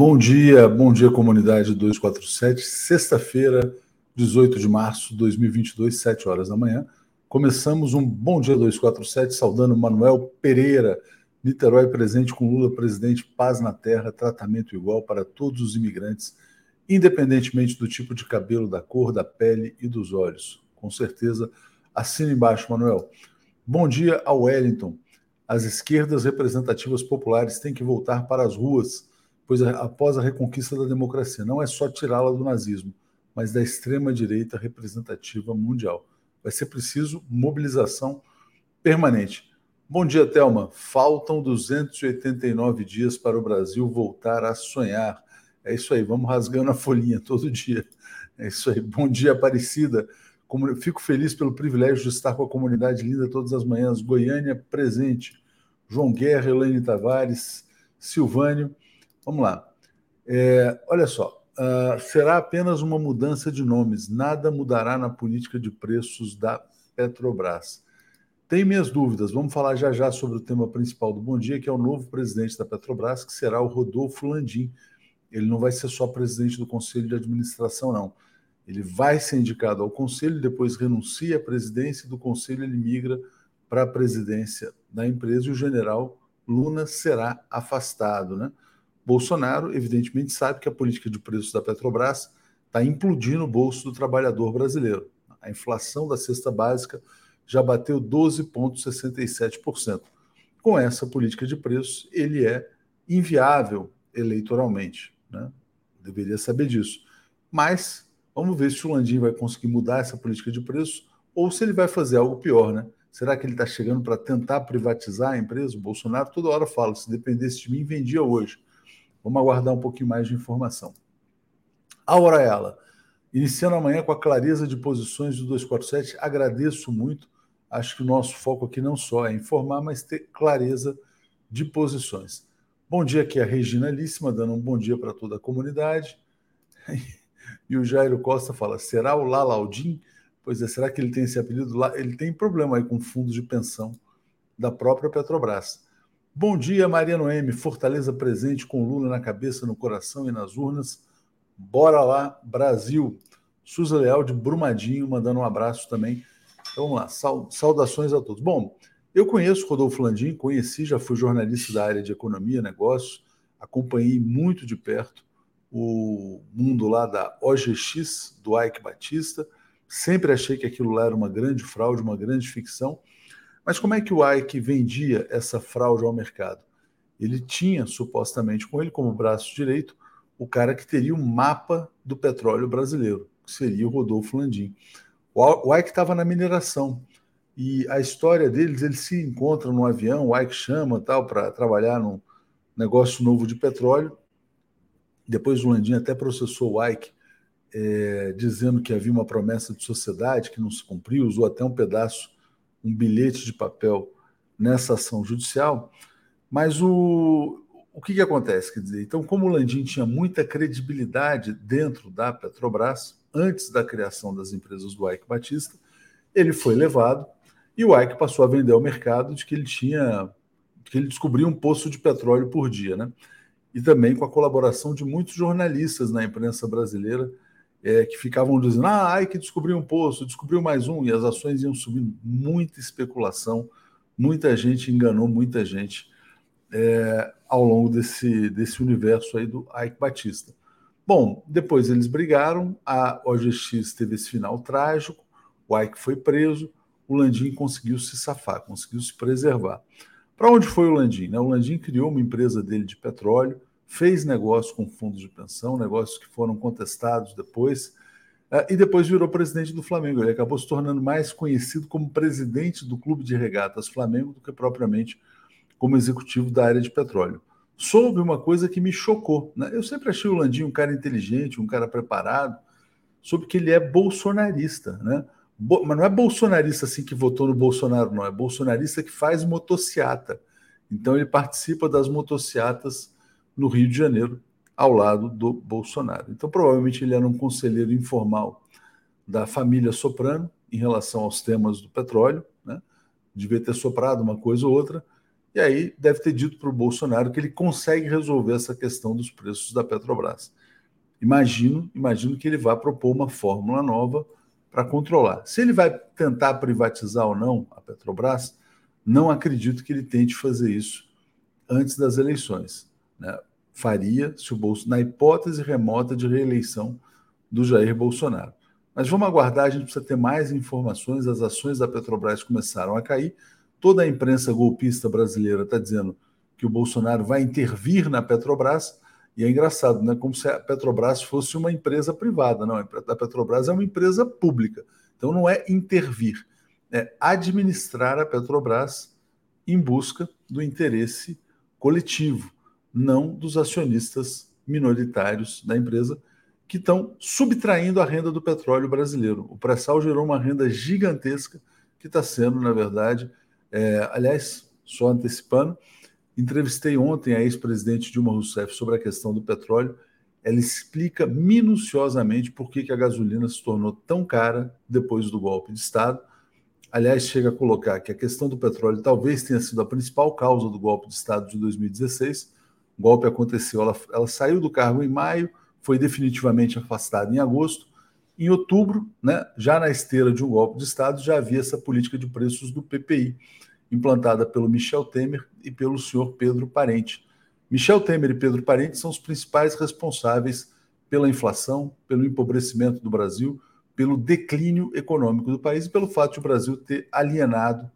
Bom dia, bom dia comunidade 247, sexta-feira, 18 de março de 2022, 7 horas da manhã. Começamos um Bom Dia 247 saudando Manuel Pereira, Niterói presente com Lula presidente, paz na terra, tratamento igual para todos os imigrantes, independentemente do tipo de cabelo, da cor, da pele e dos olhos. Com certeza, assina embaixo, Manuel. Bom dia ao Wellington. As esquerdas representativas populares têm que voltar para as ruas pois após a reconquista da democracia, não é só tirá-la do nazismo, mas da extrema-direita representativa mundial. Vai ser preciso mobilização permanente. Bom dia, Thelma. Faltam 289 dias para o Brasil voltar a sonhar. É isso aí, vamos rasgando a folhinha todo dia. É isso aí. Bom dia, Aparecida. Como, fico feliz pelo privilégio de estar com a comunidade linda todas as manhãs. Goiânia presente. João Guerra, Elaine Tavares, Silvânio. Vamos lá. É, olha só, uh, será apenas uma mudança de nomes, nada mudará na política de preços da Petrobras. Tem minhas dúvidas, vamos falar já já sobre o tema principal do Bom Dia, que é o novo presidente da Petrobras, que será o Rodolfo Landim. Ele não vai ser só presidente do Conselho de Administração, não. Ele vai ser indicado ao Conselho, depois renuncia à presidência do Conselho, ele migra para a presidência da empresa e o general Luna será afastado, né? Bolsonaro, evidentemente, sabe que a política de preços da Petrobras está implodindo o bolso do trabalhador brasileiro. A inflação da cesta básica já bateu 12,67%. Com essa política de preços, ele é inviável eleitoralmente. Né? Deveria saber disso. Mas vamos ver se o Landim vai conseguir mudar essa política de preços ou se ele vai fazer algo pior. Né? Será que ele está chegando para tentar privatizar a empresa? O Bolsonaro toda hora fala: se dependesse de mim, vendia hoje. Vamos aguardar um pouquinho mais de informação. Aura ela. Iniciando amanhã com a clareza de posições do 247, agradeço muito. Acho que o nosso foco aqui não só é informar, mas ter clareza de posições. Bom dia aqui a Regina dando um bom dia para toda a comunidade. E o Jairo Costa fala: será o Lalaudim? Pois é, será que ele tem esse apelido lá? Ele tem problema aí com fundos de pensão da própria Petrobras. Bom dia, Maria Noemi. Fortaleza presente com Lula na cabeça, no coração e nas urnas. Bora lá, Brasil. Suza Leal de Brumadinho, mandando um abraço também. Então, vamos lá, saudações a todos. Bom, eu conheço Rodolfo Landim, conheci, já fui jornalista da área de economia, negócios, acompanhei muito de perto o mundo lá da OGX, do Ike Batista. Sempre achei que aquilo lá era uma grande fraude, uma grande ficção. Mas como é que o Ike vendia essa fraude ao mercado? Ele tinha, supostamente, com ele como braço direito, o cara que teria o mapa do petróleo brasileiro, que seria o Rodolfo Landim. O Ike estava na mineração. E a história deles, eles se encontram no avião, o Ike chama tal para trabalhar num negócio novo de petróleo. Depois o Landim até processou o Ike, é, dizendo que havia uma promessa de sociedade que não se cumpriu, usou até um pedaço um bilhete de papel nessa ação judicial, mas o, o que, que acontece? Quer dizer, então, como o Landim tinha muita credibilidade dentro da Petrobras, antes da criação das empresas do Ike Batista, ele foi levado e o Ike passou a vender ao mercado de que ele tinha, que ele descobriu um poço de petróleo por dia, né? E também com a colaboração de muitos jornalistas na imprensa brasileira é, que ficavam dizendo: ah, ai que descobriu um poço, descobriu mais um, e as ações iam subindo. Muita especulação, muita gente enganou muita gente é, ao longo desse, desse universo aí do Ike Batista. Bom, depois eles brigaram, a OGX teve esse final trágico, o Ike foi preso, o Landim conseguiu se safar, conseguiu se preservar. Para onde foi o Landim? Né? O Landim criou uma empresa dele de petróleo, fez negócio com fundos de pensão, negócios que foram contestados depois, eh, e depois virou presidente do Flamengo. Ele acabou se tornando mais conhecido como presidente do Clube de Regatas Flamengo do que propriamente como executivo da área de petróleo. Soube uma coisa que me chocou. Né? Eu sempre achei o Landim um cara inteligente, um cara preparado, soube que ele é bolsonarista, né? Mas não é bolsonarista assim que votou no Bolsonaro, não. É bolsonarista que faz motociata. Então ele participa das motociatas no Rio de Janeiro, ao lado do Bolsonaro. Então, provavelmente, ele era um conselheiro informal da família Soprano em relação aos temas do petróleo, né? devia ter soprado uma coisa ou outra, E aí deve ter dito para o Bolsonaro que ele consegue resolver essa questão dos preços da Petrobras. Imagino, imagino que ele vai propor uma fórmula nova para controlar. Se ele vai tentar privatizar ou não a Petrobras, não acredito que ele tente fazer isso antes das eleições. Né? Faria se o Bolsonaro, na hipótese remota de reeleição do Jair Bolsonaro. Mas vamos aguardar, a gente precisa ter mais informações. As ações da Petrobras começaram a cair. Toda a imprensa golpista brasileira está dizendo que o Bolsonaro vai intervir na Petrobras. E é engraçado, né? Como se a Petrobras fosse uma empresa privada. Não, a Petrobras é uma empresa pública. Então não é intervir, é administrar a Petrobras em busca do interesse coletivo, não dos acionistas minoritários da empresa que estão subtraindo a renda do petróleo brasileiro. O pré-sal gerou uma renda gigantesca que está sendo, na verdade, é, aliás, só antecipando, entrevistei ontem a ex-presidente Dilma Rousseff sobre a questão do petróleo. Ela explica minuciosamente por que, que a gasolina se tornou tão cara depois do golpe de Estado. Aliás, chega a colocar que a questão do petróleo talvez tenha sido a principal causa do golpe de Estado de 2016. O golpe aconteceu, ela, ela saiu do cargo em maio, foi definitivamente afastado em agosto. Em outubro, né, já na esteira de um golpe de Estado, já havia essa política de preços do PPI, implantada pelo Michel Temer e pelo senhor Pedro Parente. Michel Temer e Pedro Parente são os principais responsáveis pela inflação, pelo empobrecimento do Brasil, pelo declínio econômico do país e pelo fato de o Brasil ter alienado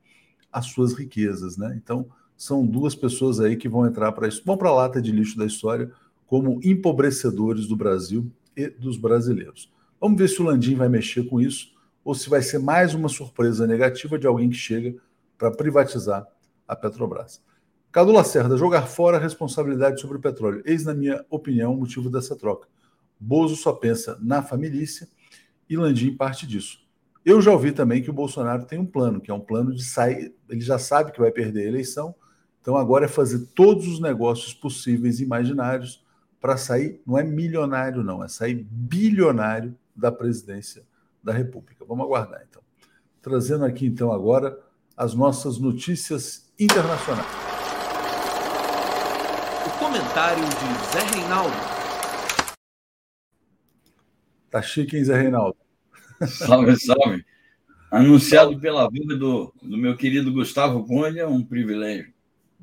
as suas riquezas. Né? Então, são duas pessoas aí que vão entrar para isso, vão para a lata de lixo da história como empobrecedores do Brasil e dos brasileiros. Vamos ver se o Landim vai mexer com isso ou se vai ser mais uma surpresa negativa de alguém que chega para privatizar a Petrobras. Cadu Lacerda, jogar fora a responsabilidade sobre o petróleo. Eis, na minha opinião, o motivo dessa troca. Bozo só pensa na família e Landim parte disso. Eu já ouvi também que o Bolsonaro tem um plano, que é um plano de sair. Ele já sabe que vai perder a eleição, então agora é fazer todos os negócios possíveis e imaginários para sair, não é milionário, não, é sair bilionário da presidência da República. Vamos aguardar, então. Trazendo aqui, então, agora as nossas notícias internacionais. O comentário de Zé Reinaldo. Tá chique, hein, Zé Reinaldo? Salve, salve. Anunciado pela vida do, do meu querido Gustavo é um privilégio.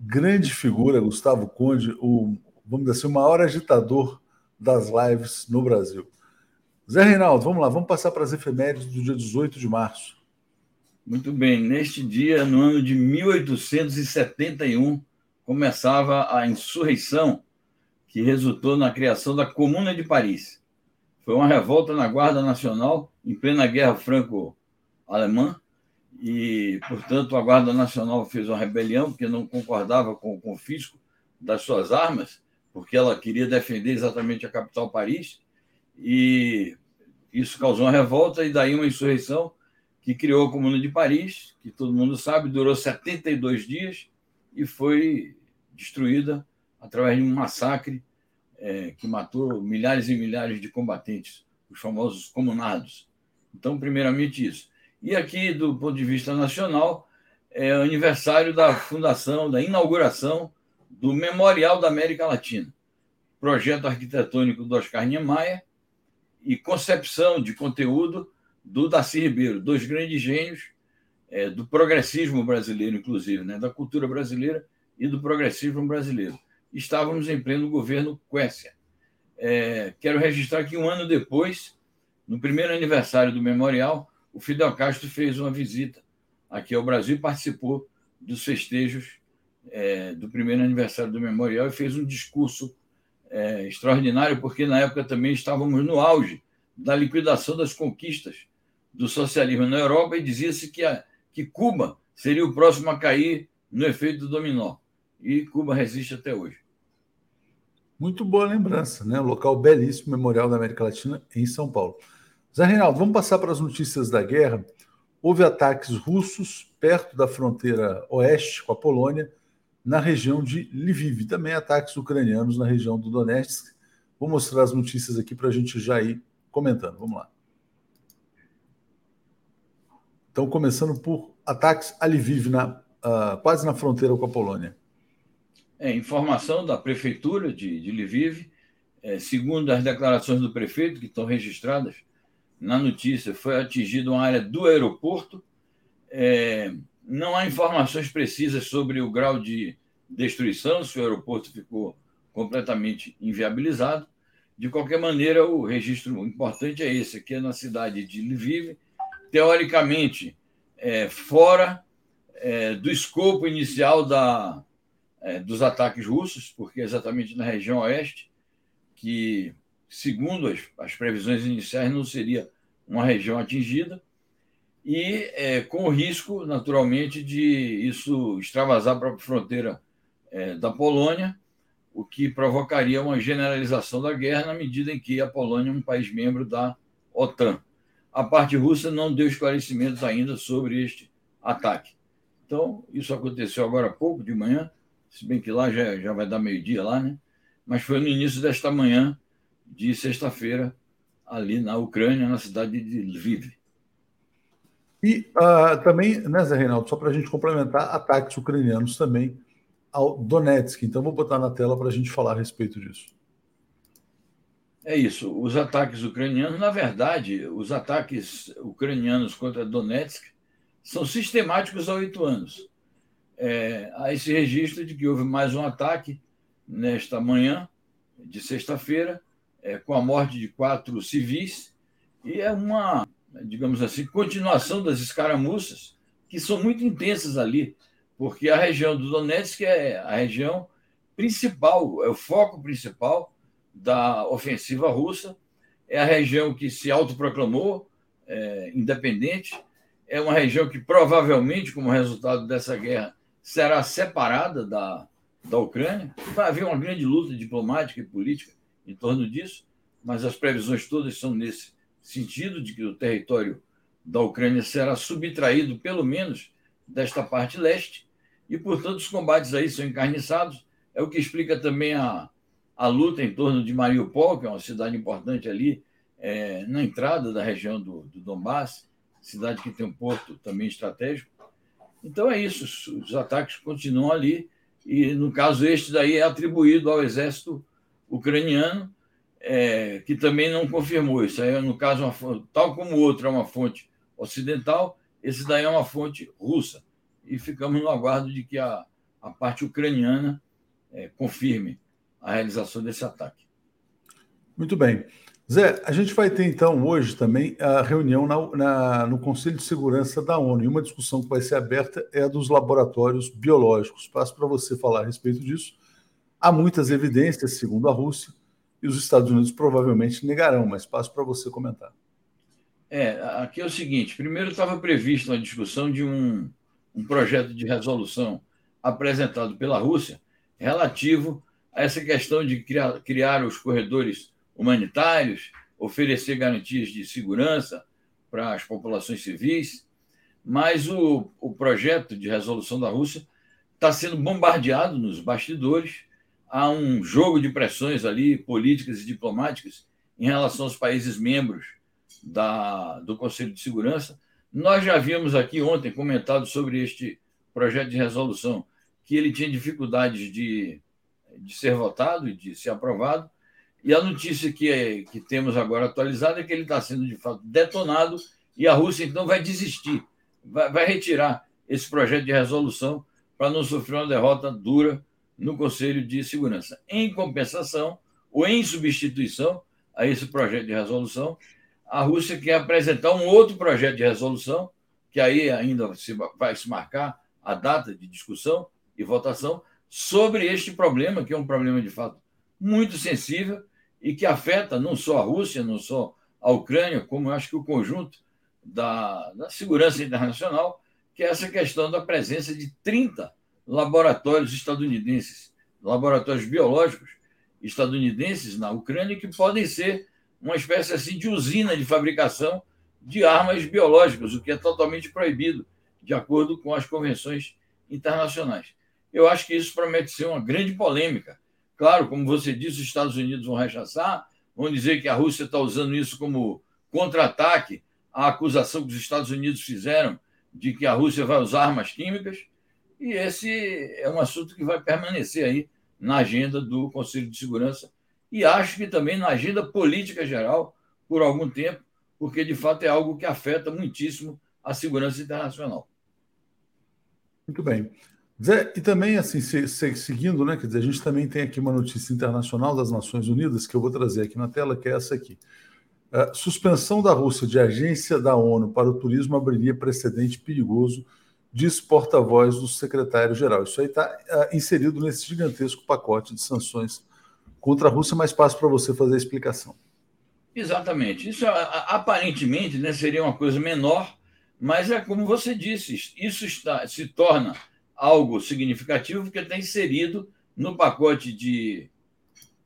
Grande figura, Gustavo Conde, o vamos dizer assim, o maior agitador das lives no Brasil. Zé Reinaldo, vamos lá, vamos passar para as efemérides do dia 18 de março. Muito bem, neste dia, no ano de 1871, começava a insurreição que resultou na criação da Comuna de Paris. Foi uma revolta na Guarda Nacional em plena Guerra Franco-Alemã e, portanto, a Guarda Nacional fez uma rebelião porque não concordava com o confisco das suas armas porque ela queria defender exatamente a capital Paris, e isso causou uma revolta e daí uma insurreição que criou a Comuna de Paris, que todo mundo sabe, durou 72 dias e foi destruída através de um massacre é, que matou milhares e milhares de combatentes, os famosos comunados. Então, primeiramente isso. E aqui, do ponto de vista nacional, é o aniversário da fundação, da inauguração do Memorial da América Latina, projeto arquitetônico do Oscar Niemeyer e concepção de conteúdo do Darcy Ribeiro, dois grandes gênios é, do progressismo brasileiro, inclusive, né, da cultura brasileira e do progressismo brasileiro. Estávamos em pleno governo Quécia. É, quero registrar que um ano depois, no primeiro aniversário do memorial, o Fidel Castro fez uma visita aqui ao Brasil e participou dos festejos é, do primeiro aniversário do memorial e fez um discurso é, extraordinário, porque na época também estávamos no auge da liquidação das conquistas do socialismo na Europa e dizia-se que, que Cuba seria o próximo a cair no efeito do dominó. E Cuba resiste até hoje. Muito boa lembrança, né? local belíssimo, Memorial da América Latina, em São Paulo. Zé Reinaldo, vamos passar para as notícias da guerra. Houve ataques russos perto da fronteira oeste com a Polônia na região de Lviv. Também ataques ucranianos na região do Donetsk. Vou mostrar as notícias aqui para a gente já ir comentando. Vamos lá. Então, começando por ataques a Lviv, na, uh, quase na fronteira com a Polônia. É, informação da prefeitura de, de Lviv, é, segundo as declarações do prefeito, que estão registradas na notícia, foi atingida uma área do aeroporto. É, não há informações precisas sobre o grau de destruição, se o aeroporto ficou completamente inviabilizado. De qualquer maneira, o registro importante é esse, aqui é na cidade de Lviv, teoricamente é, fora é, do escopo inicial da, é, dos ataques russos, porque é exatamente na região oeste, que, segundo as, as previsões iniciais, não seria uma região atingida, e é, com o risco, naturalmente, de isso extravasar para a fronteira é, da Polônia, o que provocaria uma generalização da guerra na medida em que a Polônia é um país membro da OTAN. A parte russa não deu esclarecimentos ainda sobre este ataque. Então, isso aconteceu agora há pouco, de manhã, se bem que lá já, já vai dar meio-dia lá, né? Mas foi no início desta manhã de sexta-feira, ali na Ucrânia, na cidade de Lviv. E uh, também, né, Zé Reinaldo, só para a gente complementar, ataques ucranianos também ao Donetsk. Então, vou botar na tela para a gente falar a respeito disso. É isso. Os ataques ucranianos, na verdade, os ataques ucranianos contra Donetsk são sistemáticos há oito anos. É, há esse registro de que houve mais um ataque nesta manhã de sexta-feira, é, com a morte de quatro civis, e é uma, digamos assim, continuação das escaramuças, que são muito intensas ali, porque a região do Donetsk é a região principal, é o foco principal da ofensiva russa, é a região que se autoproclamou é, independente, é uma região que provavelmente, como resultado dessa guerra, será separada da, da Ucrânia. Vai haver uma grande luta diplomática e política em torno disso, mas as previsões todas são nesse sentido de que o território da Ucrânia será subtraído, pelo menos, desta parte leste, e, portanto, os combates aí são encarniçados. É o que explica também a, a luta em torno de Mariupol, que é uma cidade importante ali, é, na entrada da região do, do Donbass, cidade que tem um porto também estratégico. Então é isso, os ataques continuam ali, e no caso este daí é atribuído ao exército ucraniano, é, que também não confirmou. Isso aí, é, no caso, uma, tal como o outro é uma fonte ocidental, esse daí é uma fonte russa. E ficamos no aguardo de que a, a parte ucraniana é, confirme a realização desse ataque. Muito bem. Zé, a gente vai ter então hoje também a reunião na, na, no Conselho de Segurança da ONU. E uma discussão que vai ser aberta é a dos laboratórios biológicos. Passo para você falar a respeito disso. Há muitas evidências, segundo a Rússia, e os Estados Unidos provavelmente negarão, mas passo para você comentar. É, aqui é o seguinte: primeiro estava previsto a discussão de um, um projeto de resolução apresentado pela Rússia relativo a essa questão de criar, criar os corredores humanitários, oferecer garantias de segurança para as populações civis, mas o, o projeto de resolução da Rússia está sendo bombardeado nos bastidores. Há um jogo de pressões ali, políticas e diplomáticas, em relação aos países membros da, do Conselho de Segurança. Nós já havíamos aqui ontem comentado sobre este projeto de resolução, que ele tinha dificuldades de, de ser votado e de ser aprovado, e a notícia que, é, que temos agora atualizada é que ele está sendo, de fato, detonado e a Rússia, então, vai desistir, vai, vai retirar esse projeto de resolução para não sofrer uma derrota dura no Conselho de Segurança. Em compensação, ou em substituição a esse projeto de resolução, a Rússia quer apresentar um outro projeto de resolução, que aí ainda vai se marcar a data de discussão e votação, sobre este problema, que é um problema de fato muito sensível e que afeta não só a Rússia, não só a Ucrânia, como eu acho que o conjunto da, da segurança internacional, que é essa questão da presença de 30 laboratórios estadunidenses, laboratórios biológicos estadunidenses na Ucrânia, que podem ser uma espécie assim de usina de fabricação de armas biológicas, o que é totalmente proibido, de acordo com as convenções internacionais. Eu acho que isso promete ser uma grande polêmica Claro, como você disse, os Estados Unidos vão rechaçar, vão dizer que a Rússia está usando isso como contra-ataque à acusação que os Estados Unidos fizeram de que a Rússia vai usar armas químicas. E esse é um assunto que vai permanecer aí na agenda do Conselho de Segurança e acho que também na agenda política geral por algum tempo, porque de fato é algo que afeta muitíssimo a segurança internacional. Muito bem. Zé, e também, assim, se, se, seguindo, né, quer dizer, a gente também tem aqui uma notícia internacional das Nações Unidas, que eu vou trazer aqui na tela, que é essa aqui. A suspensão da Rússia de agência da ONU para o turismo abriria precedente perigoso, diz porta-voz do secretário-geral. Isso aí está uh, é, inserido nesse gigantesco pacote de sanções contra a Rússia, mas passo para você fazer a explicação. Exatamente. Isso aparentemente né, seria uma coisa menor, mas é como você disse, isso está, se torna algo significativo porque está inserido no pacote de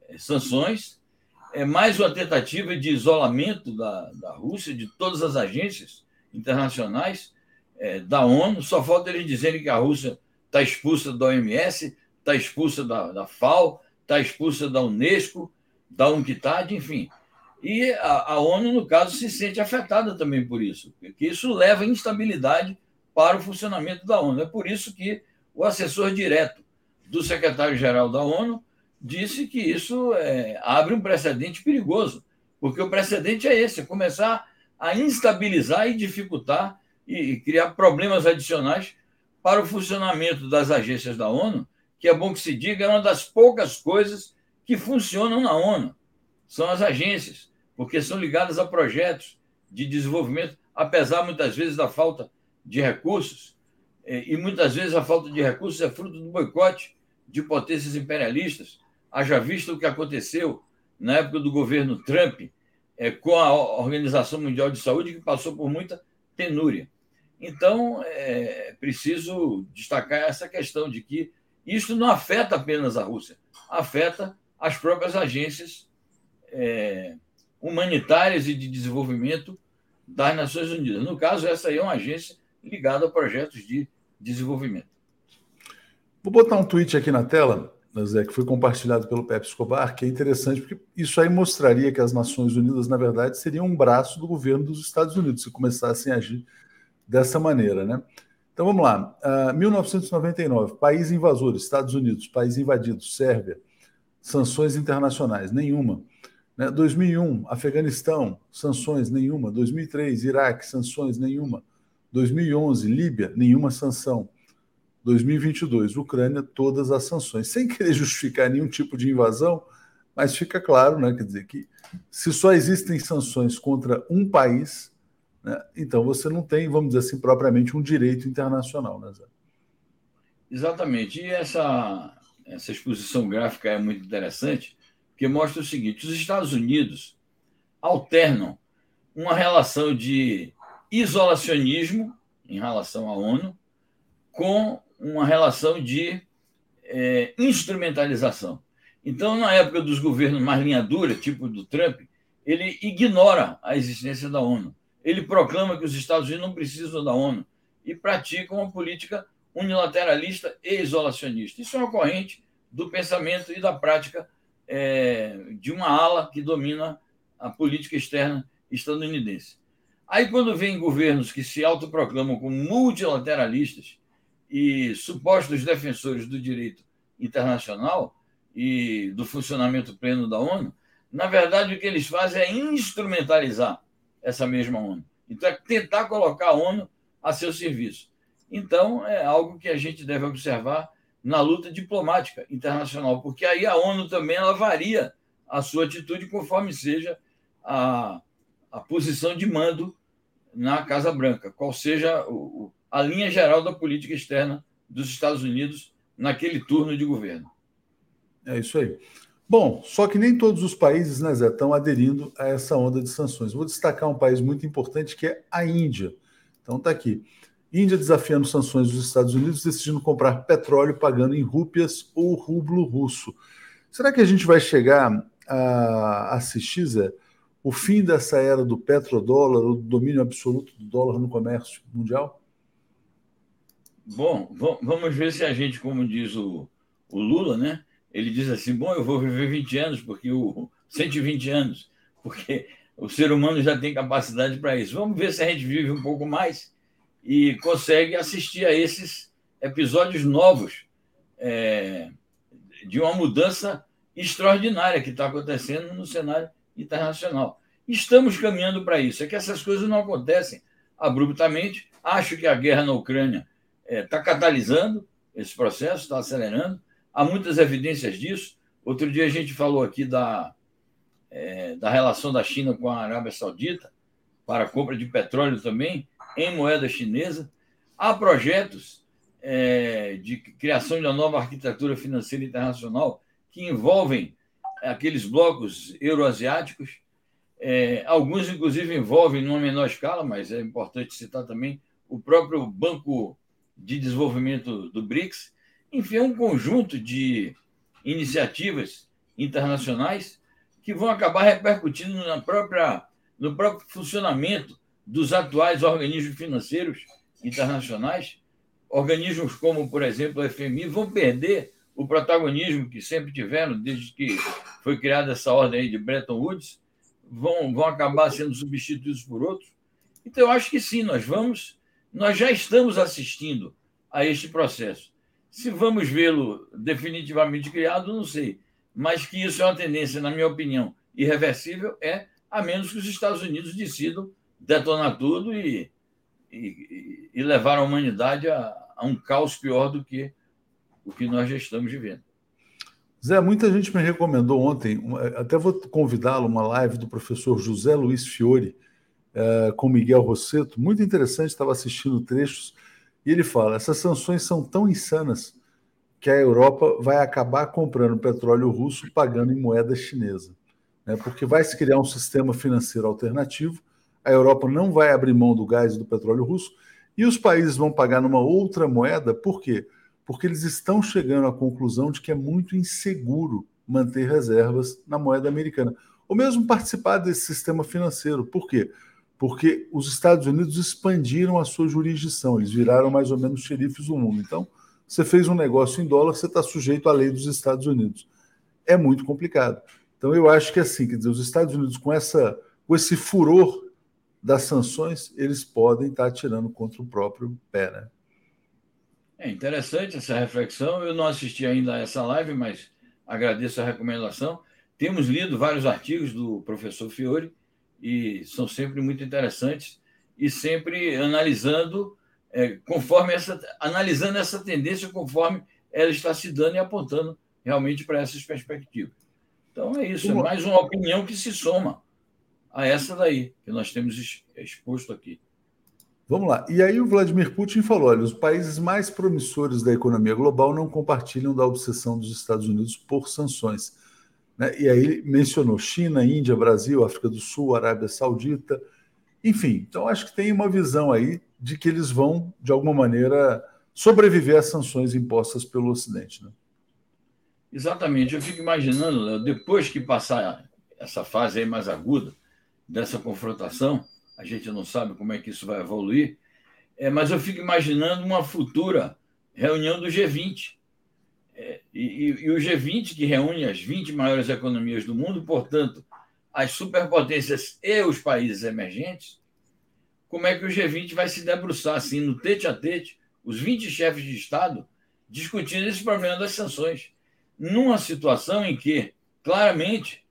eh, sanções, é mais uma tentativa de isolamento da, da Rússia, de todas as agências internacionais, é, da ONU. Só falta eles dizerem que a Rússia está expulsa da OMS, está expulsa da, da FAO, está expulsa da Unesco, da UNCTAD, enfim. E a, a, ONU, no caso, se sente afetada também por isso, porque isso leva instabilidade para o funcionamento da ONU. É por isso que o assessor direto do secretário-geral da ONU disse que isso é, abre um precedente perigoso, porque o precedente é esse: é começar a instabilizar e dificultar e, criar problemas adicionais para o funcionamento das agências da ONU, que é bom que se diga, é uma das poucas coisas que funcionam na ONU. São as agências, porque são ligadas a projetos de desenvolvimento, apesar muitas vezes da falta de recursos, é, e muitas vezes a falta de recursos é fruto do boicote de potências imperialistas. Haja visto o que aconteceu na época do governo Trump é, com a Organização Mundial de Saúde, que passou por muita penúria. Então, é preciso destacar essa questão de que isso não afeta apenas a Rússia, afeta as próprias agências é, humanitárias e de desenvolvimento das Nações Unidas. No caso, essa aí é uma agência ligada a projetos de desenvolvimento. Vou botar um tweet aqui na tela, Zé, que foi compartilhado pelo Pepe Escobar, que é interessante, porque isso aí mostraria que as Nações Unidas, na verdade, seriam um braço do governo dos Estados Unidos, se começassem a agir dessa maneira, né? Então vamos lá. Uh, ah, 1999, país invasor, Estados Unidos, país invadido, Sérvia, sanções internacionais, nenhuma. Né? 2001, Afeganistão, sanções, nenhuma. 2003, Iraque, sanções, nenhuma. 2011, Líbia, nenhuma sanção. 2022, Ucrânia, todas as sanções. Sem querer justificar nenhum tipo de invasão, mas fica claro, né, quer dizer, que se só existem sanções contra um país, né, então você não tem, vamos dizer assim, propriamente um direito internacional, né, Zé? Exatamente. E essa, essa exposição gráfica é muito interessante, porque mostra o seguinte: os Estados Unidos alternam uma relação de isolacionismo em relação à ONU com uma relação de é, instrumentalização. Então, na época dos governos mais linha dura, tipo do Trump, ele ignora a existência da ONU. Ele proclama que os Estados Unidos não precisam da ONU e pratica uma política unilateralista e isolacionista. Isso é uma corrente do pensamento e da prática é, de uma ala que domina a política externa estadunidense. Aí, quando vem governos que se autoproclamam como multilateralistas e supostos defensores do direito internacional e do funcionamento pleno da ONU, na verdade, o que eles fazem é instrumentalizar essa mesma ONU. Então, é tentar colocar a ONU a seu serviço. Então, é algo que a gente deve observar na luta diplomática internacional, porque aí a ONU também ela varia a sua atitude conforme seja a a posição de mando na Casa Branca, qual seja o, a linha geral da política externa dos Estados Unidos naquele turno de governo. É isso aí. Bom, só que nem todos os países, né, Zé, estão aderindo a essa onda de sanções. Vou destacar um país muito importante que é a Índia. Então tá aqui. Índia desafiando sanções dos Estados Unidos, decidindo comprar petróleo pagando em rúpias ou rublo russo. Será que a gente vai chegar a assistir, Zé, o fim dessa era do petrodólar, o domínio absoluto do dólar no comércio mundial? Bom, vamos ver se a gente, como diz o, o Lula, né? Ele diz assim: bom, eu vou viver 20 anos, porque o 120 anos, porque o ser humano já tem capacidade para isso. Vamos ver se a gente vive um pouco mais e consegue assistir a esses episódios novos é, de uma mudança extraordinária que está acontecendo no cenário internacional. Estamos caminhando para isso. É que essas coisas não acontecem abruptamente. Acho que a guerra na Ucrânia está é, catalisando esse processo, está acelerando. Há muitas evidências disso. Outro dia a gente falou aqui da, é, da relação da China com a Arábia Saudita para a compra de petróleo também em moeda chinesa. Há projetos é, de criação de uma nova arquitetura financeira internacional que envolvem aqueles blocos euroasiáticos. É, alguns, inclusive, envolvem, numa menor escala, mas é importante citar também o próprio Banco de Desenvolvimento do BRICS. Enfim, é um conjunto de iniciativas internacionais que vão acabar repercutindo na própria, no próprio funcionamento dos atuais organismos financeiros internacionais. Organismos como, por exemplo, o FMI vão perder o protagonismo que sempre tiveram desde que foi criada essa ordem de Bretton Woods, vão, vão acabar sendo substituídos por outros. Então, eu acho que sim, nós vamos, nós já estamos assistindo a este processo. Se vamos vê-lo definitivamente criado, não sei. Mas que isso é uma tendência, na minha opinião, irreversível, é a menos que os Estados Unidos decidam detonar tudo e, e, e levar a humanidade a, a um caos pior do que o que nós já estamos vivendo. Zé, muita gente me recomendou ontem, até vou convidá-lo, uma live do professor José Luiz Fiore é, com Miguel Rosseto, muito interessante, estava assistindo trechos, e ele fala: essas sanções são tão insanas que a Europa vai acabar comprando petróleo russo pagando em moeda chinesa, né, porque vai se criar um sistema financeiro alternativo, a Europa não vai abrir mão do gás e do petróleo russo, e os países vão pagar numa outra moeda, por quê? porque eles estão chegando à conclusão de que é muito inseguro manter reservas na moeda americana, ou mesmo participar desse sistema financeiro. Por quê? Os Estados Unidos expandiram a sua jurisdição, eles viraram mais ou menos xerifes do mundo. Então, você fez um negócio em dólar, você está sujeito à lei dos Estados Unidos. É muito complicado. Então, eu acho que assim, quer dizer, os Estados Unidos, com, essa, com esse furor das sanções, eles podem estar atirando contra o próprio pé, né? É interessante essa reflexão. Eu não assisti ainda a essa live, mas agradeço a recomendação. Temos lido vários artigos do professor Fiore e são sempre muito interessantes e sempre analisando é, conforme essa analisando essa tendência conforme ela está se dando e apontando realmente para essas perspectivas. Então é isso, é mais uma opinião que se soma a essa daí que nós temos exposto aqui. Vamos lá. E aí o Vladimir Putin falou: olha, os países mais promissores da economia global não compartilham da obsessão dos Estados Unidos por sanções. Né? E aí mencionou China, Índia, Brasil, África do Sul, Arábia Saudita, enfim. Então acho que tem uma visão aí de que eles vão, de alguma maneira, sobreviver às sanções impostas pelo Ocidente. Né? Exatamente. Eu fico imaginando, Léo, depois que passar essa fase aí mais aguda dessa confrontação a gente não sabe como é que isso vai evoluir, é, mas eu fico imaginando uma futura reunião do G20. É, e, e, o G20, que reúne as 20 maiores economias do mundo, portanto, as superpotências e os países emergentes, como é que o G20 vai se debruçar assim, no tete a tete, os 20 chefes de Estado, discutindo esse problema das sanções, numa situação em que, claramente,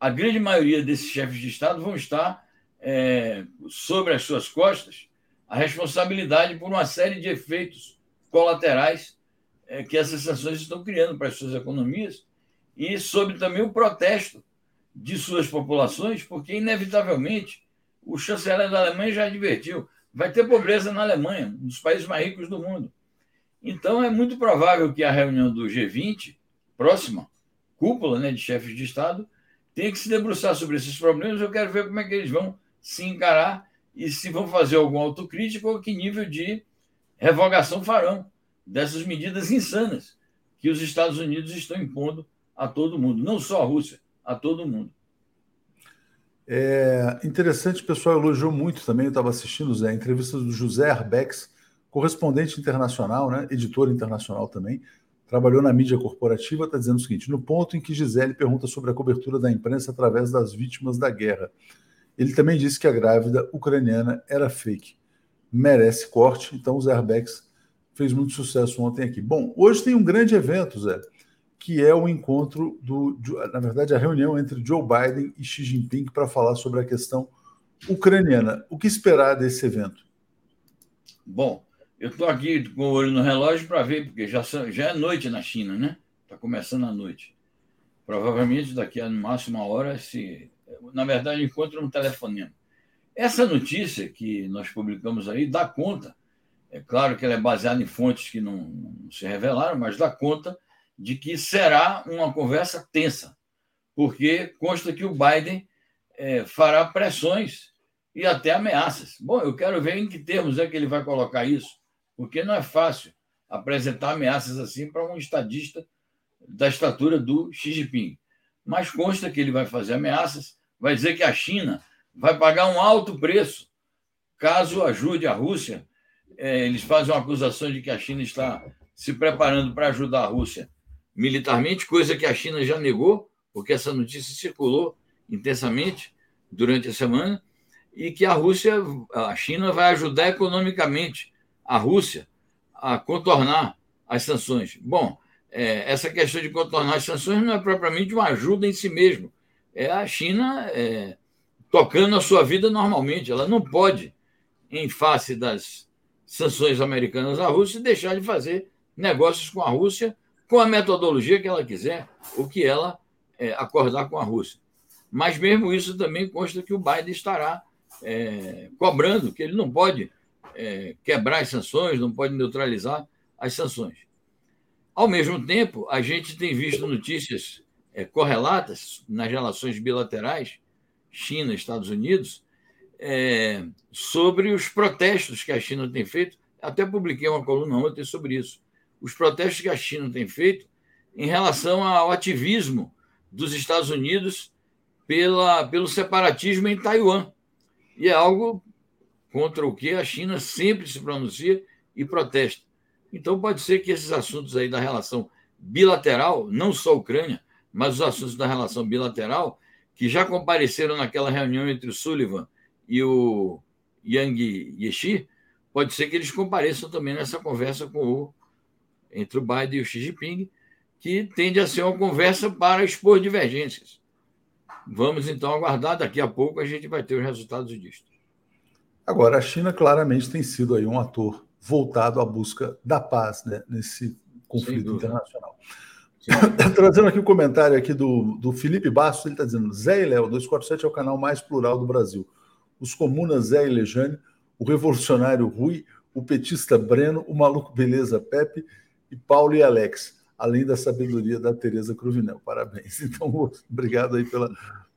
a grande maioria desses chefes de Estado vão estar é, sobre as suas costas a responsabilidade por uma série de efeitos colaterais é, que essas sanções estão criando para as suas economias e sobre também o protesto de suas populações, porque, inevitavelmente, o chanceler da Alemanha já advertiu: vai ter pobreza na Alemanha, um dos países mais ricos do mundo. Então, é muito provável que a reunião do G20, próxima, cúpula né, de chefes de Estado, tenha que se debruçar sobre esses problemas. Eu quero ver como é que eles vão se encarar e se vão fazer alguma autocrítica ou que nível de revogação farão dessas medidas insanas que os Estados Unidos estão impondo a todo mundo, não só a Rússia, a todo mundo. É interessante, o pessoal elogiou muito também, eu estava assistindo, Zé, a entrevista do José Arbex, correspondente internacional, né, editor internacional também, trabalhou na mídia corporativa, está dizendo o seguinte: no ponto em que Gisele pergunta sobre a cobertura da imprensa através das vítimas da guerra. Ele também disse que a grávida ucraniana era fake. Merece corte, então o Zerbex fez muito sucesso ontem aqui. Bom, hoje tem um grande evento, Zé, que é o encontro do, na verdade, a reunião entre Joe Biden e Xi Jinping para falar sobre a questão ucraniana. O que esperar desse evento? Bom, eu estou aqui com o olho no relógio para ver, porque já, já é noite na China, né? Está começando a noite. Provavelmente daqui a no máximo uma hora, se. Na verdade, encontro um telefonema. Essa notícia que nós publicamos aí dá conta, é claro que ela é baseada em fontes que não, não se revelaram, mas dá conta de que será uma conversa tensa, porque consta que o Biden é, fará pressões e até ameaças. Bom, eu quero ver em que termos é que ele vai colocar isso, porque não é fácil apresentar ameaças assim para um estadista da estatura do Xi Jinping. Mas consta que ele vai fazer ameaças, vai dizer que a China vai pagar um alto preço caso ajude a Rússia. É, eles fazem uma acusação de que a China está se preparando para ajudar a Rússia militarmente, coisa que a China já negou, porque essa notícia circulou intensamente durante a semana e que a Rússia, a China vai ajudar economicamente a Rússia a contornar as sanções. Bom, é, essa questão de contornar as sanções não é propriamente uma ajuda em si mesmo. É a China é, tocando a sua vida normalmente. Ela não pode, em face das sanções americanas à Rússia, deixar de fazer negócios com a Rússia com a metodologia que ela quiser, o que ela é, acordar com a Rússia. Mas mesmo isso também consta que o Biden estará é, cobrando que ele não pode é, quebrar as sanções, não pode neutralizar as sanções. Ao mesmo tempo, a gente tem visto notícias é, correlatas nas relações bilaterais China Estados Unidos é, sobre os protestos que a China tem feito. Até publiquei uma coluna ontem sobre isso. Os protestos que a China tem feito em relação ao ativismo dos Estados Unidos pela, pelo separatismo em Taiwan. E é algo contra o que a China sempre se pronuncia e protesta. Então, pode ser que esses assuntos aí da relação bilateral, não só a Ucrânia, mas os assuntos da relação bilateral, que já compareceram naquela reunião entre o Sullivan e o Yang Yeshi, pode ser que eles compareçam também nessa conversa com o, entre o Biden e o Xi Jinping, que tende a ser uma conversa para expor divergências. Vamos então aguardar, daqui a pouco a gente vai ter os resultados disso. Agora, a China claramente tem sido aí um ator voltado à busca da paz né, nesse conflito internacional. Trazendo aqui o um comentário aqui do, do Felipe Bastos, ele está dizendo: Zé e Léo, 247 é o canal mais plural do Brasil. Os comunas Zé e Lejane, o revolucionário Rui, o petista Breno, o maluco Beleza Pepe e Paulo e Alex, além da sabedoria da Tereza Cruvinel. Parabéns. Então, obrigado aí pela,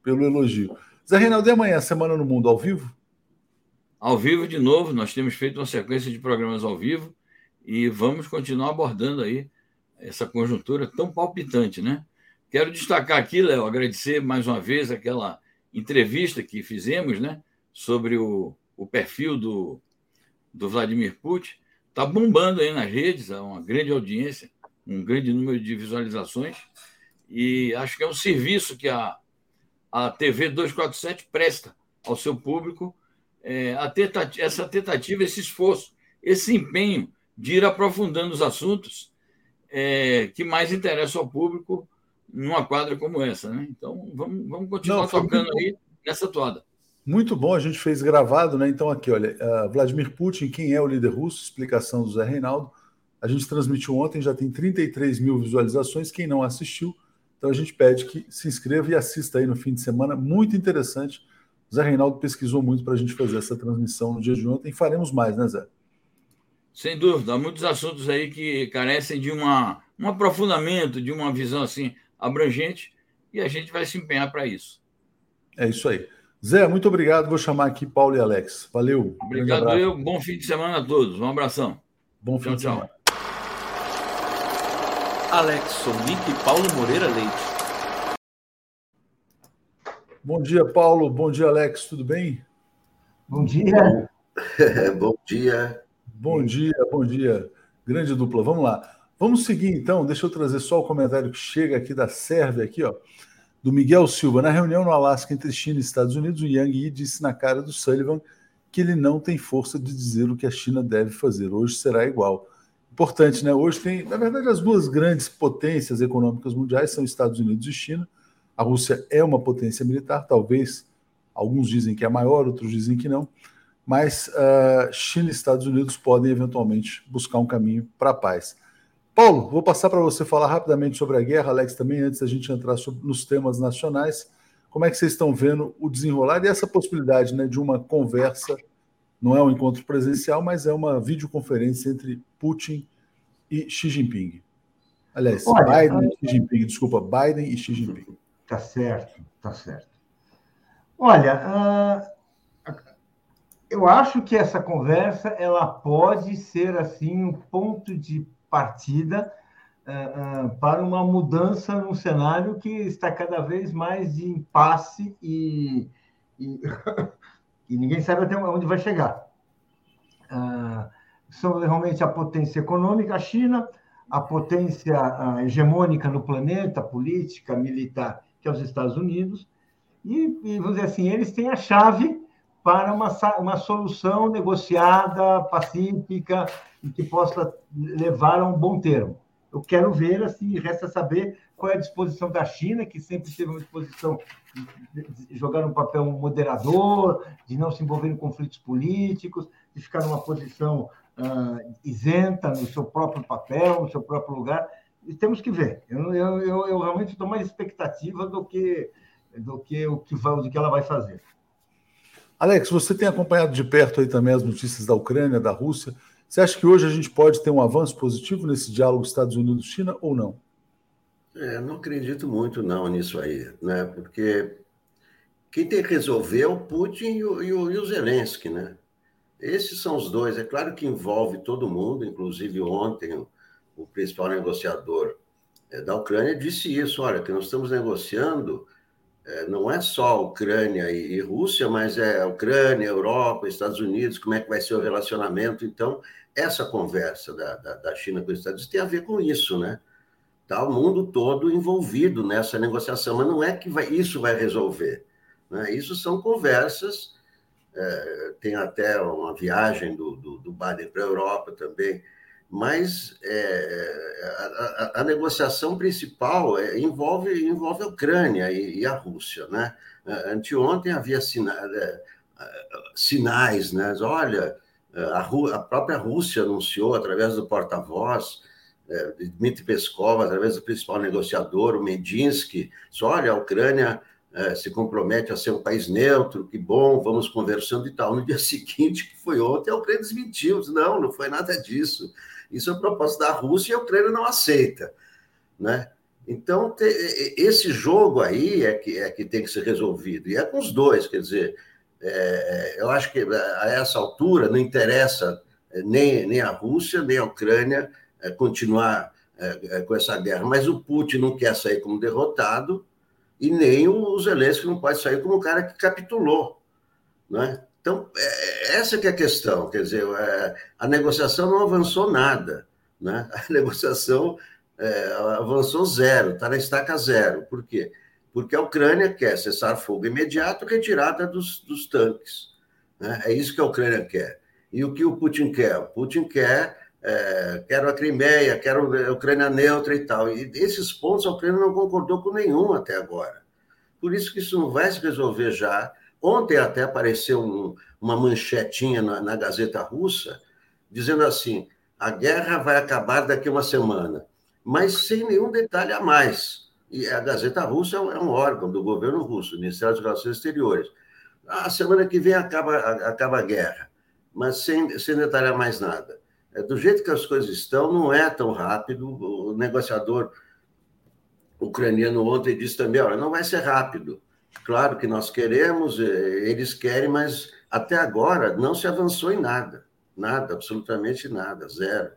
pelo elogio. Zé Reinaldo, e amanhã, Semana no Mundo, ao vivo? Ao vivo de novo, nós temos feito uma sequência de programas ao vivo e vamos continuar abordando aí essa conjuntura tão palpitante, né? Quero destacar aqui, Léo, agradecer mais uma vez aquela entrevista que fizemos, né, sobre o, o perfil do, do Vladimir Putin. Está bombando aí nas redes, há uma grande audiência, um grande número de visualizações, e acho que é um serviço que a, a TV 247 presta ao seu público, é, tentativa, essa tentativa, esse esforço, esse empenho de ir aprofundando os assuntos é, que mais interessa ao público numa quadra como essa. Né? Então, vamos, vamos continuar Não, tocando aí nessa toada. Muito bom, a gente fez gravado, né? Então, aqui, olha, uh, Vladimir Putin, quem é o líder russo? Explicação do Zé Reinaldo. A gente transmitiu ontem, já tem 33 mil visualizações. Quem não assistiu, então a gente pede que se inscreva e assista aí no fim de semana. Muito interessante. O Zé Reinaldo pesquisou muito para a gente fazer essa transmissão no dia de ontem. Faremos mais, né, Zé? Sem dúvida, há muitos assuntos aí que carecem de uma, um aprofundamento, de uma visão assim abrangente, e a gente vai se empenhar para isso. É isso aí. Zé, muito obrigado. Vou chamar aqui Paulo e Alex. Valeu. Obrigado eu. Bom fim de semana a todos. Um abração. Bom fim tchau, de tchau. semana. Alex Sonic e Paulo Moreira Leite. Bom dia, Paulo. Bom dia, Alex. Tudo bem? Bom dia. bom dia. Bom dia, bom dia. Grande dupla. Vamos lá. Vamos seguir então. Deixa eu trazer só o comentário que chega aqui da Sérvia aqui, ó, do Miguel Silva. Na reunião no Alasca entre China e Estados Unidos, o Yang Yi disse na cara do Sullivan que ele não tem força de dizer o que a China deve fazer. Hoje será igual. Importante, né? Hoje tem, na verdade, as duas grandes potências econômicas mundiais são Estados Unidos e China. A Rússia é uma potência militar, talvez alguns dizem que é maior, outros dizem que não, mas uh, China e Estados Unidos podem eventualmente buscar um caminho para a paz. Paulo, vou passar para você falar rapidamente sobre a guerra, Alex, também, antes da gente entrar sobre, nos temas nacionais. Como é que vocês estão vendo o desenrolar e essa possibilidade né, de uma conversa não é um encontro presencial, mas é uma videoconferência entre Putin e Xi Jinping. Aliás, Olha, Biden e Xi Jinping, desculpa, Biden e Xi Jinping. Tá certo, tá certo. Olha, uh, eu acho que essa conversa ela pode ser assim um ponto de partida uh, uh, para uma mudança num cenário que está cada vez mais de impasse e, e e ninguém sabe até onde vai chegar. Ah, são realmente a potência econômica, a China, a potência hegemônica no planeta, política, militar, que é os Estados Unidos, e, e, vamos dizer assim, eles têm a chave para uma, uma solução negociada, pacífica, e que possa levar a um bom termo. Eu quero ver, assim, resta saber qual é a disposição da China, que sempre teve uma disposição de jogar um papel moderador, de não se envolver em conflitos políticos, de ficar numa posição uh, isenta no seu próprio papel, no seu próprio lugar. E temos que ver. Eu, eu, eu, eu realmente estou mais expectativa do que do que o que, vai, do que ela vai fazer. Alex, você tem acompanhado de perto aí também as notícias da Ucrânia, da Rússia. Você acha que hoje a gente pode ter um avanço positivo nesse diálogo Estados Unidos-China ou não? É, não acredito muito não nisso aí, né? Porque quem tem que resolver é o Putin e o, e o, e o Zelensky, né? Esses são os dois. É claro que envolve todo mundo, inclusive ontem o, o principal negociador é, da Ucrânia disse isso. Olha, que nós estamos negociando não é só Ucrânia e, e, Rússia, mas é Ucrânia, Europa, Estados Unidos, como é que vai ser o relacionamento. Então, essa conversa da, da, da China com os Estados Unidos tem a ver com isso, né? Está o mundo todo envolvido nessa negociação, mas não é que vai, isso vai resolver. Né? Isso são conversas, é, tem até uma viagem do, do, do Biden para a Europa também, mas é, a, a, a, negociação principal é, envolve, envolve a Ucrânia e, e, a Rússia. Né? Anteontem havia sina, é, sinais, né? olha, a, a própria Rússia anunciou, através do porta-voz, é, Dmitry Peskov, através do principal negociador, o Medinsky, só olha, a Ucrânia é, se compromete a ser um país neutro, que bom, vamos conversando e tal. No dia seguinte, que foi ontem, a Ucrânia desmentiu, disse, não, não foi nada disso. Isso é proposta da Rússia e a Ucrânia não aceita, né? Então, esse jogo aí é que, é que tem que ser resolvido, e é com os dois, quer dizer, é, eu acho que a essa altura não interessa nem, nem a Rússia, nem a Ucrânia é, continuar é, é, com essa guerra, mas o Putin não quer sair como derrotado e nem o Zelensky não pode sair como um cara que capitulou, né? Então, é, essa que é a questão, quer dizer, é, a negociação não avançou nada, né? A negociação é, avançou zero, está na estaca zero. Por quê? Porque a Ucrânia quer cessar fogo imediato, retirada dos, dos tanques. Né? É isso que a Ucrânia quer. E o que o Putin quer? O Putin quer é, quero a Crimeia, quero a Ucrânia neutra e tal. E esses pontos a Ucrânia não concordou com nenhum até agora. Por isso que isso não vai se resolver já. Ontem até apareceu um, uma manchetinha na, na, Gazeta Russa dizendo assim: a guerra vai acabar daqui uma semana, mas sem nenhum detalhe a mais. E a Gazeta Russa é um órgão do governo russo, Ministério das Relações Exteriores. A semana que vem acaba, acaba a guerra, mas sem, sem detalhar mais nada. É, do jeito que as coisas estão, não é tão rápido. O negociador ucraniano ontem disse também: olha, não vai ser rápido. Claro que nós queremos, é, eles querem, mas até agora não se avançou em nada. Nada, absolutamente nada, zero.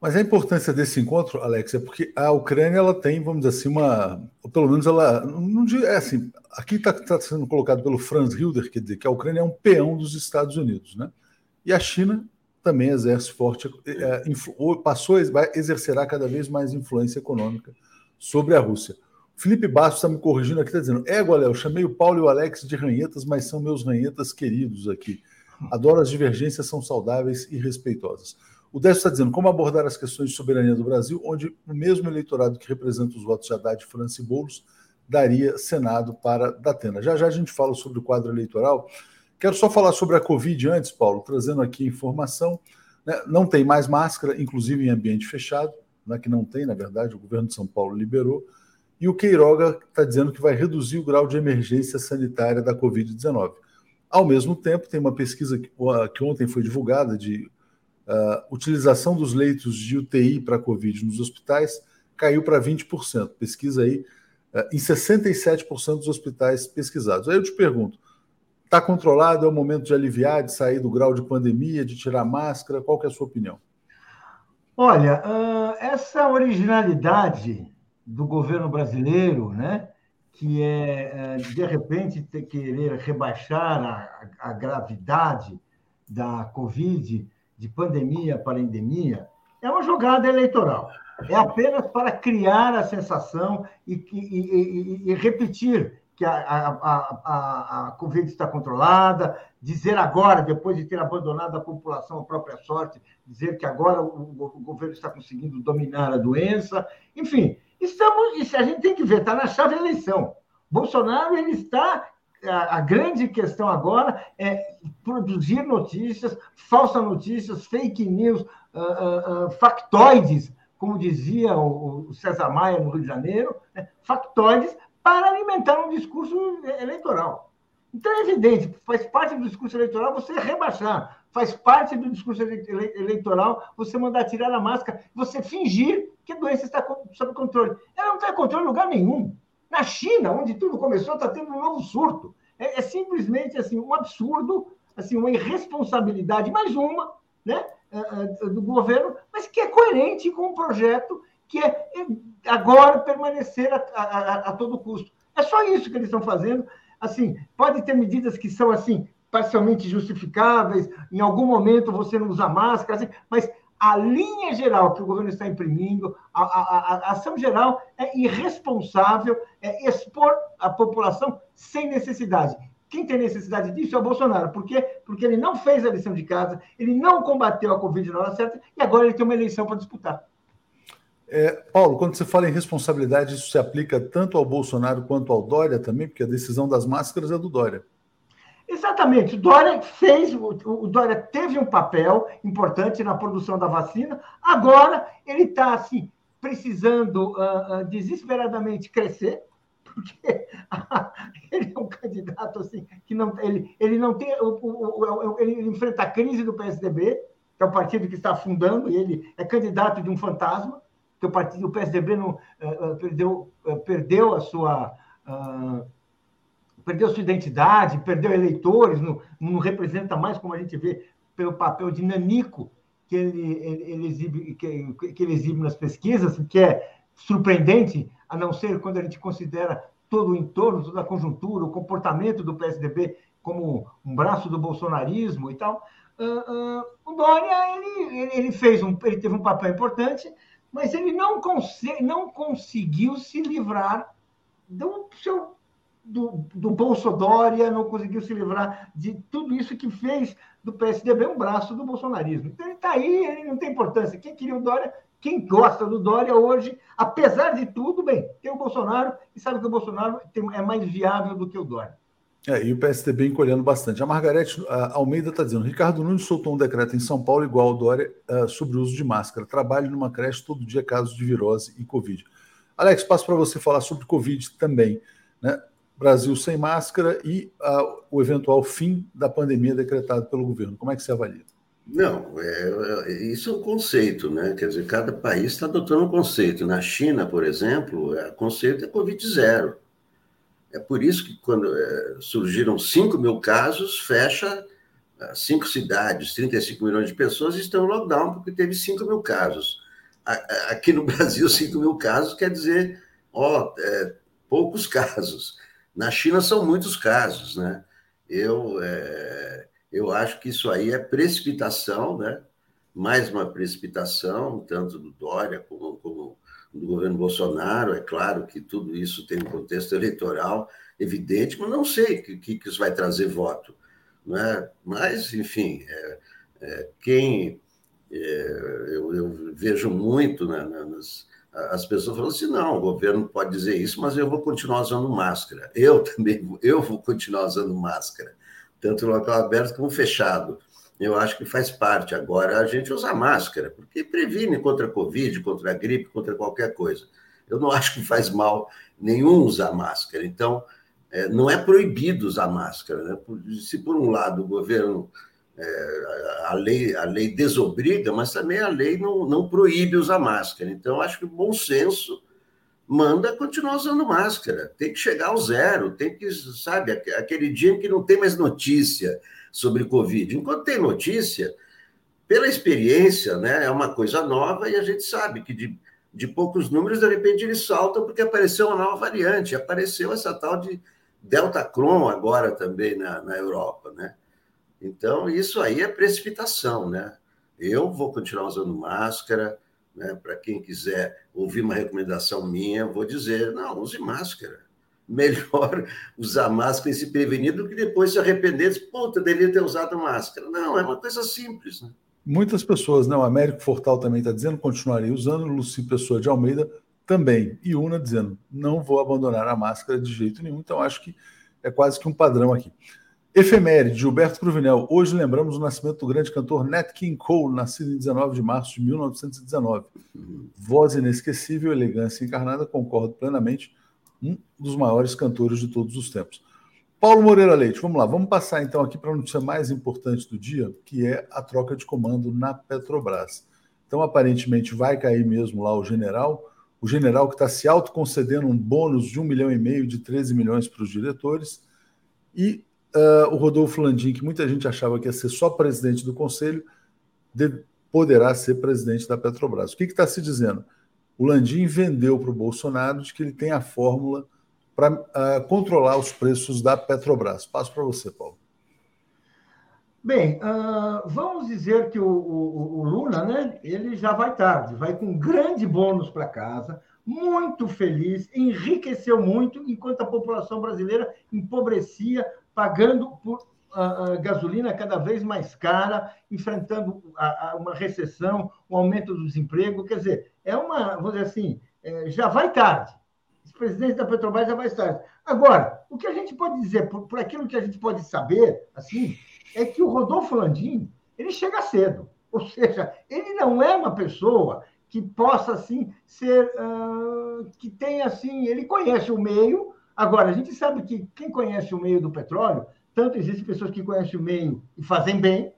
Mas a importância desse encontro, Alex, é porque a Ucrânia ela tem, vamos dizer assim, uma. Ou pelo menos ela. Não, é assim. Aqui está tá sendo colocado pelo Franz Hilder, dizer, que a Ucrânia é um peão dos Estados Unidos, né? E a China também exerce forte, é, passou, vai exercerá cada vez mais influência econômica sobre a Rússia. Felipe Bastos está me corrigindo aqui, está dizendo: É, Léo, chamei o Paulo e o Alex de ranhetas, mas são meus ranhetas queridos aqui. Adoro as divergências, são saudáveis e respeitosas. O Décio está dizendo como abordar as questões de soberania do Brasil, onde o mesmo eleitorado que representa os votos de Haddad, França e Boulos daria Senado para Datena. Já já a gente fala sobre o quadro eleitoral. Quero só falar sobre a Covid antes, Paulo, trazendo aqui informação. Né? Não tem mais máscara, inclusive em ambiente fechado, né? que não tem, na verdade, o governo de São Paulo liberou. E o Queiroga está dizendo que vai reduzir o grau de emergência sanitária da Covid-19. Ao mesmo tempo, tem uma pesquisa que, ontem foi divulgada de uh, utilização dos leitos de UTI para Covid nos hospitais caiu para 20%. Pesquisa aí uh, em 67% dos hospitais pesquisados. Aí eu te pergunto, está controlado? É o momento de aliviar, de sair do grau de pandemia, de tirar máscara? Qual que é a sua opinião? Olha, uh, essa originalidade do governo brasileiro, né, que é, de repente, querer rebaixar a, a gravidade da Covid de pandemia para endemia, é uma jogada eleitoral. É apenas para criar a sensação e, e, e, e repetir que a, a, a, a, Covid está controlada, dizer agora, depois de ter abandonado a população à própria sorte, dizer que agora o, o governo está conseguindo dominar a doença. Enfim, estamos, a gente tem que ver, está na chave da eleição. Bolsonaro ele está a, grande questão agora é produzir notícias, falsas notícias, fake news, uh, uh, factoides, como dizia o, César Maia no Rio de Janeiro, né? factoides para alimentar um discurso eleitoral. Então é evidente, faz parte do discurso eleitoral você rebaixar, faz parte do discurso eleitoral você mandar tirar a máscara, você fingir que a doença está sob controle. Ela não está em controle em lugar nenhum. Na China, onde tudo começou, está tendo um novo surto. É, é, simplesmente assim um absurdo, assim uma irresponsabilidade, mais uma, né, é, é, do governo, mas que é coerente com o projeto que é agora permanecer a, a, a todo custo. É só isso que eles estão fazendo. Assim, pode ter medidas que são assim parcialmente justificáveis. Em algum momento você não usa máscara, assim, mas a linha geral que o governo está imprimindo, a, a, a, ação geral é irresponsável, é expor a população sem necessidade. Quem tem necessidade disso é o Bolsonaro. Por quê? Porque ele não fez a lição de casa, ele não combateu a Covid na hora certa e agora ele tem uma eleição para disputar. É, Paulo, quando você fala em responsabilidade, isso se aplica tanto ao Bolsonaro quanto ao Dória também, porque a decisão das máscaras é do Dória. Exatamente. O Dória fez, o Dória teve um papel importante na produção da vacina. Agora ele está assim precisando uh, uh, desesperadamente crescer, porque ele é um candidato assim que não ele, ele não tem o, o, o, ele enfrenta a crise do PSDB, que é o partido que está afundando, e ele é candidato de um fantasma, que o partido o PSDB não uh, perdeu perdeu a sua perdeu sua identidade, perdeu eleitores, não, não, representa mais, como a gente vê, pelo papel de nanico que ele, ele, ele exibe, que, que, ele exibe nas pesquisas, que é surpreendente, a não ser quando a gente considera todo o entorno, toda a conjuntura, o comportamento do PSDB como um braço do bolsonarismo e tal. Uh, uh, o Dória ele, ele, fez um, ele teve um papel importante, mas ele não, não conseguiu se livrar do seu do, do Bolsodória, não conseguiu se livrar de tudo isso que fez do PSDB um braço do bolsonarismo. Então ele está aí, ele não tem importância. Quem queria o Dória, quem gosta do Dória hoje, apesar de tudo, bem, tem o Bolsonaro e sabe que o Bolsonaro tem, é mais viável do que o Dória. É, e o PSDB encolhendo bastante. A Margarete Almeida está dizendo: Ricardo Nunes soltou um decreto em São Paulo igual ao Dória uh, sobre o uso de máscara. Trabalho numa creche todo dia casos de virose e Covid. Alex, passo para você falar sobre Covid também. Né? Brasil sem máscara e o eventual fim da pandemia decretado pelo governo. Como é que você avalia? Não, é, é, isso é um conceito, né? Quer dizer, cada país está adotando um conceito. Na China, por exemplo, o conceito é Covid zero. É por isso que quando é, surgiram 5 mil casos, fecha é, cinco cidades, 35 milhões de pessoas estão em lockdown porque teve 5 mil casos. Aqui no Brasil, 5 mil casos quer dizer, ó, é, poucos casos. Na China são muitos casos, né? Eu, é, eu acho que isso aí é precipitação, né? Mais uma precipitação, tanto do Dória como, como do governo Bolsonaro. É claro que tudo isso tem um contexto eleitoral evidente, mas não sei o que, que isso vai trazer voto. Né? Mas, enfim, é, é, quem É, eu, eu, vejo muito né, nas, as pessoas falando assim, não, o governo pode dizer isso, mas eu vou continuar usando máscara. Eu também, eu vou continuar usando máscara, tanto no local aberto como fechado. Eu acho que faz parte agora a gente usar máscara, porque previne contra a Covid, contra a gripe, contra qualquer coisa. Eu não acho que faz mal nenhum usar máscara. Então, é, não é proibido usar máscara. Né? Se, por um lado, o governo, a, lei, a lei desobriga, mas também a lei não, não proíbe usar máscara. Então, acho que o bom senso manda continuar usando máscara. Tem que chegar ao zero, tem que, sabe, aquele dia em que não tem mais notícia sobre Covid. Enquanto tem notícia, pela experiência, né, é uma coisa nova e a gente sabe que de, de poucos números, de repente, eles saltam porque apareceu uma nova variante, apareceu essa tal de Delta Cron agora também na, na Europa, né? Então, isso aí é precipitação, né? Eu vou continuar usando máscara, né? Para quem quiser ouvir uma recomendação minha, vou dizer, não, use máscara. Melhor usar máscara e se prevenir do que depois se arrepender de, puta, devia ter usado máscara. Não, é uma coisa simples, né? Muitas pessoas, né? O Américo Fortal também está dizendo, continuarei usando, Luci Pessoa de Almeida também. E Una dizendo, não vou abandonar a máscara de jeito nenhum. Então, acho que é quase que um padrão aqui. Efeméride, Gilberto Cruvinel. Hoje lembramos o nascimento do grande cantor Nat King Cole, nascido em 19 de março de 1919. Voz inesquecível, elegância encarnada, concordo plenamente. Um dos maiores cantores de todos os tempos. Paulo Moreira Leite, vamos lá, vamos passar então aqui para a notícia mais importante do dia, que é a troca de comando na Petrobras. Então, aparentemente, vai cair mesmo lá o general o general que está se autoconcedendo um bônus de um milhão e meio de 13 milhões para os diretores, e uh, o Rodolfo Landim, que muita gente achava que ia ser só presidente do conselho, de, poderá ser presidente da Petrobras. O que está se dizendo? O Landim vendeu para o Bolsonaro de que ele tem a fórmula para uh, controlar os preços da Petrobras. Passo para você, Paulo. Bem, uh, vamos dizer que o, o, o, Lula, né, ele já vai tarde, vai com grande bônus para casa, muito feliz, enriqueceu muito, enquanto a população brasileira empobrecia, pagando por uh, uh, gasolina cada vez mais cara, enfrentando a, a uma recessão, um aumento do desemprego. Quer dizer, é uma, vamos dizer assim, é, já vai tarde. O presidente da Petrobras já vai tarde. Agora, o que a gente pode dizer, por, por aquilo que a gente pode saber, assim, é que o Rodolfo Landim, ele chega cedo. Ou seja, ele não é uma pessoa que possa, assim, ser... Uh, que tenha, assim... Ele conhece o meio. Agora, a gente sabe que quem conhece o meio do petróleo, tanto existem pessoas que conhecem o meio e fazem bem,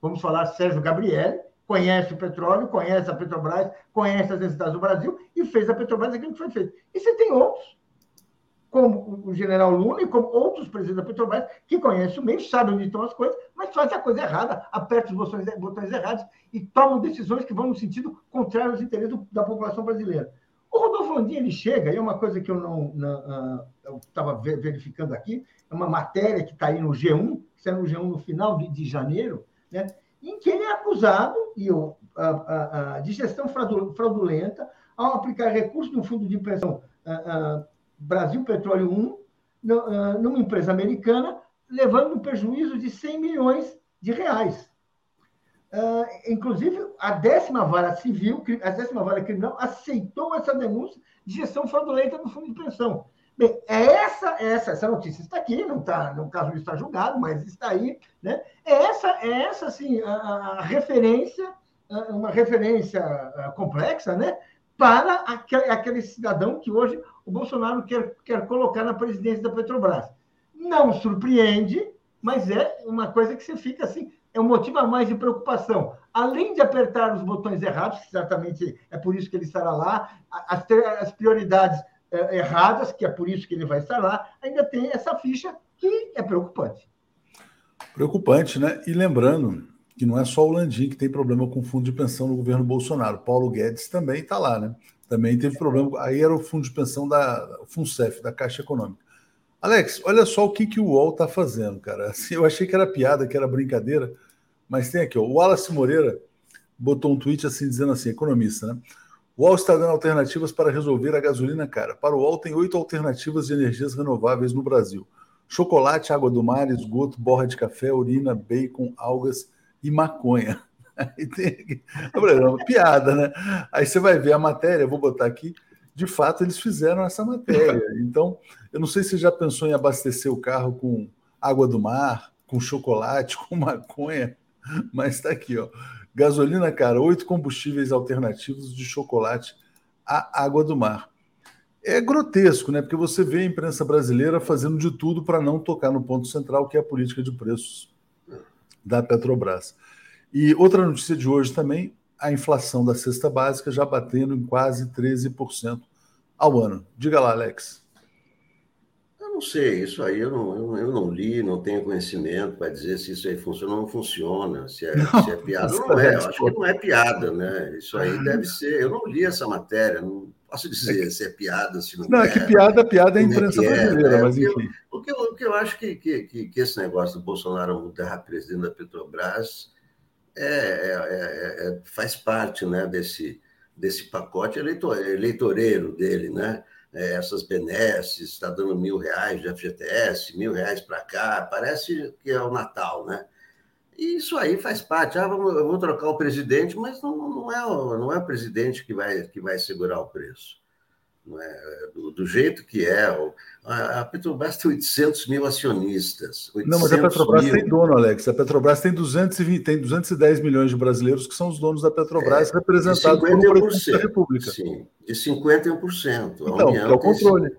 vamos falar Sérgio Gabriel, conhece o petróleo, conhece a Petrobras, conhece as necessidades do Brasil e fez a Petrobras aquilo que foi feito. E você tem outros como o general Lula e como outros presidentes da Petrobras, que conhecem o meio, sabem onde estão as coisas, mas fazem a coisa errada, apertam os botões, botões errados e tomam decisões que vão no sentido contrário aos interesses da população brasileira. O Rodolfo Landim, ele chega, e é uma coisa que eu não, não uh, estava verificando aqui, é uma matéria que está aí no G1, que saiu no G1 no final de, de janeiro, né, em que ele é acusado e, uh, uh, de gestão fraudulenta ao aplicar recursos no fundo de pensão Brasil Petróleo 1, ah, numa empresa americana, levando um prejuízo de 100 milhões de reais. Uh, inclusive, a décima vara civil, a décima vara criminal, aceitou essa denúncia de gestão fraudulenta no fundo de pensão. Bem, é essa, é essa, essa notícia está aqui, não está, no caso não está julgado, mas está aí, né? É essa, é essa, assim, a, a referência, uma referência complexa, né? Para aquele, aquele cidadão que hoje o Bolsonaro quer, quer colocar na presidência da Petrobras. Não surpreende, mas é uma coisa que você fica assim, é um motivo a mais de preocupação. Além de apertar os botões errados, que certamente é por isso que ele estará lá, as, as prioridades é, erradas, que é por isso que ele vai estar lá, ainda tem essa ficha que é preocupante. Preocupante, né? E lembrando que não é só o Landim que tem problema com fundo de pensão no governo Bolsonaro. Paulo Guedes também está lá, né? Também teve problema. Aí era o fundo de pensão da FUNCEF, da Caixa Econômica. Alex, olha só o que, que o UOL está fazendo, cara. Assim, eu achei que era piada, que era brincadeira, mas tem aqui, ó, o Wallace Moreira botou um tweet assim, dizendo assim, economista, né? O UOL está dando alternativas para resolver a gasolina cara. Para o UOL, tem oito alternativas de energias renováveis no Brasil. Chocolate, água do mar, esgoto, borra de café, urina, bacon, algas e maconha. Aí tem aqui, piada, né? Aí você vai ver a matéria, vou botar aqui, de fato eles fizeram essa matéria. Então, eu não sei se você já pensou em abastecer o carro com água do mar, com chocolate, com maconha, mas está aqui, ó. Gasolina cara, oito combustíveis alternativos de chocolate à água do mar. É grotesco, né? Porque você vê a imprensa brasileira fazendo de tudo para não tocar no ponto central, que é a política de preços da Petrobras. E outra notícia de hoje também, a inflação da cesta básica já batendo em quase 13% ao ano. Diga lá, Alex. Não sei, isso aí eu não, eu, eu não li, não tenho conhecimento para dizer se isso aí funciona ou não funciona, se é, não, se é piada ou não é. Eu acho que não é piada, né? Isso aí deve ser. Eu não li essa matéria, não posso dizer é se é piada, se não, não é. Não, é que piada, piada é a é imprensa é, brasileira, é, mas enfim. O que, eu, o que eu acho que, que, que, que esse negócio do Bolsonaro mudar presidente da Petrobras é, é, faz parte né, desse, desse pacote eleitor, eleitoreiro dele, né? É, essas benesses, está dando mil reais de FGTS, mil reais para cá, parece que é o Natal, né? E isso aí faz parte. Ah, vamos, eu vou trocar o presidente, mas não, não, é, não é o presidente que vai, que vai segurar o preço. É? Do, do, jeito que é. A Petrobras tem 800 mil acionistas. 800 não, mas a Petrobras mil. tem dono, Alex. A Petrobras tem, 220, tem 210 milhões de brasileiros que são os donos da Petrobras, é, representados pelo presidente da República. Sim, de 51%. Então, é o controle.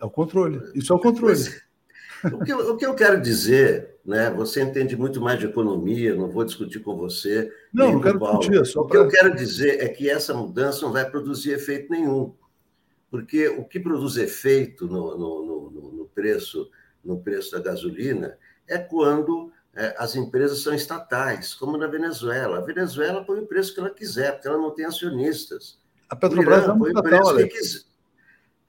É o controle. Isso é o controle. Mas, o, que eu, o que eu quero dizer, né? Você entende muito mais de economia, não vou discutir com você. Não, não quero discutir. Só o que eu quero dizer é que essa mudança não vai produzir efeito nenhum porque o que produz efeito no, no, no, no preço, no preço da gasolina é quando é, as empresas são estatais, como na Venezuela. A Venezuela põe o preço que ela quiser, porque ela não tem acionistas. A Petrobras não põe o preço que quiser.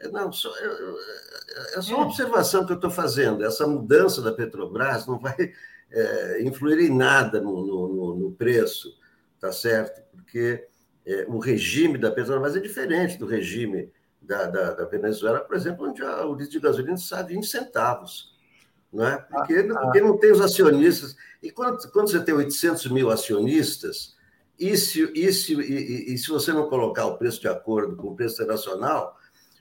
É, não, só, é, é só uma observação que eu estou fazendo. Essa mudança da Petrobras não vai é, influir em nada no, no, no, preço, tá certo? Porque é, o regime da Petrobras é diferente do regime da, da, da, Venezuela, por exemplo, onde a, o litro de gasolina está a 20 centavos. Não é? porque, ah, porque não tem os acionistas. E quando, quando você tem 800 mil acionistas, e se, e, se, e, e se você não colocar o preço de acordo com o preço internacional,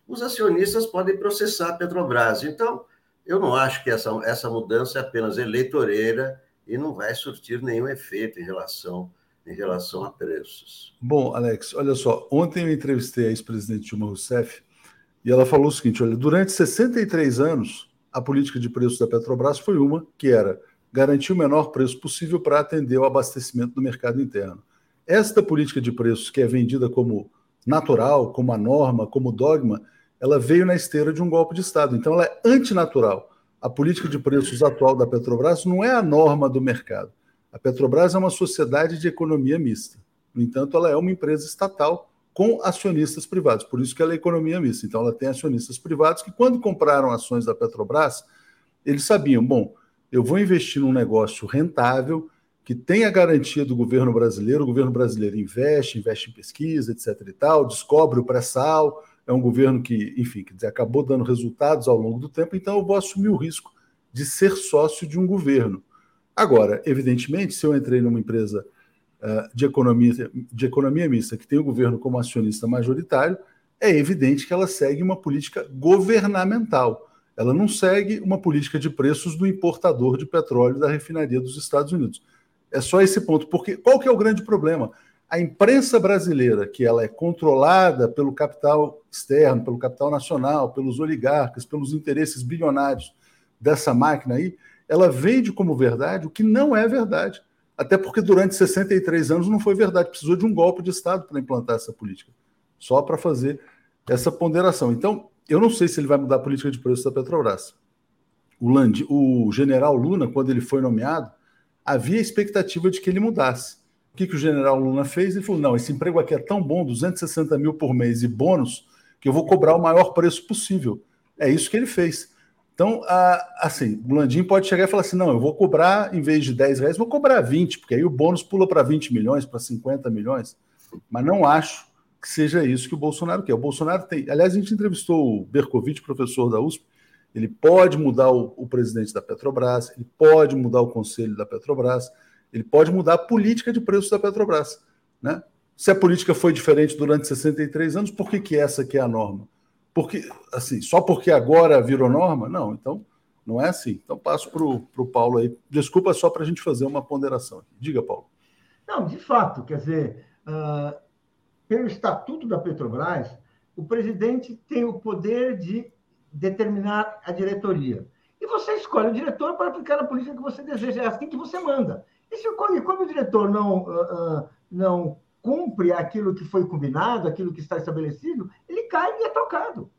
os acionistas podem processar a Petrobras. Então, eu não acho que essa, essa mudança é apenas eleitoreira e não vai surtir nenhum efeito em relação em relação a preços. Bom, Alex, olha só, ontem eu entrevistei a ex-presidente Dilma Rousseff e ela falou o seguinte: olha, durante 63 anos, a política de preços da Petrobras foi uma que era garantir o menor preço possível para atender o abastecimento do mercado interno. Esta política de preços, que é vendida como natural, como a norma, como dogma, ela veio na esteira de um golpe de Estado. Então, ela é antinatural. A política de preços atual da Petrobras não é a norma do mercado. A Petrobras é uma sociedade de economia mista. No entanto, ela é uma empresa estatal com acionistas privados. Por isso que ela é economia mista. Então, ela tem acionistas privados que, quando compraram ações da Petrobras, eles sabiam: bom, eu vou investir num negócio rentável, que tem a garantia do governo brasileiro. O governo brasileiro investe, investe em pesquisa, etc. e tal, descobre o pré-sal. É um governo que, enfim, que acabou dando resultados ao longo do tempo. Então, eu vou assumir o risco de ser sócio de um governo. Agora, evidentemente, se eu entrei numa empresa uh, de, economia, de economia mista que tem o governo como acionista majoritário, é evidente que ela segue uma política governamental. Ela não segue uma política de preços do importador de petróleo da refinaria dos Estados Unidos. É só esse ponto. Porque qual que é o grande problema? A imprensa brasileira, que ela é controlada pelo capital externo, pelo capital nacional, pelos oligarcas, pelos interesses bilionários dessa máquina aí, ela vende como verdade o que não é verdade. Até porque durante 63 anos não foi verdade, precisou de um golpe de Estado para implantar essa política, só para fazer essa ponderação. Então, eu não sei se ele vai mudar a política de preço da Petrobras. O, Land, o general Luna, quando ele foi nomeado, havia expectativa de que ele mudasse. O que, que o general Luna fez? Ele falou: não, esse emprego aqui é tão bom, 260 mil por mês e bônus, que eu vou cobrar o maior preço possível. É isso que ele fez. Então, assim, o Landim pode chegar e falar assim: não, eu vou cobrar, em vez de 10 reais, vou cobrar 20, porque aí o bônus pula para 20 milhões, para 50 milhões. Mas não acho que seja isso que o Bolsonaro quer. O Bolsonaro tem. Aliás, a gente entrevistou o Bercovitch, professor da USP. Ele pode mudar o, o presidente da Petrobras, ele pode mudar o conselho da Petrobras, Ele pode mudar a política de preços da Petrobras. Né? Se a política foi diferente durante 63 anos, por que, que essa aqui é a norma? Porque, assim, só porque agora virou norma? Não, então não é assim. Então passo para o Paulo aí. Desculpa só para a gente fazer uma ponderação. Diga, Paulo. Não, de fato, quer dizer, uh, pelo estatuto da Petrobras, o presidente tem o poder de determinar a diretoria. E você escolhe o diretor para aplicar a política que você deseja, é assim que você manda. E se, quando o diretor não, uh, uh, não cumpre aquilo que foi combinado, aquilo que está estabelecido, ele cai e é trocado.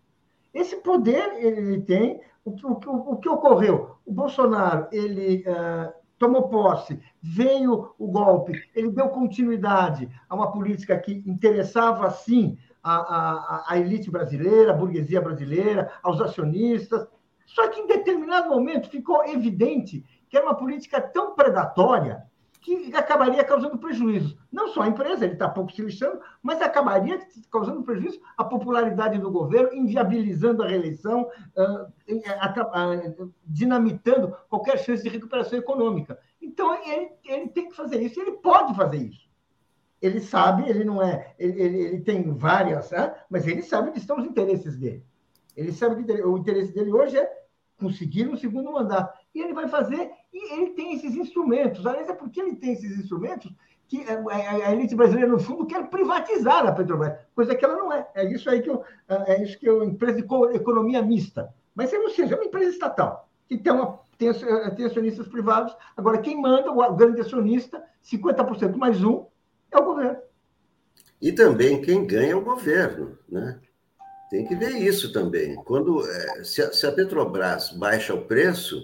Esse poder ele tem. O, o, o que ocorreu? O Bolsonaro ele uh, tomou posse, veio o golpe, ele deu continuidade a uma política que interessava, sim, a, a, a elite brasileira, a burguesia brasileira, aos acionistas. Só que, em determinado momento, ficou evidente que era uma política tão predatória que acabaria causando prejuízo. Não só à empresa, ele está pouco se lixando, mas acabaria causando prejuízo à popularidade do governo, inviabilizando a reeleição, dinamitando qualquer chance de recuperação econômica. Então, ele, ele tem que fazer isso, ele pode fazer isso. Ele sabe, ele não é. Ele, ele, ele tem várias, né? mas ele sabe onde estão os interesses dele. Ele sabe que o interesse dele hoje é conseguir um segundo mandato. E ele vai fazer, e ele tem esses instrumentos. Aliás, é porque ele tem esses instrumentos que a elite brasileira, no fundo, quer privatizar a Petrobras, coisa que ela não é. É isso aí que eu, é isso que eu empresa de economia mista. Mas, ou seja, é uma empresa estatal, que tem, uma, tem, tem acionistas privados. Agora, quem manda, o grande acionista, 50% mais um, é o governo. E também quem ganha é o governo, né? Tem que ver isso também. Quando é, a, se a Petrobras baixa o preço,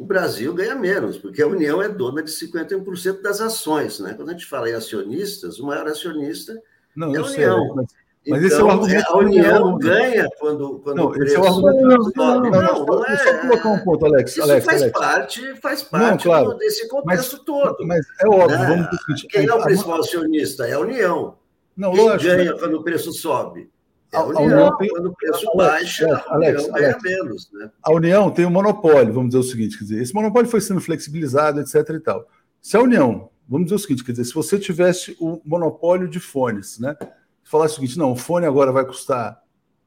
o Brasil ganha menos, porque a União é dona de 51% das ações. Né? Quando a gente fala em acionistas, o maior acionista não, é a União. Sei, mas, mas então, esse é o então, argumento. A União ganha quando, quando não, o preço esse é o argumento. Não, não, não, não, não é... só colocar um ponto, Alex. Isso Alex, faz Alex. parte, faz parte não, claro, desse contexto mas, todo. Mas é óbvio, né? vamos discutir. Quem é o principal acionista? É a União. Não, Quem lógico, ganha né? quando o preço sobe? É A- União, União tem- quando o preço Alex, baixa, Alex, a União Alex, ganha menos. Né? a União tem um monopólio, vamos dizer o seguinte, quer dizer, esse monopólio foi sendo flexibilizado, etc. e tal. Se a União, vamos dizer o seguinte, quer dizer, se você tivesse o monopólio de fones, né? Falasse o seguinte, não, o fone agora vai custar,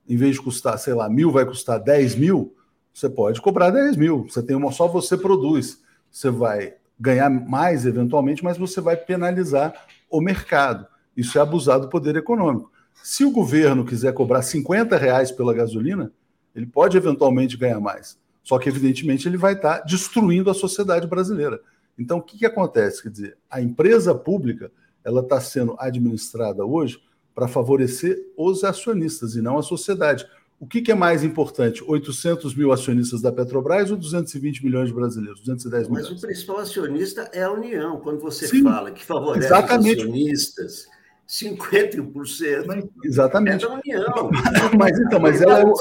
em vez de custar, sei lá, mil, vai custar 10 mil, você pode cobrar 10 mil. Você tem uma, só você produz. Você vai ganhar mais eventualmente, mas você vai penalizar o mercado. Isso é abusar do poder econômico. Se o governo quiser cobrar 50 reais pela gasolina, ele pode eventualmente ganhar mais. Só que, evidentemente, ele vai estar destruindo a sociedade brasileira. Então, o que, que acontece? Quer dizer, a empresa pública ela está sendo administrada hoje para favorecer os acionistas e não a sociedade. O que, que é mais importante? 800 mil acionistas da Petrobras ou 220 milhões de brasileiros? 210 Mas milhões? o principal acionista é a União. Quando você Sim, fala que favorece exatamente. os acionistas, 51% Mas- é Exatamente. da União. Mas então, mas ela é o.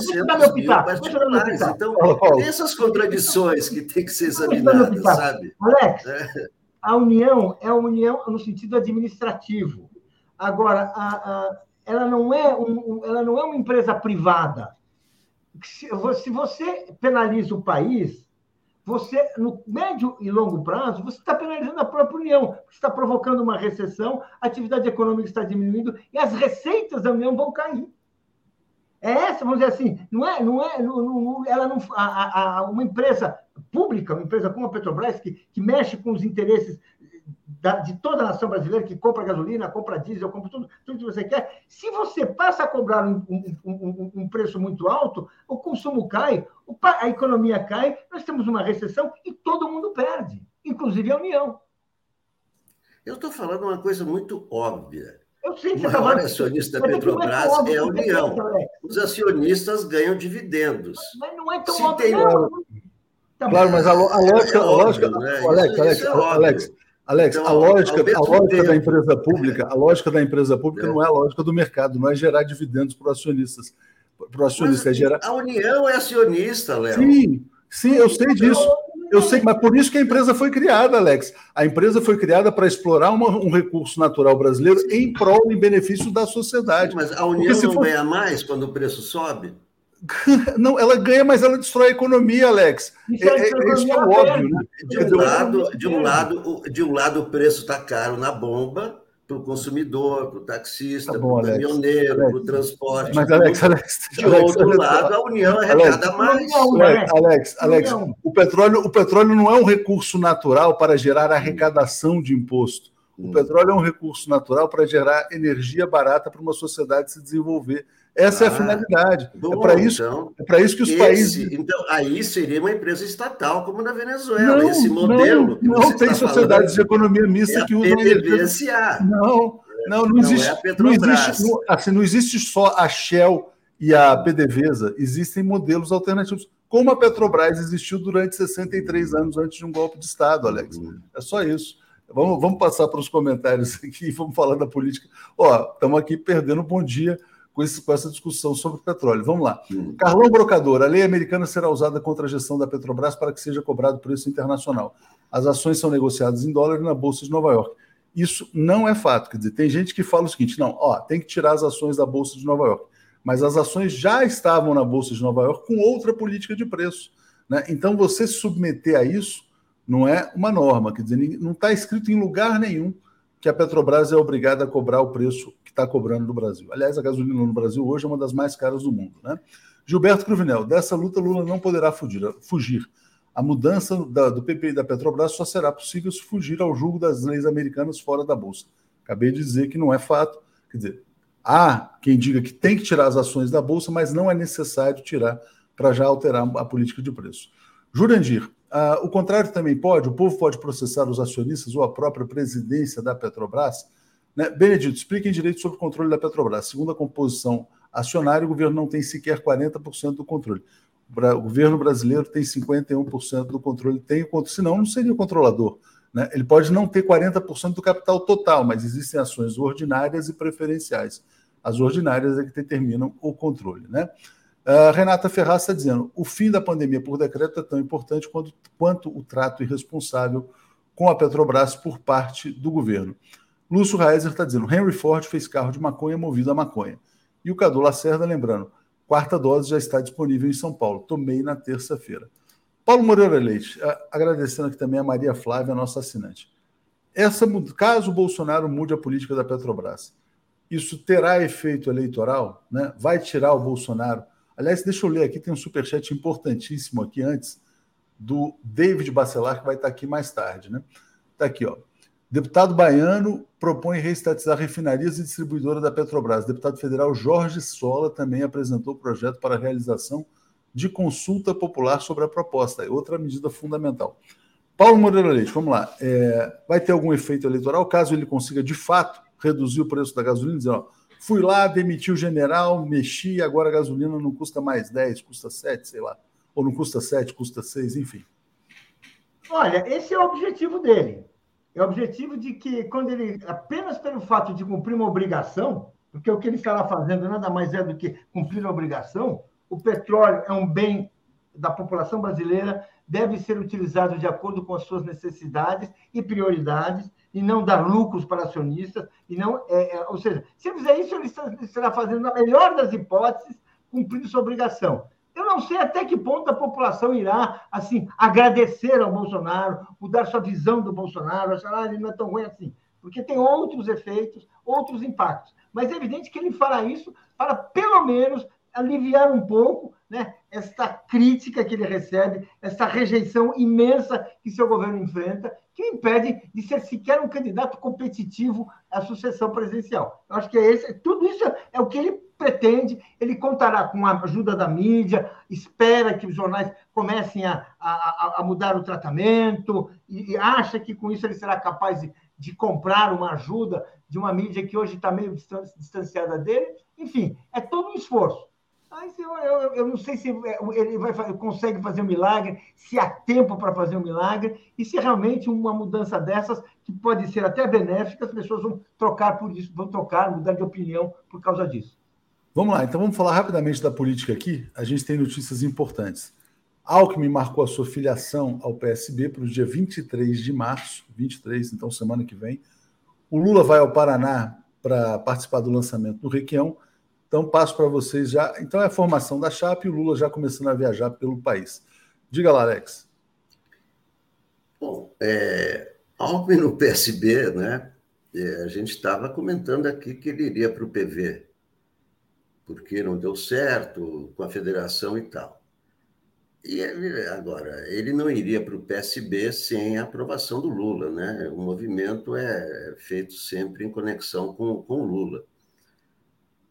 Então, Paulo. tem essas contradições que tem que ser examinadas, sabe? Alex, É. a união é a união no sentido administrativo. Agora, a- a- ela, não é um- ela não é uma empresa privada. Se se você penaliza o país, você, no médio e longo prazo, você está penalizando a própria União. Você está provocando uma recessão, a atividade econômica está diminuindo e as receitas da União vão cair. É essa, vamos dizer assim, não é, não é, não- não- ela não, a, a- uma empresa pública, uma empresa como a Petrobras, que, que mexe com os interesses da- de toda a nação brasileira, que compra gasolina, compra diesel, compra tudo, tudo que você quer, se você passa a cobrar um, um- um- um preço muito alto, o consumo cai, o a economia cai, nós temos uma recessão e todo mundo perde, inclusive a União. Eu estou falando uma coisa muito óbvia. Eu sei O que você está maior falando. acionista da é é Petrobras óbvio é a União. Os acionistas ganham dividendos. Mas não é tão Se óbvio. tem- não. Tá Claro, mas a, lógica, É a óbvio, lógica, né? Alex, Isso- Alex, isso é. Alex, Alex, Então, a lógica, a lógica da empresa pública, a lógica da empresa pública É. não é a lógica do mercado, não é gerar dividendos para acionistas, para o acionista, é Mas gerar. a União é acionista, Léo. Sim, sim, eu sei disso. Eu sei, mas por isso que a empresa foi criada, Alex. A empresa foi criada para explorar uma- um recurso natural brasileiro em prol, em benefício da sociedade. Mas a União não for- ganha mais quando o preço sobe? Não, ela ganha, mas ela destrói a economia, Alex. Isso é, é, é isso é óbvio, né? De um, lado, de, um lado, de um lado, o preço está caro na bomba, para o consumidor, para o taxista, tá para o caminhoneiro, para o transporte. Mas, Alex, Alex, de Alex, outro Alex, lado, a União arrecada Alex, mais. Não, Alex, Alex, Alex o, petróleo, o petróleo não é um recurso natural para gerar arrecadação de imposto. O hum. petróleo é um recurso natural para gerar energia barata para uma sociedade se desenvolver. Essa ah, é a ah, finalidade. É bom, é para isso, então, é isso que os esse, países. Então, aí seria uma empresa estatal, como na Venezuela. Não, esse modelo. Não, não tem sociedades de economia mista é que usam energia. Não, não, não, existe. Não, é não existe, não, assim, não existe só a Shell e a PDVSA, existem modelos alternativos. Como a Petrobras existiu durante 63 anos antes de um golpe de Estado, Alex. Uhum. É só isso. Vamos, vamos passar para os comentários aqui, vamos falar da política. Ó, estamos aqui perdendo bom dia com, esse, com essa discussão sobre o petróleo. Vamos lá. Hum. Carlão Brocador, a lei americana será usada contra a gestão da Petrobras para que seja cobrado preço internacional. As ações são negociadas em dólar na Bolsa de Nova York. Isso não é fato. Quer dizer, tem gente que fala o seguinte: não, ó, tem que tirar as ações da Bolsa de Nova York. Mas as ações já estavam na Bolsa de Nova York com outra política de preço. Né? Então, você se submeter a isso não é uma norma. Quer dizer, não está escrito em lugar nenhum que a Petrobras é obrigada a cobrar o preço está cobrando no Brasil. Aliás, a gasolina no Brasil hoje é uma das mais caras do mundo. Né? Gilberto Cruvinel, dessa luta Lula não poderá fugir. A mudança da, do PP da Petrobras só será possível se fugir ao julgo das leis americanas fora da Bolsa. Acabei de dizer que não é fato. Quer dizer, há quem diga que tem que tirar as ações da Bolsa, mas não é necessário tirar para já alterar a política de preço. Jurandir, uh, o contrário também pode? O povo pode processar os acionistas ou a própria presidência da Petrobras? Né? Benedito, explique em direito sobre o controle da Petrobras. Segundo a composição acionária, o governo não tem sequer 40% do controle. O governo brasileiro tem 51% do controle, tem o senão não seria controlador. Né? Ele pode não ter 40% do capital total, mas existem ações ordinárias e preferenciais. As ordinárias é que determinam o controle. Né? Uh, Renata Ferraz está dizendo: o fim da pandemia por decreto é tão importante quanto, quanto o trato irresponsável com a Petrobras por parte do governo. Lúcio Reiser está dizendo: Henry Ford fez carro de maconha movido a maconha. E o Cadu Lacerda lembrando: quarta dose já está disponível em São Paulo. Tomei na terça-feira. Paulo Moreira Leite, agradecendo aqui também a Maria Flávia, nossa assinante. Essa, caso o Bolsonaro mude a política da Petrobras, isso terá efeito eleitoral? Né? Vai tirar o Bolsonaro? Aliás, deixa eu ler aqui, tem um superchat importantíssimo aqui antes, do David Bacelar, que vai estar aqui mais tarde. Né? Está aqui, ó. Deputado baiano propõe reestatizar refinarias e distribuidora da Petrobras. Deputado federal Jorge Sola também apresentou o projeto para a realização de consulta popular sobre a proposta. É outra medida fundamental. Paulo Moreira Leite, vamos lá. É, vai ter algum efeito eleitoral caso ele consiga, de fato, reduzir o preço da gasolina, ó, fui lá, demiti o general, mexi, agora a gasolina não custa mais 10, custa 7, sei lá. Ou não custa 7, custa 6, enfim. Olha, esse é o objetivo dele. É objetivo de que, quando ele, apenas pelo fato de cumprir uma obrigação, porque o que ele estará fazendo nada mais é do que cumprir a obrigação, o petróleo é um bem da população brasileira, deve ser utilizado de acordo com as suas necessidades e prioridades, e não dar lucros para acionistas, e não, é, é, ou seja, se ele fizer isso, ele estará fazendo, na melhor das hipóteses, cumprindo sua obrigação. Eu não sei até que ponto a população irá, assim, agradecer ao Bolsonaro, mudar sua visão do Bolsonaro, achar ah, ele não é tão ruim assim, porque tem outros efeitos, outros impactos. Mas é evidente que ele fará isso para, pelo menos, aliviar um pouco né, esta crítica que ele recebe, essa rejeição imensa que seu governo enfrenta, que o impede de ser sequer um candidato competitivo à sucessão presidencial. Eu acho que é esse, tudo isso é o que ele pretende, ele contará com a ajuda da mídia, espera que os jornais comecem a, a, a mudar o tratamento, e, e, acha que com isso ele será capaz de, de comprar uma ajuda de uma mídia que hoje está meio distanciada dele. Enfim, é todo um esforço. Mas eu, eu, eu não sei se ele vai, consegue fazer um milagre, se há tempo para fazer um milagre, e se realmente uma mudança dessas, que pode ser até benéfica, as pessoas vão trocar por isso, vão trocar, mudar de opinião por causa disso. Vamos lá, então vamos falar rapidamente da política aqui. A gente tem notícias importantes. Alckmin marcou a sua filiação ao PSB para o dia 23 de março, 23, então semana que vem. O Lula vai ao Paraná para participar do lançamento do Requião. Então, passo para vocês já. Então, é a formação da chapa e o Lula já começando a viajar pelo país. Diga lá, Alex. Bom, é, Alckmin no PSB, né? É, a gente estava comentando aqui que ele iria para o PV, porque não deu certo com a federação e tal. E ele, agora, ele não iria para o PSB sem a aprovação do Lula, né? O movimento é feito sempre em conexão com, com o Lula.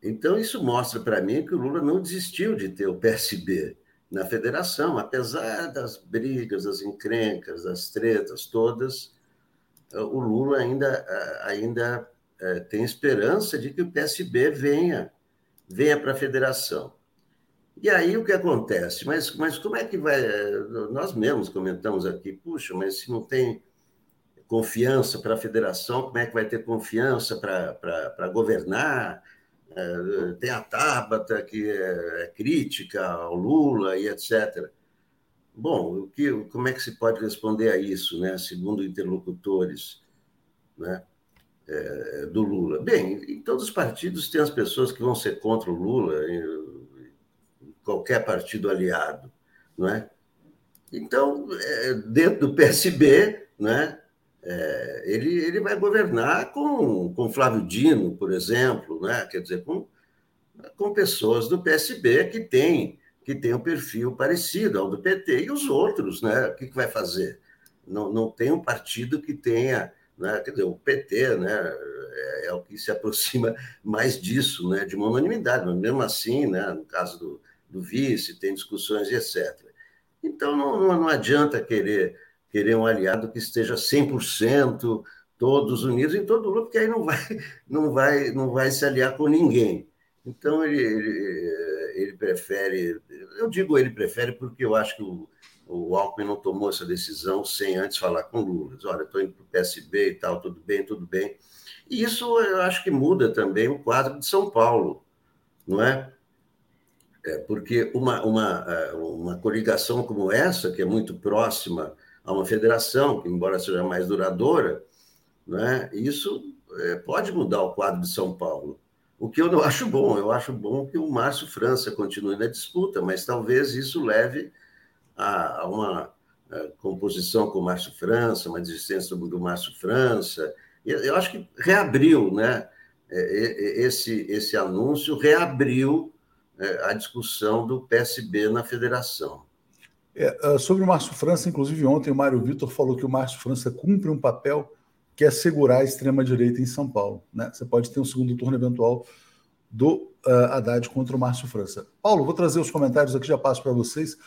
Então, isso mostra para mim que o Lula não desistiu de ter o PSB na federação, apesar das brigas, das encrencas, das tretas todas, o Lula ainda, ainda é, tem esperança de que o PSB venha, venha para a federação. E aí o que acontece? Mas, mas como é que vai. Nós mesmos comentamos aqui, puxa, mas se não tem confiança para a federação, como é que vai ter confiança para governar? É, tem a Tabata, que é, é crítica ao Lula e etc. Bom, o que, como é que se pode responder a isso, né, segundo interlocutores né, é, do Lula? Bem, em todos os partidos tem as pessoas que vão ser contra o Lula, qualquer partido aliado, não é? Então, é, dentro do PSB, né, é, ele, ele vai governar com, com Flávio Dino, por exemplo, né, quer dizer, com, com pessoas do PSB que têm que tem um perfil parecido ao do PT e os outros, né? O que, que vai fazer? Não, não tem um partido que tenha, né? Quer dizer, o PT, né? É, é, o que se aproxima mais disso, né? De uma unanimidade, mas mesmo assim, né? No caso do, do vice, tem discussões etc. Então, não, não, não adianta querer, querer um aliado que esteja 100% todos unidos em todo lugar, porque aí não vai, não vai, não vai se aliar com ninguém. Então, ele, ele, ele prefere. Eu digo ele prefere porque eu acho que o, o Alckmin não tomou essa decisão sem antes falar com o Lula. Olha, estou indo para o PSB e tal, tudo bem, tudo bem. E isso eu acho que muda também o quadro de São Paulo, não é? é porque uma, uma, é, uma coligação como essa, que é muito próxima a uma federação, que embora seja mais duradoura, não é? isso é, pode mudar o quadro de São Paulo. O que eu não acho bom, eu acho bom que o Márcio França continue na disputa, mas talvez isso leve a, uma a composição com o Márcio França, uma desistência do Márcio França. Eu acho que reabriu, né? É, esse, esse anúncio reabriu é, a discussão do PSB na federação. É, sobre o Márcio França, inclusive ontem o Mário Vitor falou que o Márcio França cumpre um papel que é segurar a extrema-direita em São Paulo. Né? Você pode ter um segundo turno eventual do uh, Haddad contra o Márcio França. Paulo, vou trazer os comentários aqui, já passo para vocês.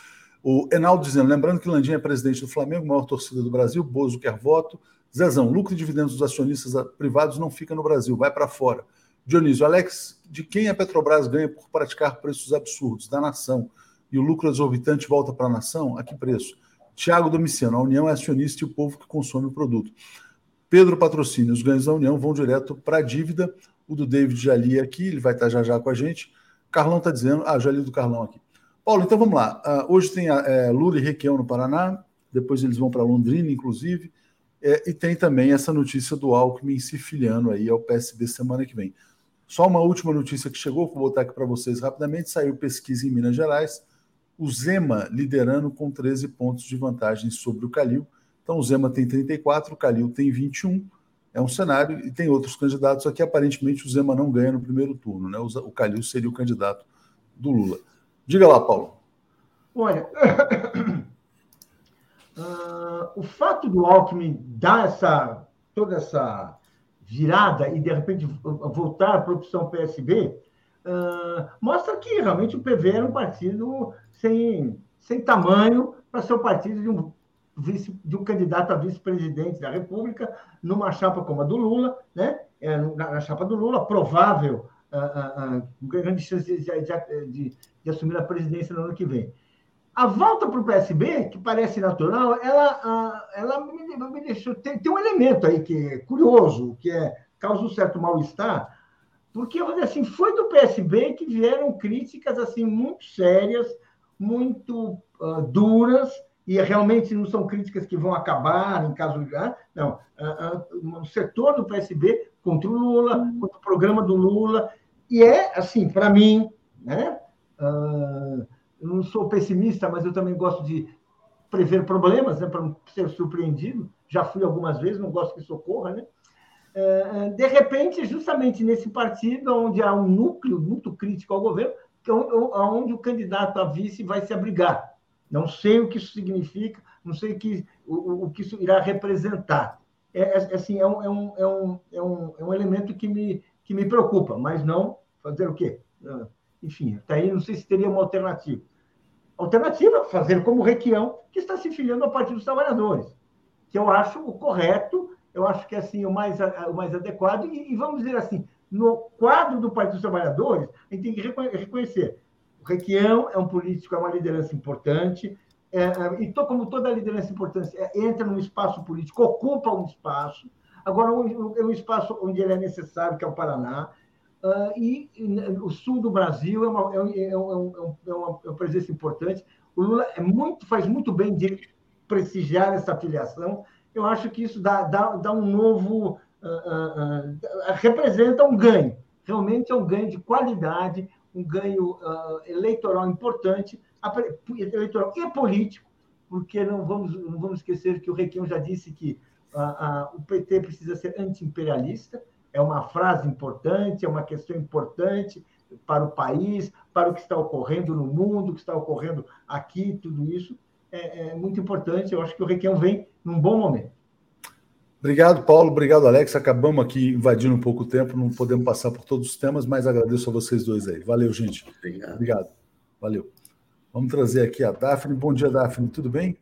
O Enaldo dizendo, lembrando que Landim é presidente do Flamengo, maior torcida do Brasil, Bozo quer voto. Zezão, lucro e dividendos dos acionistas privados não fica no Brasil, vai para fora. Dionísio, Alex, de quem a Petrobras ganha por praticar preços absurdos? Da nação. E o lucro exorbitante volta para a nação? A que preço? Tiago Domiciano, a União é acionista e o povo que consome o produto. Pedro Patrocínio, os ganhos da União vão direto para a dívida. O do David já li aqui, ele vai estar já já com a gente. Carlão está dizendo, ah, já li do Carlão aqui. Paulo, então vamos lá. Uh, hoje tem a, é, Lula e Requião no Paraná, depois eles vão para Londrina, inclusive, é, e tem também essa notícia do Alckmin se filiando aí ao PSB semana que vem. Só uma última notícia que chegou, vou botar aqui para vocês rapidamente, saiu pesquisa em Minas Gerais, o Zema liderando com 13 pontos de vantagem sobre o Calil, então o Zema tem 34, o Calil tem 21. É um cenário, e tem outros candidatos aqui. Aparentemente, o Zema não ganha no primeiro turno, né? O Calil seria o candidato do Lula. Diga lá, Paulo. Olha, uh, o fato do Alckmin dar essa, toda essa virada e, de repente, voltar para a opção PSB, uh, ah, mostra que realmente o PV era um partido sem, sem tamanho para ser o partido de um vice, de um candidato a vice-presidente da República numa chapa como a do Lula, né? É, na, na chapa do Lula, provável, uh, uh, uh, grande chance de, de, de, de, assumir a presidência no ano que vem. A volta para o PSB, que parece natural, ela, ela me, me deixou. Tem, tem, um elemento aí que é curioso, que é, causa um certo mal-estar, porque assim, foi do PSB que vieram críticas assim muito sérias, muito duras e realmente não são críticas que vão acabar em caso de. Ah, não, o setor do PSB contra o Lula, contra o programa do Lula, E é, assim, para mim, né? Uh, eu não sou pessimista, mas eu também gosto de prever problemas, né, para não ser surpreendido. Já fui algumas vezes, não gosto que isso ocorra, né? Uh, de repente, justamente nesse partido, onde há um núcleo muito crítico ao governo, que é onde o candidato a vice vai se abrigar. Não sei o que isso significa, não sei o que, o, o que isso irá representar. É, é, assim, é, um, é, um, é, um, é, um, é um elemento que me, que me preocupa, mas não fazer o quê? Ah, enfim, até aí não sei se teria uma alternativa. Alternativa, fazer como o Requião, que está se filiando ao Partido dos Trabalhadores, que eu acho o correto, eu acho que é assim, o mais, o mais adequado, e, e vamos dizer assim, no quadro do Partido dos Trabalhadores, a gente tem que reconhecer. O Requião é um político, é uma liderança importante, é, é, e to, como toda liderança importante, é, entra num espaço político, ocupa um espaço, agora é um espaço onde ele é necessário, que é o Paraná, uh, e, e, o sul do Brasil é uma, é, é, um, é, uma, é uma presença importante. O Lula é muito, faz muito bem de prestigiar essa filiação. Eu acho que isso dá, dá, dá um novo uh, uh, representa um ganho. Realmente é um ganho de qualidade, um ganho eleitoral importante, eleitoral e político, porque não vamos, não vamos esquecer que o Requião já disse que o PT precisa ser anti-imperialista, é uma frase importante, é uma questão importante para o país, para o que está ocorrendo no mundo, o que está ocorrendo aqui, tudo isso é, é muito importante. Eu acho que o Requião vem num bom momento. Obrigado, Paulo. Obrigado, Alex. Acabamos aqui invadindo um pouco o tempo, não podemos passar por todos os temas, mas agradeço a vocês dois aí. Valeu, gente. Obrigado. Obrigado. Valeu. Vamos trazer aqui a Daphne. Bom dia, Daphne. Tudo bem?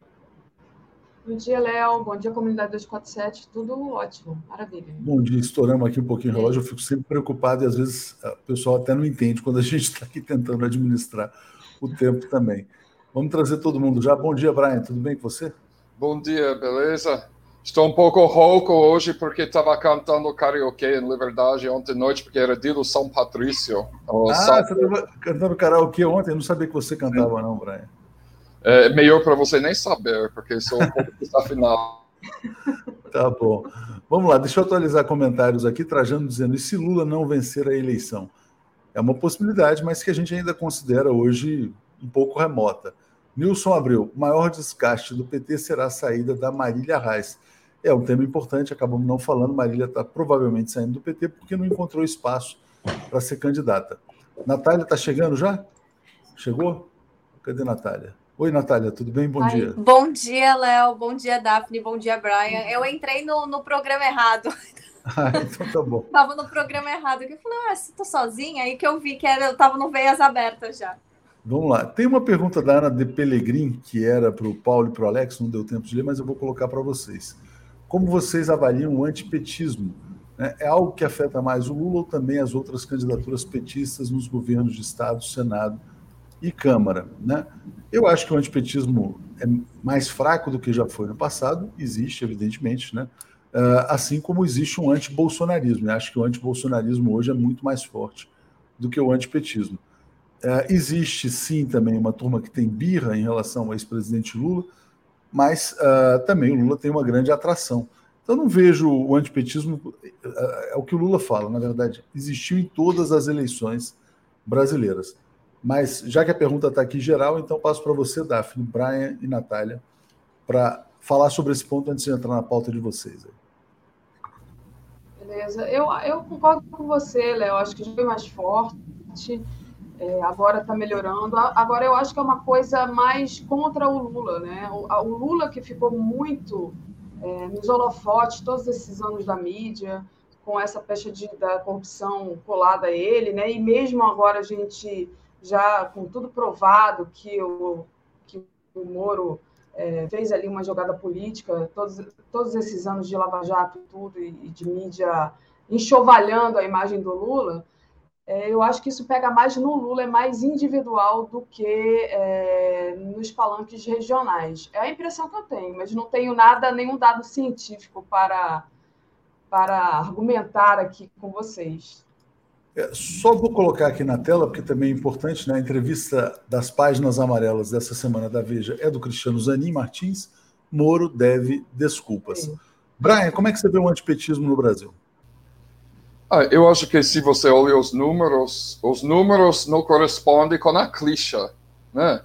Bom dia, Léo. Bom dia, comunidade 247. Tudo ótimo. Maravilha. Bom dia. Estouramos aqui um pouquinho o relógio. Eu fico sempre preocupado e às vezes o pessoal até não entende quando a gente está aqui tentando administrar o tempo também. Vamos trazer todo mundo já. Bom dia, Brian. Tudo bem com você? Bom dia, beleza? Estou um pouco rouco hoje porque estava cantando karaokê em Liberdade ontem à noite, porque era dia do São Patrício. Ah, São... você estava cantando karaokê ontem? Eu não sabia que você cantava, não, Brian. É melhor para você nem saber, porque sou um pouco desafinado. Tá bom. Vamos lá, deixa eu atualizar comentários aqui. Trajano dizendo: e se Lula não vencer a eleição? É uma possibilidade, mas que a gente ainda considera hoje um pouco remota. Nilson Abreu, maior desgaste do PT será a saída da Marília Reis é um tema importante, acabamos não falando. Marília está provavelmente saindo do PT porque não encontrou espaço para ser candidata. Natália está chegando já? Chegou? Cadê Natália? Oi, Natália, tudo bem? Bom Ai, dia. Bom dia, Léo. Bom dia, Daphne. Bom dia, Brian. Eu entrei no, no programa errado. Ah, então tá bom. Tava no programa errado. Eu falei, ah, estou sozinha. Aí que eu vi que era, eu tava no Veias Abertas já. Vamos lá. Tem uma pergunta da Ana de Pelegrin, que era para o Paulo e para o Alex, não deu tempo de ler, mas eu vou colocar para vocês. Como vocês avaliam o antipetismo? Né? É algo que afeta mais o Lula ou também as outras candidaturas petistas nos governos de Estado, Senado e Câmara? Né? Eu acho que o antipetismo é mais fraco do que já foi no passado, existe, evidentemente, né? Uh, assim como existe um antibolsonarismo. Eu acho que o antibolsonarismo hoje é muito mais forte do que o antipetismo. Uh, existe sim também uma turma que tem birra em relação ao ex-presidente Lula, mas uh, também o Lula tem uma grande atração. Então, não vejo o antipetismo, é o que o Lula fala, na verdade, existiu em todas as eleições brasileiras. Mas, já que a pergunta está aqui geral, então passo para você, Daphne, Brian e Natália, para falar sobre esse ponto antes de entrar na pauta de vocês. Beleza. Eu, eu concordo com você, Léo. Acho que já foi mais forte é, agora está melhorando. Agora eu acho que é uma coisa mais contra o Lula, né? O, o Lula que ficou muito é, nos holofotes todos esses anos da mídia, com essa pecha de, da corrupção colada a ele, né? E mesmo agora a gente já com tudo provado que o, que o Moro é, fez ali uma jogada política, todos, todos esses anos de Lava Jato tudo e, e de mídia enxovalhando a imagem do Lula, é, eu acho que isso pega mais no Lula, é mais individual do que é, nos palanques regionais. É a impressão que eu tenho, mas não tenho nada, nenhum dado científico para, para argumentar aqui com vocês. É, só vou colocar aqui na tela, porque também é importante, na né? entrevista das páginas amarelas dessa semana da Veja é do Cristiano Zanin Martins, Moro deve desculpas. Sim. Brian, como é que você vê o antipetismo no Brasil? Ah, eu acho que se você olha os números, os números não correspondem com a clichê, né?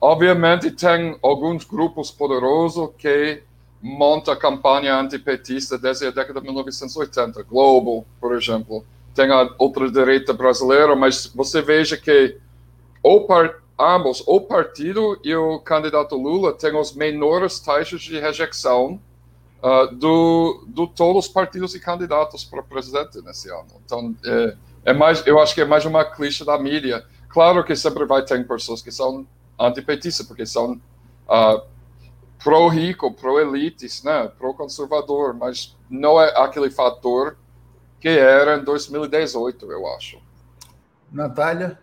Obviamente tem alguns grupos poderosos que montam campanha antipetista desde a década de 1980, Globo, por exemplo. Tem a ultradireita brasileira, mas você veja que ou par, ambos, o partido e o candidato Lula têm os menores taxas de rejeição uh, do, do todos os partidos e candidatos para presidente nesse ano. Então, é, é, mais, eu acho que é mais uma clichê da mídia. Claro que sempre vai ter pessoas que são antipetistas, porque são uh, pró-rico, pró-elites, né, pró-conservador, mas não é aquele fator que era em 2018, eu acho. Natália?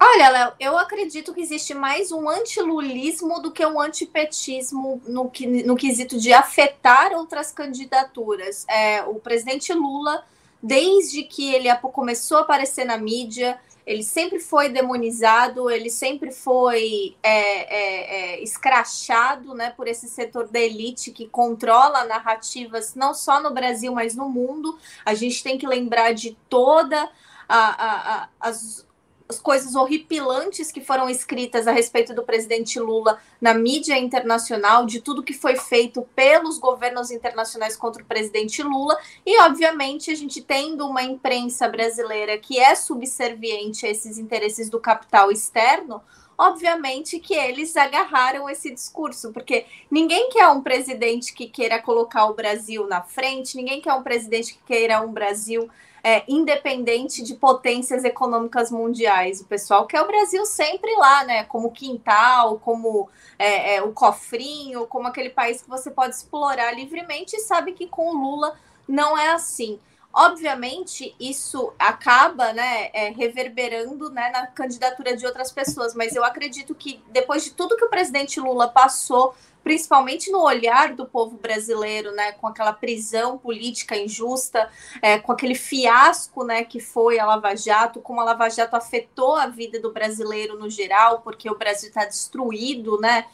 Olha, Léo, eu acredito que existe mais um antilulismo do que um antipetismo no, que, no quesito de afetar outras candidaturas. É, o presidente Lula, desde que ele começou a aparecer na mídia, ele sempre foi demonizado, ele sempre foi é, é, é, escrachado né, por esse setor da elite que controla narrativas não só no Brasil, mas no mundo. A gente tem que lembrar de toda a, a, a as as coisas horripilantes que foram escritas a respeito do presidente Lula na mídia internacional, de tudo que foi feito pelos governos internacionais contra o presidente Lula, e obviamente a gente tendo uma imprensa brasileira que é subserviente a esses interesses do capital externo, obviamente que eles agarraram esse discurso, porque ninguém quer um presidente que queira colocar o Brasil na frente, ninguém quer um presidente que queira um Brasil é, independente de potências econômicas mundiais. O pessoal quer o Brasil sempre lá, né? Como quintal, como é, é, o cofrinho, como aquele país que você pode explorar livremente e sabe que com o Lula não é assim. Obviamente, isso acaba né, é, reverberando né, na candidatura de outras pessoas, mas eu acredito que depois de tudo que o presidente Lula passou principalmente no olhar do povo brasileiro, né, com aquela prisão política injusta, é, com aquele fiasco, né, que foi a Lava Jato, como a Lava Jato afetou a vida do brasileiro no geral, porque o Brasil está destruído, né,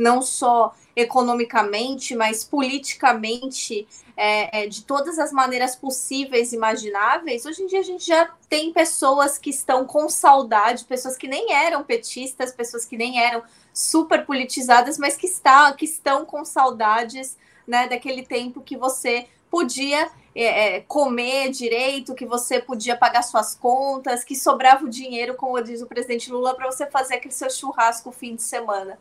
não só economicamente, mas politicamente, é, é, de todas as maneiras possíveis e imagináveis. Hoje em dia a gente já tem pessoas que estão com saudade, pessoas que nem eram petistas, pessoas que nem eram super politizadas, mas que, está, que estão com saudades né, daquele tempo que você podia é, é, comer direito, que você podia pagar suas contas, que sobrava o dinheiro, como diz o presidente Lula, para você fazer aquele seu churrasco fim de semana.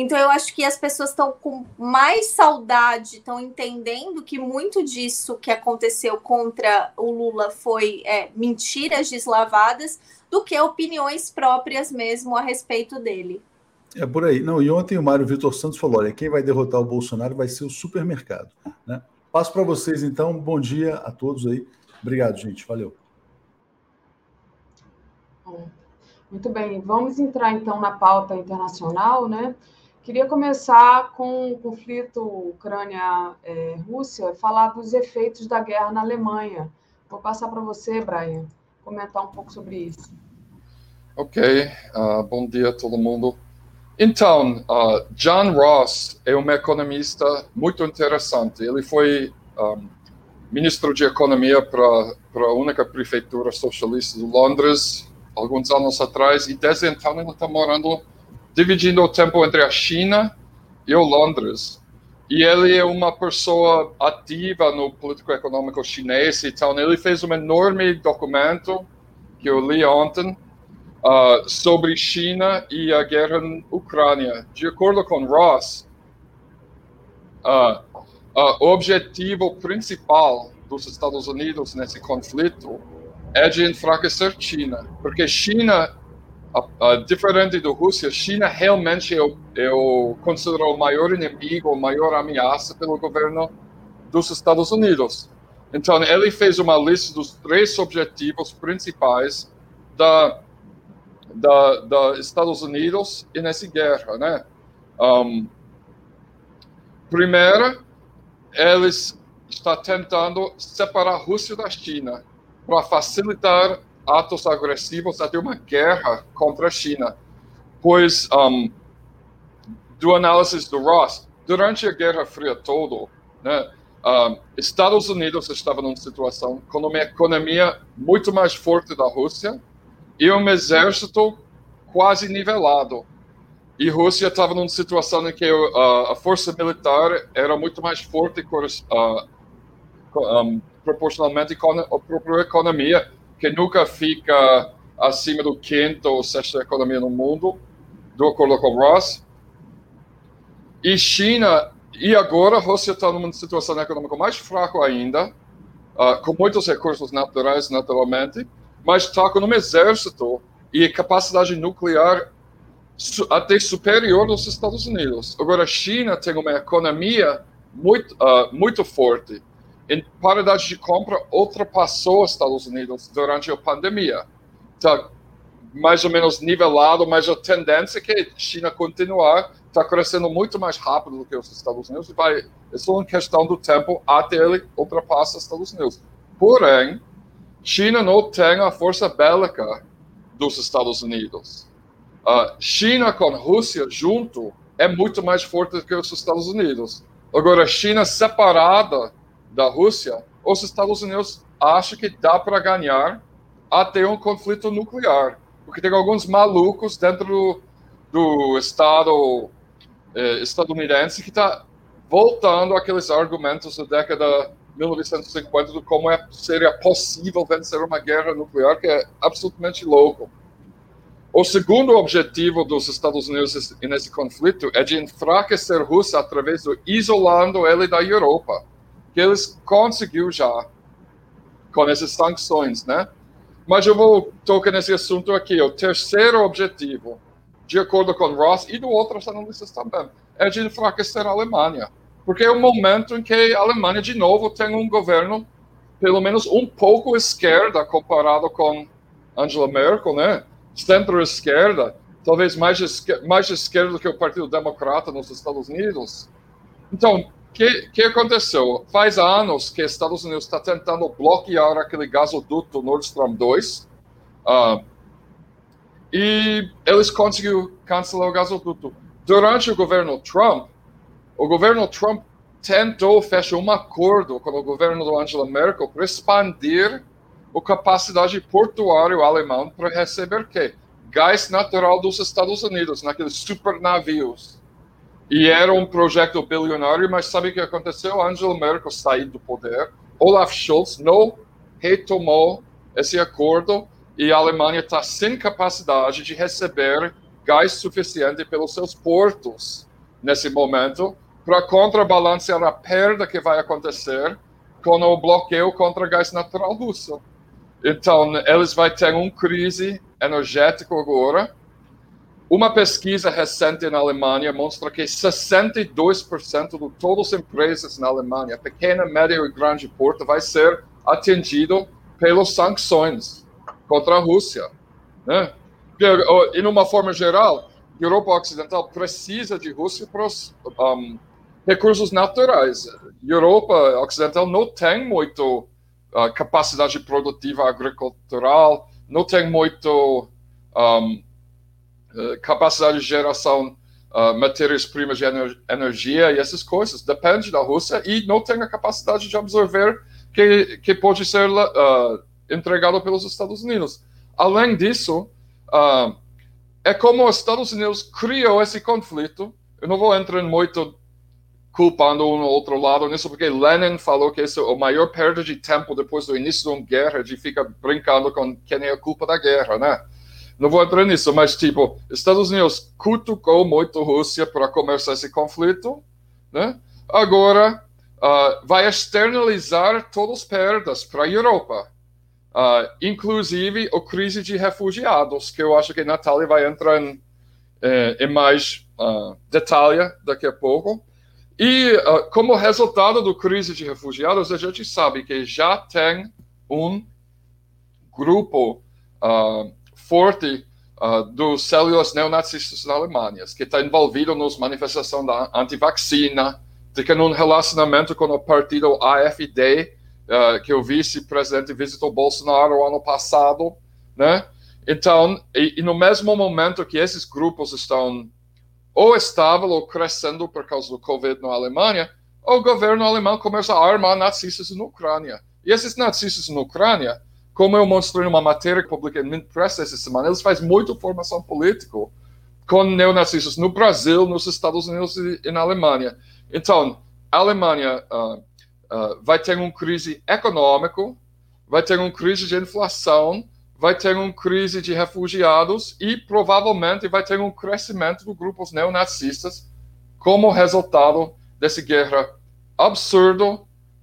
Então eu acho que as pessoas estão com mais saudade, estão entendendo que muito disso que aconteceu contra o Lula foi é, mentiras deslavadas do que opiniões próprias mesmo a respeito dele. É por aí. Não, e ontem o Mário Vitor Santos falou: olha, quem vai derrotar o Bolsonaro vai ser o supermercado. Né? Passo para vocês, então. Bom dia a todos aí. Obrigado, gente. Valeu. Muito bem, vamos entrar então na pauta internacional, né? Queria começar com o conflito Ucrânia-Rússia, falar dos efeitos da guerra na Alemanha. Vou passar para você, Brian, comentar um pouco sobre isso. Ok, uh, bom dia a todo mundo. Então, uh, John Ross é um economista muito interessante. Ele foi um, ministro de Economia para a única prefeitura socialista de Londres alguns anos atrás e desde então ele está morando dividindo o tempo entre a China e o Londres. E ele é uma pessoa ativa no político econômico chinês, então ele fez um enorme documento que eu li ontem uh, sobre China e a guerra na Ucrânia. De acordo com Ross, uh, uh, o objetivo principal dos Estados Unidos nesse conflito é de enfraquecer China, porque China, diferente da Rússia, China realmente eu, eu considero o maior inimigo, a maior ameaça pelo governo dos Estados Unidos. Então, ele fez uma lista dos três objetivos principais da da, da Estados Unidos nessa guerra, né? Um, primeiro, eles estão tentando separar a Rússia da China para facilitar atos agressivos até uma guerra contra a China. Pois, um, do análise do Ross, durante a Guerra Fria toda, né, uh, Estados Unidos estava numa situação com uma economia muito mais forte da Rússia e um exército quase nivelado. E a Rússia estava numa situação em que uh, a força militar era muito mais forte uh, um, proporcionalmente com a própria economia, que nunca fica acima do quinto ou sexta economia no mundo, de acordo com Ross. E China, e agora a Rússia está numa situação econômica mais fraca ainda, uh, com muitos recursos naturais, naturalmente, mas está com um exército e capacidade nuclear até superior dos Estados Unidos. Agora, a China tem uma economia muito, uh, muito forte. Em paridade de compra, ultrapassou os Estados Unidos durante a pandemia. Está mais ou menos nivelado, mas a tendência é que a China continuar está crescendo muito mais rápido do que os Estados Unidos. Vai, é só uma questão do tempo até ele ultrapassar os Estados Unidos. Porém, China não tem a força bélica dos Estados Unidos. Uh, China com Rússia junto é muito mais forte que os Estados Unidos. Agora, China separada da Rússia, os Estados Unidos acham que dá para ganhar até um conflito nuclear, porque tem alguns malucos dentro do Estado eh, estadunidense que está voltando aqueles argumentos da década 1950 de como é, seria possível vencer uma guerra nuclear, que é absolutamente louco. O segundo objetivo dos Estados Unidos nesse conflito é de enfraquecer a Rússia através do isolando ele da Europa, eles conseguiu já com essas sanções, né? Mas eu vou tocar nesse assunto aqui. O terceiro objetivo, de acordo com Ross e do outros analistas também, é de enfraquecer a Alemanha. Porque é o momento em que a Alemanha, de novo, tem um governo, pelo menos um pouco esquerda, comparado com Angela Merkel, né? centro-esquerda, talvez mais, esquerda, mais esquerda do que o Partido Democrata nos Estados Unidos. Então, que, que aconteceu? Faz anos que os Estados Unidos está tentando bloquear aquele gasoduto Nord Stream 2, uh, ah, e eles conseguiram cancelar o gasoduto. Durante o governo Trump, o governo Trump tentou fechar um acordo com o governo do Angela Merkel para expandir a capacidade portuária alemã para receber que gás natural dos Estados Unidos naqueles super navios. E era um projeto bilionário, mas sabe o que aconteceu? Angela Merkel saiu do poder, Olaf Scholz não retomou esse acordo e a Alemanha está sem capacidade de receber gás suficiente pelos seus portos nesse momento para contrabalancear a perda que vai acontecer com o bloqueio contra gás natural russo. Então, eles vão ter uma crise energética agora. Uma pesquisa recente na Alemanha mostra que 62% de todas as empresas na Alemanha, pequena, média e grande porto, vai ser atendido pelas sanções contra a Rússia. Né? E, de uma forma geral, a Europa Ocidental precisa de Rússia para os um, recursos naturais. A Europa Ocidental não tem muito uh, capacidade produtiva agricultural, não tem muito um, capacidade de geração uh, matérias-primas de ener energia e essas coisas. Depende da Rússia e não tem a capacidade de absorver que, que pode ser uh, entregado pelos Estados Unidos. Além disso, uh, é como os Estados Unidos criou esse conflito. Eu não vou entrar muito culpando um ou outro lado nisso, porque Lenin falou que esse é o maior perda de tempo depois do início de uma guerra, de ficar brincando com quem é a culpa da guerra, né? Não vou entrar nisso, mas, tipo, Estados Unidos cutucou muito a Rússia para começar esse conflito, né? Agora, uh, vai externalizar todas as perdas para a Europa. Uh, inclusive a crise de refugiados, que eu acho que a Natália vai entrar em, eh, em mais uh, detalhe daqui a pouco. E uh, como resultado da crise de refugiados, a gente sabe que já tem um grupo uh, forte uh, dos células neonazistas na Alemanha, que está envolvido nas manifestações da antivacina, tem um relacionamento com o partido AFD, uh, que o vice-presidente visitou Bolsonaro ano passado, né? Então, e, e no mesmo momento que esses grupos estão ou estável ou crescendo por causa do Covid na Alemanha, o governo alemão começa a armar nazistas na Ucrânia. E esses nazistas na Ucrânia, como eu mostrei numa matéria que publiquei no Press essa semana, eles fazem muita formação política com neonazistas no Brasil, nos Estados Unidos e na Alemanha. Então, a Alemanha uh, uh, vai ter uma crise econômica, vai ter uma crise de inflação, vai ter uma crise de refugiados e provavelmente vai ter um crescimento de grupos neonazistas como resultado dessa guerra absurda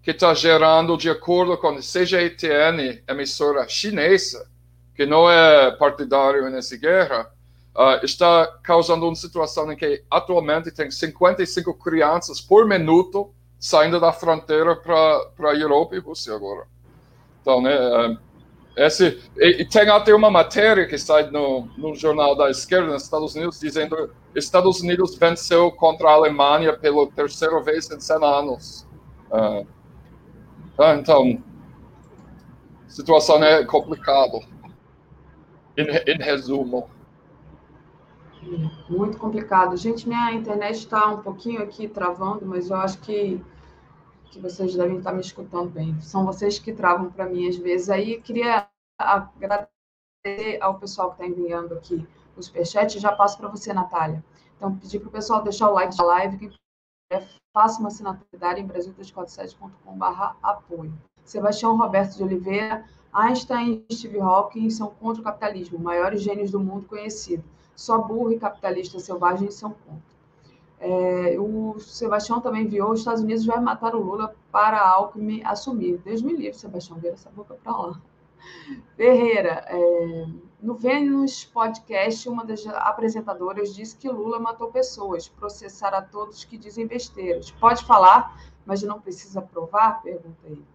que está gerando, de acordo com a CGTN, emissora chinesa, que não é partidário nessa guerra, uh, está causando uma situação em que atualmente tem 55 crianças por minuto saindo da fronteira para a Europa e Rússia agora. Então, né, uh, esse, e, e, tem até uma matéria que sai no, no jornal da esquerda nos Estados Unidos dizendo Estados Unidos venceu contra a Alemanha pela terceira vez em 100 anos. Uh, então, a situação é complicada. Em, em resumo. Muito complicado. Gente, minha internet está um pouquinho aqui travando, mas eu acho que, que vocês devem estar me escutando bem. São vocês que travam para mim às vezes. Aí queria agradecer ao pessoal que está enviando aqui o superchat. Já passo para você, Natália. Então, pedir para o pessoal deixar o like da live. Faça uma assinatura em brasil247.com.br apoio. Sebastião Roberto de Oliveira, Einstein e Steve Hawking são contra o capitalismo, maiores gênios do mundo conhecido. Só burro e capitalista selvagem são contra. É, o Sebastião também enviou: os Estados Unidos vai matar o Lula para Alckmin assumir. Deus me livre, Sebastião, vira essa boca para lá. Ferreira, é, no Vênus Podcast, uma das apresentadoras disse que Lula matou pessoas, processará todos que dizem besteiras. Pode falar, mas não precisa provar? Pergunta ele.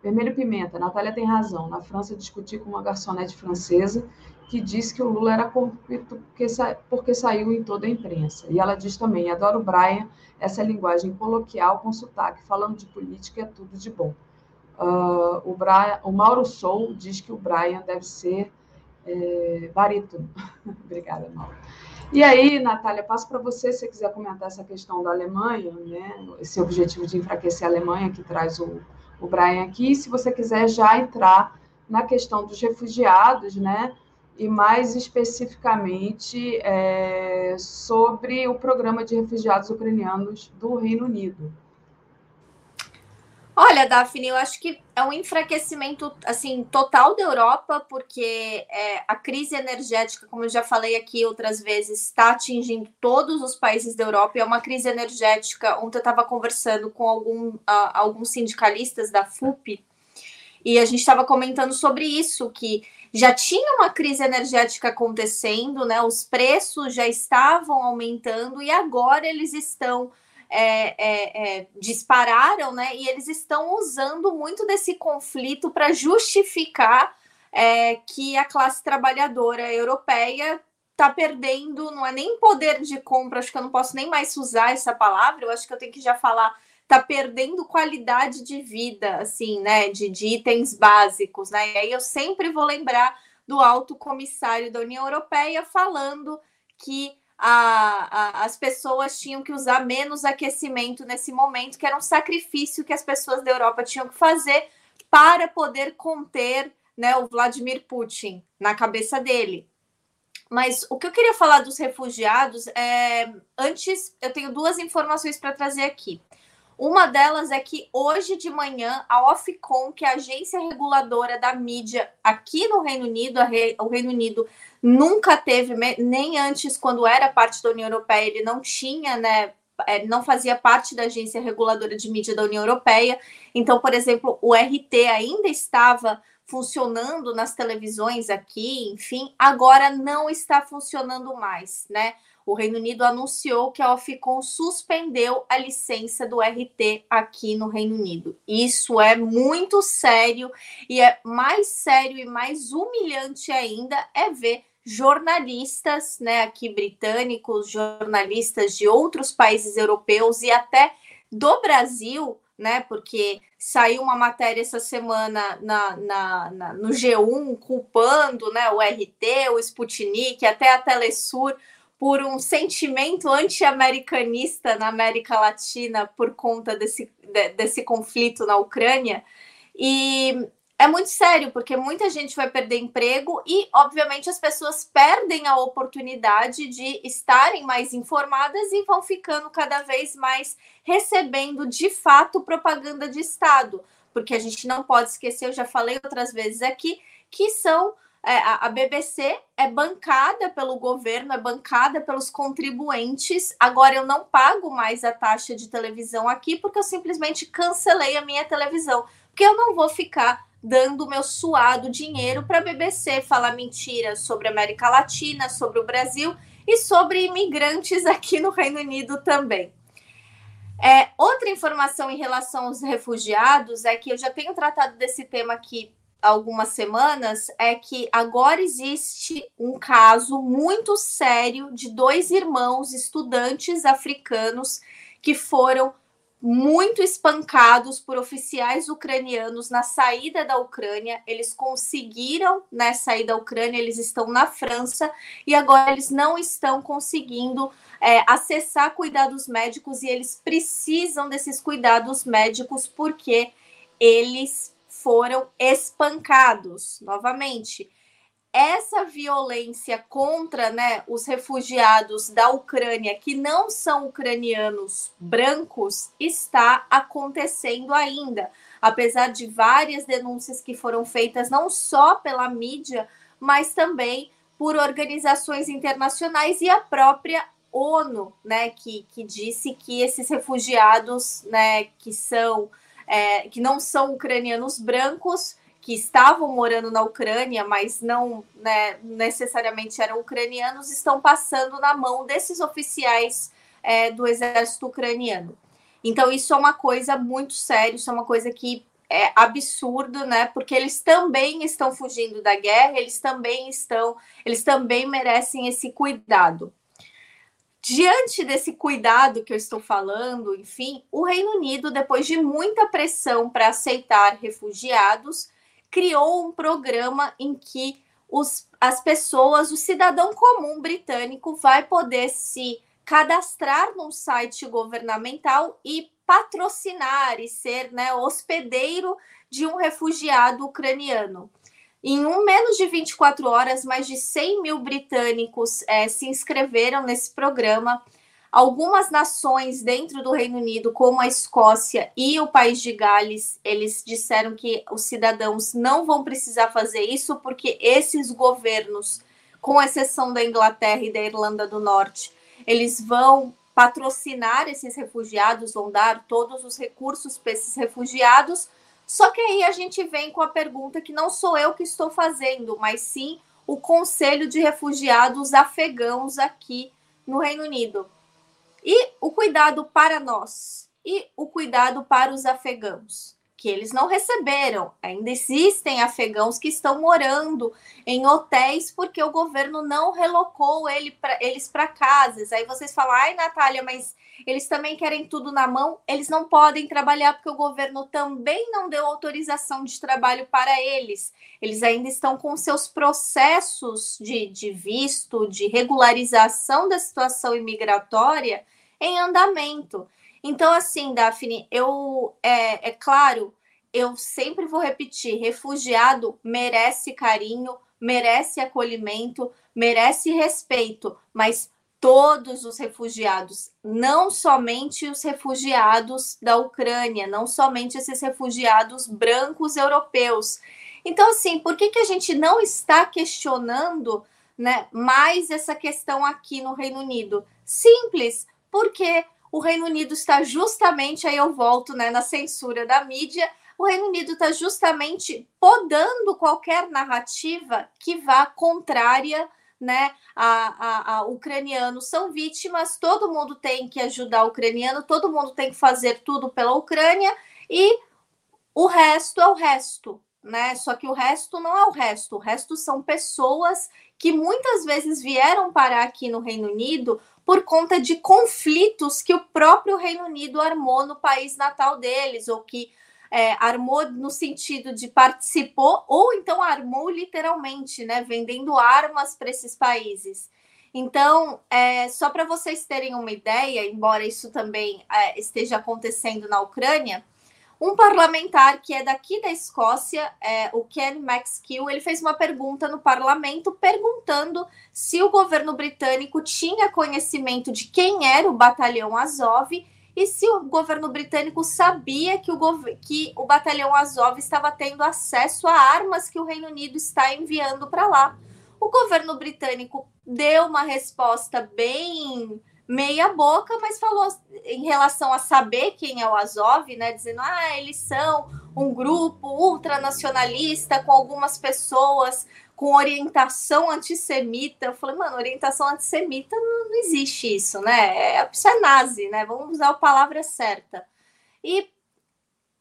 Vermelho Pimenta, Natália tem razão. Na França, discuti com uma garçonete francesa que disse que o Lula era corrupto porque, sa porque saiu em toda a imprensa. E ela diz também: adoro Brian, essa linguagem coloquial com sotaque, falando de política é tudo de bom. Uh, o, Brian, o Mauro Sou diz que o Brian deve ser é, barítono. Obrigada, Mauro. E aí, Natália, passo para você, se você quiser comentar essa questão da Alemanha, né? esse objetivo de enfraquecer a Alemanha que traz o, o Brian aqui, se você quiser já entrar na questão dos refugiados, né? e mais especificamente é, sobre o programa de refugiados ucranianos do Reino Unido. Olha, Daphne, eu acho que é um enfraquecimento assim total da Europa, porque é, a crise energética, como eu já falei aqui outras vezes, está atingindo todos os países da Europa. E é uma crise energética. Ontem eu estava conversando com algum, uh, alguns sindicalistas da FUP e a gente estava comentando sobre isso, que já tinha uma crise energética acontecendo, né? Os preços já estavam aumentando e agora eles estão é, é, é, dispararam, né? E eles estão usando muito desse conflito para justificar é, que a classe trabalhadora europeia está perdendo, não é nem poder de compra, acho que eu não posso nem mais usar essa palavra, eu acho que eu tenho que já falar está perdendo qualidade de vida, assim, né, de, de, itens básicos, né? E aí eu sempre vou lembrar do alto comissário da União Europeia falando que a, a, as pessoas tinham que usar menos aquecimento nesse momento, que era um sacrifício que as pessoas da Europa tinham que fazer para poder conter né, o Vladimir Putin na cabeça dele. Mas o que eu queria falar dos refugiados é. Antes, eu tenho duas informações para trazer aqui. Uma delas é que hoje de manhã a Ofcom, que é a agência reguladora da mídia aqui no Reino Unido, Re... o Reino Unido nunca teve, nem antes, quando era parte da União Europeia, ele não tinha, né? É, não fazia parte da agência reguladora de mídia da União Europeia. Então, por exemplo, o RT ainda estava funcionando nas televisões aqui, enfim, agora não está funcionando mais, né? O Reino Unido anunciou que a Ofcom suspendeu a licença do RT aqui no Reino Unido. Isso é muito sério e é mais sério e mais humilhante ainda é ver jornalistas, né, aqui britânicos, jornalistas de outros países europeus e até do Brasil, né, porque saiu uma matéria essa semana na, na, na no G1 culpando, né, o RT, o Sputnik, até a Telesur por um sentimento anti-americanista na América Latina por conta desse, de, desse conflito na Ucrânia. E é muito sério, porque muita gente vai perder emprego e, obviamente, as pessoas perdem a oportunidade de estarem mais informadas e vão ficando cada vez mais recebendo de fato propaganda de Estado. Porque a gente não pode esquecer, eu já falei outras vezes aqui, que são é, a BBC é bancada pelo governo, é bancada pelos contribuintes. Agora eu não pago mais a taxa de televisão aqui porque eu simplesmente cancelei a minha televisão. Porque eu não vou ficar dando meu suado dinheiro para a BBC falar mentiras sobre a América Latina, sobre o Brasil e sobre imigrantes aqui no Reino Unido também. É, outra informação em relação aos refugiados é que eu já tenho tratado desse tema aqui algumas semanas é que agora existe um caso muito sério de dois irmãos estudantes africanos que foram muito espancados por oficiais ucranianos na saída da Ucrânia. Eles conseguiram né, sair da Ucrânia, eles estão na França e agora eles não estão conseguindo é, acessar cuidados médicos e eles precisam desses cuidados médicos porque eles foram espancados novamente. Essa violência contra né, os refugiados da Ucrânia, que não são ucranianos brancos, está acontecendo ainda, apesar de várias denúncias que foram feitas não só pela mídia, mas também por organizações internacionais e a própria ONU, né, que, que disse que esses refugiados, né, que são é, que não são ucranianos brancos, que estavam morando na Ucrânia, mas não né, necessariamente eram ucranianos, estão passando na mão desses oficiais é, do exército ucraniano. Então, isso é uma coisa muito séria, isso é uma coisa que é absurdo, né? Porque eles também estão fugindo da guerra, eles também estão, eles também merecem esse cuidado. Diante desse cuidado que eu estou falando, enfim, o Reino Unido, depois de muita pressão para aceitar refugiados, criou um programa em que os, as pessoas, o cidadão comum britânico, vai poder se cadastrar num site governamental e patrocinar e ser né, hospedeiro de um refugiado ucraniano. Em um menos de 24 horas, mais de 100 mil britânicos é, se inscreveram nesse programa. Algumas nações dentro do Reino Unido, como a Escócia e o País de Gales, eles disseram que os cidadãos não vão precisar fazer isso, porque esses governos, com exceção da Inglaterra e da Irlanda do Norte, eles vão patrocinar esses refugiados, vão dar todos os recursos para esses refugiados só que aí a gente vem com a pergunta que não sou eu que estou fazendo, mas sim o Conselho de Refugiados Afegãos aqui no Reino Unido. E o cuidado para nós e o cuidado para os afegãos que eles não receberam. Ainda existem afegãos que estão morando em hotéis porque o governo não relocou ele pra, eles para casas. Aí vocês falam, ai, Natália, mas eles também querem tudo na mão. Eles não podem trabalhar porque o governo também não deu autorização de trabalho para eles. Eles ainda estão com seus processos de, de visto, de regularização da situação imigratória em andamento. Então, assim, Daphne, eu é, é claro, eu sempre vou repetir: refugiado merece carinho, merece acolhimento, merece respeito, mas todos os refugiados, não somente os refugiados da Ucrânia, não somente esses refugiados brancos europeus. Então, assim, por que, que a gente não está questionando né, mais essa questão aqui no Reino Unido? Simples, porque o Reino Unido está justamente, aí eu volto né, na censura da mídia, o Reino Unido está justamente podando qualquer narrativa que vá contrária né, a, a, a, ucranianos são vítimas, todo mundo tem que ajudar o ucraniano, todo mundo tem que fazer tudo pela Ucrânia e o resto é o resto, né? Só que o resto não é o resto, o resto são pessoas que muitas vezes vieram parar aqui no Reino Unido por conta de conflitos que o próprio Reino Unido armou no país natal deles, ou que é, armou no sentido de participou, ou então armou literalmente, né, vendendo armas para esses países. Então, é, só para vocês terem uma ideia, embora isso também é, esteja acontecendo na Ucrânia, um parlamentar que é daqui da Escócia, é, o Ken McSkill, ele fez uma pergunta no parlamento perguntando se o governo britânico tinha conhecimento de quem era o batalhão Azov e se o governo britânico sabia que o, que o batalhão Azov estava tendo acesso a armas que o Reino Unido está enviando para lá. O governo britânico deu uma resposta bem meia boca, mas falou em relação a saber quem é o Azov, né, dizendo: "Ah, eles são um grupo ultranacionalista com algumas pessoas com orientação antissemita". Eu falei: "Mano, orientação antissemita não, não existe isso, né? É, isso é nazi, né? Vamos usar a palavra certa". E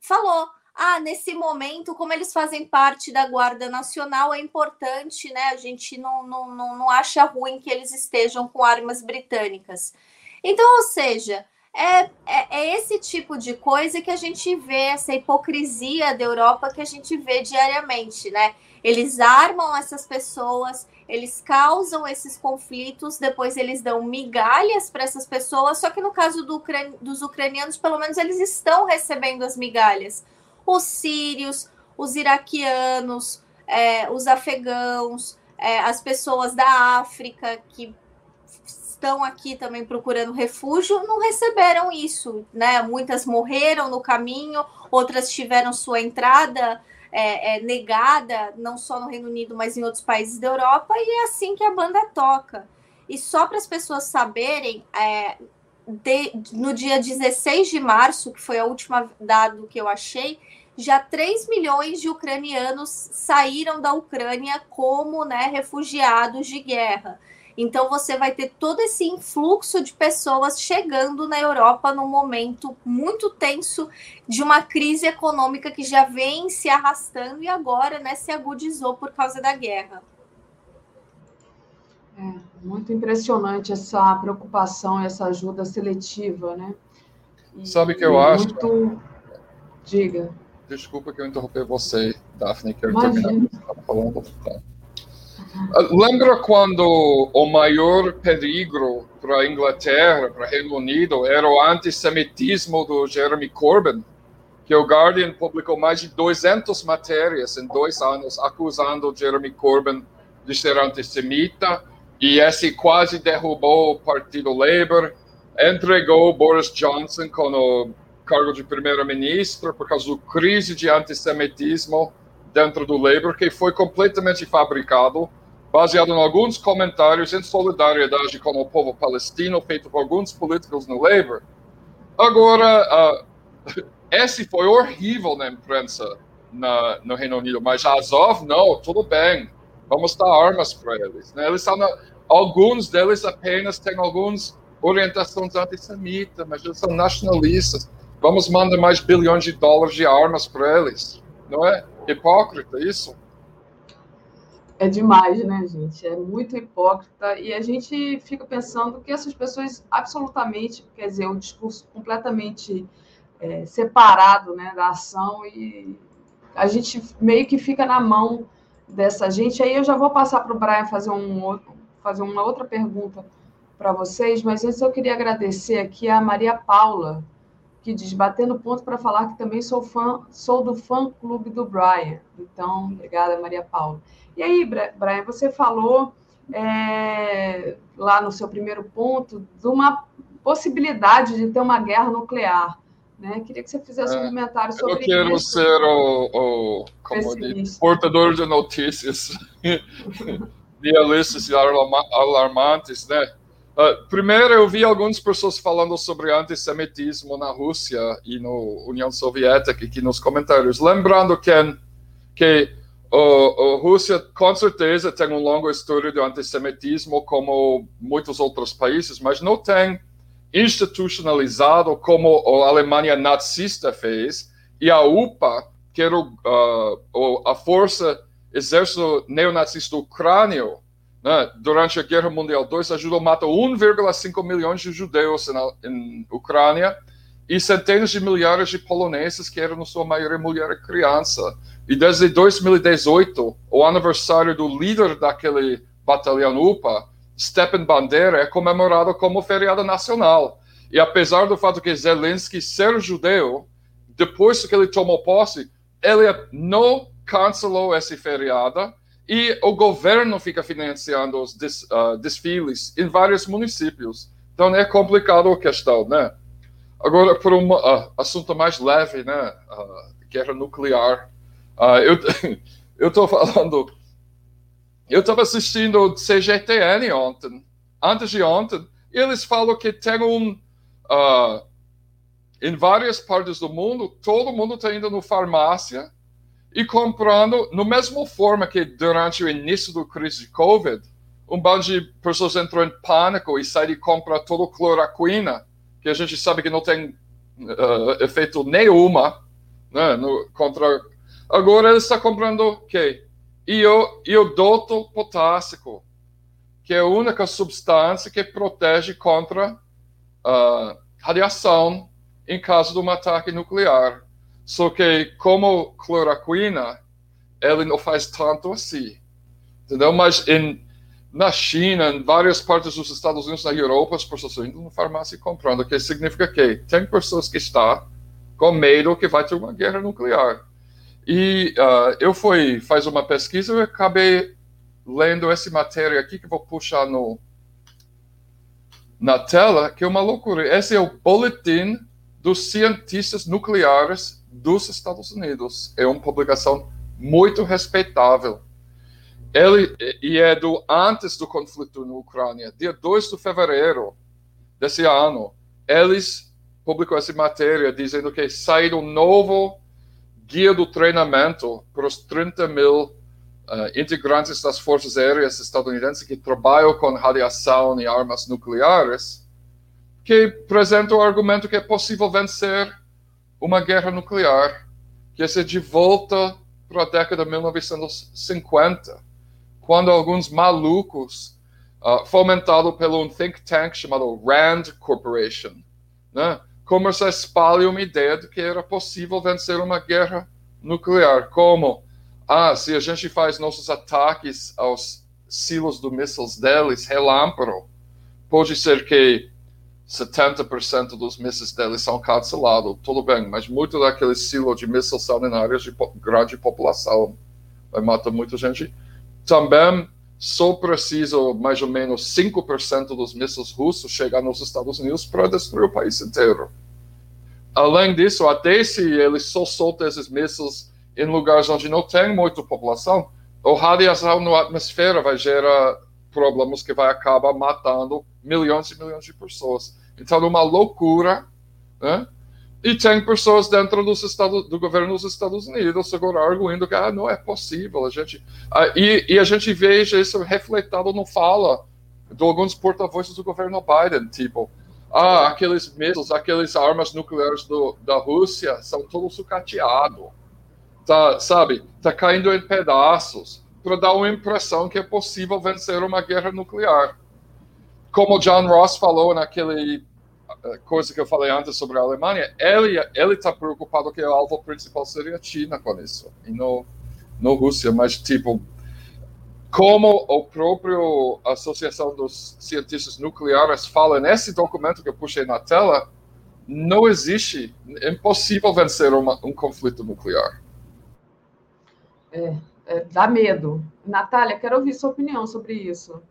falou: ah, nesse momento, como eles fazem parte da Guarda Nacional, é importante, né? A gente não, não, não, não acha ruim que eles estejam com armas britânicas. Então, ou seja, é, é, é, esse tipo de coisa que a gente vê, essa hipocrisia da Europa que a gente vê diariamente, né? Eles armam essas pessoas, eles causam esses conflitos, depois eles dão migalhas para essas pessoas, só que no caso do, dos ucranianos, pelo menos eles estão recebendo as migalhas os sírios, os iraquianos, é, os afegãos, é, as pessoas da África que estão aqui também procurando refúgio não receberam isso, né? Muitas morreram no caminho, outras tiveram sua entrada é, é, negada, não só no Reino Unido, mas em outros países da Europa, e é assim que a banda toca. E só para as pessoas saberem, é, de, no dia 16 de março, que foi a última dado que eu achei, já 3 milhões de ucranianos saíram da Ucrânia como né, refugiados de guerra. Então você vai ter todo esse influxo de pessoas chegando na Europa num momento muito tenso de uma crise econômica que já vem se arrastando e agora né, se agudizou por causa da guerra. É muito impressionante essa preocupação, essa ajuda seletiva, né? E, Sabe que eu acho? Diga. Desculpa que eu interrompi você, Daphne, que eu terminar falando. Tá. Lembra quando o maior perigo para a Inglaterra, para o Reino Unido, era o antissemitismo do Jeremy Corbyn? Que o Guardian publicou mais de 200 matérias em dois anos acusando Jeremy Corbyn de ser antissemita, e esse quase derrubou o Partido Labour, entregou Boris Johnson como cargo de primeiro-ministro por causa da crise de antissemitismo dentro do Labour, que foi completamente fabricado, baseado em alguns comentários em solidariedade com o povo palestino, feito por alguns políticos no Labour. Agora, uh, esse foi horrível na imprensa na, no Reino Unido, mas Azov, não, tudo bem, vamos dar armas para eles. Né? Eles são, alguns deles apenas têm algumas orientações antissemitas, mas eles são nacionalistas. Vamos mandar mais bilhões de dólares de armas para eles. Não é hipócrita isso? É demais, né, gente? É muito hipócrita. E a gente fica pensando que essas pessoas absolutamente, quer dizer, um discurso completamente é, separado né, da ação e a gente meio que fica na mão dessa gente. Aí eu já vou passar para o Brian fazer, um, fazer uma outra pergunta para vocês, mas antes eu queria agradecer aqui a Maria Paula, que diz batendo ponto para falar que também sou fã, sou do fã clube do Brian. Então, obrigada, Maria Paula. E aí, Brian, você falou é, lá no seu primeiro ponto de uma possibilidade de ter uma guerra nuclear. Né? Queria que você fizesse um é, comentário sobre isso. Eu quero isso. ser o, o como diz, portador de notícias realistas e alarmantes, né? Uh, primeiro, eu vi algumas pessoas falando sobre antissemitismo na Rússia e na União Soviética aqui nos comentários. Lembrando que, que a Rússia, com certeza, tem uma longa história de antissemitismo, como muitos outros países, mas não tem institucionalizado como a Alemanha nazista fez, e a UPA, que era uh, a força exército neonazista ucrânio, né, durante a Guerra Mundial II, ajudou a matar 1,5 milhões de judeus na, Ucrânia e centenas de milhares de poloneses que eram, na sua maioria, mulher e criança. E desde 2018, o aniversário do líder daquele batalhão UPA, Stepan Bandera é comemorado como feriado nacional. E apesar do fato que Zelensky ser judeu, depois que ele tomou posse, ele não cancelou esse feriado e o governo fica financiando os des, uh, desfiles em vários municípios. Então é complicado a questão, né? Agora, por um uh, assunto mais leve, né? Uh, guerra nuclear. eu eu estou falando. Eu estava assistindo o CGTN ontem, antes de ontem, e eles falam que tem um. em várias partes do mundo, todo mundo está indo no farmácia e comprando, no mesmo forma que durante o início da crise de Covid, um bando de pessoas entrou em pânico e saíram e comprar toda cloroquina, que a gente sabe que não tem uh, efeito nenhuma né, no, contra. Agora ele está comprando o quê? Iodoto potássico, que é a única substância que protege contra uh, radiação em caso de um ataque nuclear. Só que, como cloroquina, ele não faz tanto assim. Entendeu? Mas em, na China, em várias partes dos Estados Unidos, na Europa, as pessoas estão indo na farmácia comprando. O que significa que tem pessoas que estão com medo que vai ter uma guerra nuclear. E uh, eu fui faz uma pesquisa e acabei lendo essa matéria aqui que vou puxar no na tela, que é uma loucura. Esse é o boletim dos cientistas nucleares dos Estados Unidos. É uma publicação muito respeitável. Ele e é do antes do conflito na Ucrânia, dia 2 de fevereiro desse ano. Eles publicou essa matéria dizendo que saiu um novo guia do treinamento para os 30 mil uh, integrantes das forças aéreas estadunidenses que trabalham com radiação e armas nucleares, que apresenta o argumento que é possível vencer uma guerra nuclear, que é de volta para a década de 1950, quando alguns malucos, uh, fomentado pelo um think tank chamado RAND Corporation, né, a espalhar uma ideia de que era possível vencer uma guerra nuclear, como, ah, se a gente faz nossos ataques aos silos do mísseis deles relâmpago, pode ser que 70% dos mísseis deles são cancelados, tudo bem, mas muito daqueles silos de mísseis são em áreas de grande população, vai matar muita gente. Também só preciso mais ou menos 5% dos mísseis russos chegar nos Estados Unidos para destruir o país inteiro. Além disso, até se eles só soltam esses mísseis em lugares onde não tem muita população, a radiação na atmosfera vai gerar problemas que vai acabar matando milhões e milhões de pessoas. Então, uma loucura, né? E tem pessoas dentro dos Estados, do governo dos Estados Unidos agora arguindo que ah, não é possível. A gente, ah, e, e, a gente veja isso refletido no fala de alguns porta-vozes do governo Biden, tipo, ah, aqueles mísseis, aqueles armas nucleares do, da Rússia são todos sucateados, tá, sabe? Tá caindo em pedaços para dar uma impressão que é possível vencer uma guerra nuclear. Como John Ross falou naquele coisa que eu falei antes sobre a Alemanha, ele ele está preocupado que o alvo principal seria a China com isso e não não Rússia, mas tipo como o próprio Associação dos Cientistas Nucleares fala nesse documento que eu puxei na tela, não existe, é impossível vencer uma, um conflito nuclear. É, é, dá medo. Natália, quero ouvir sua opinião sobre isso.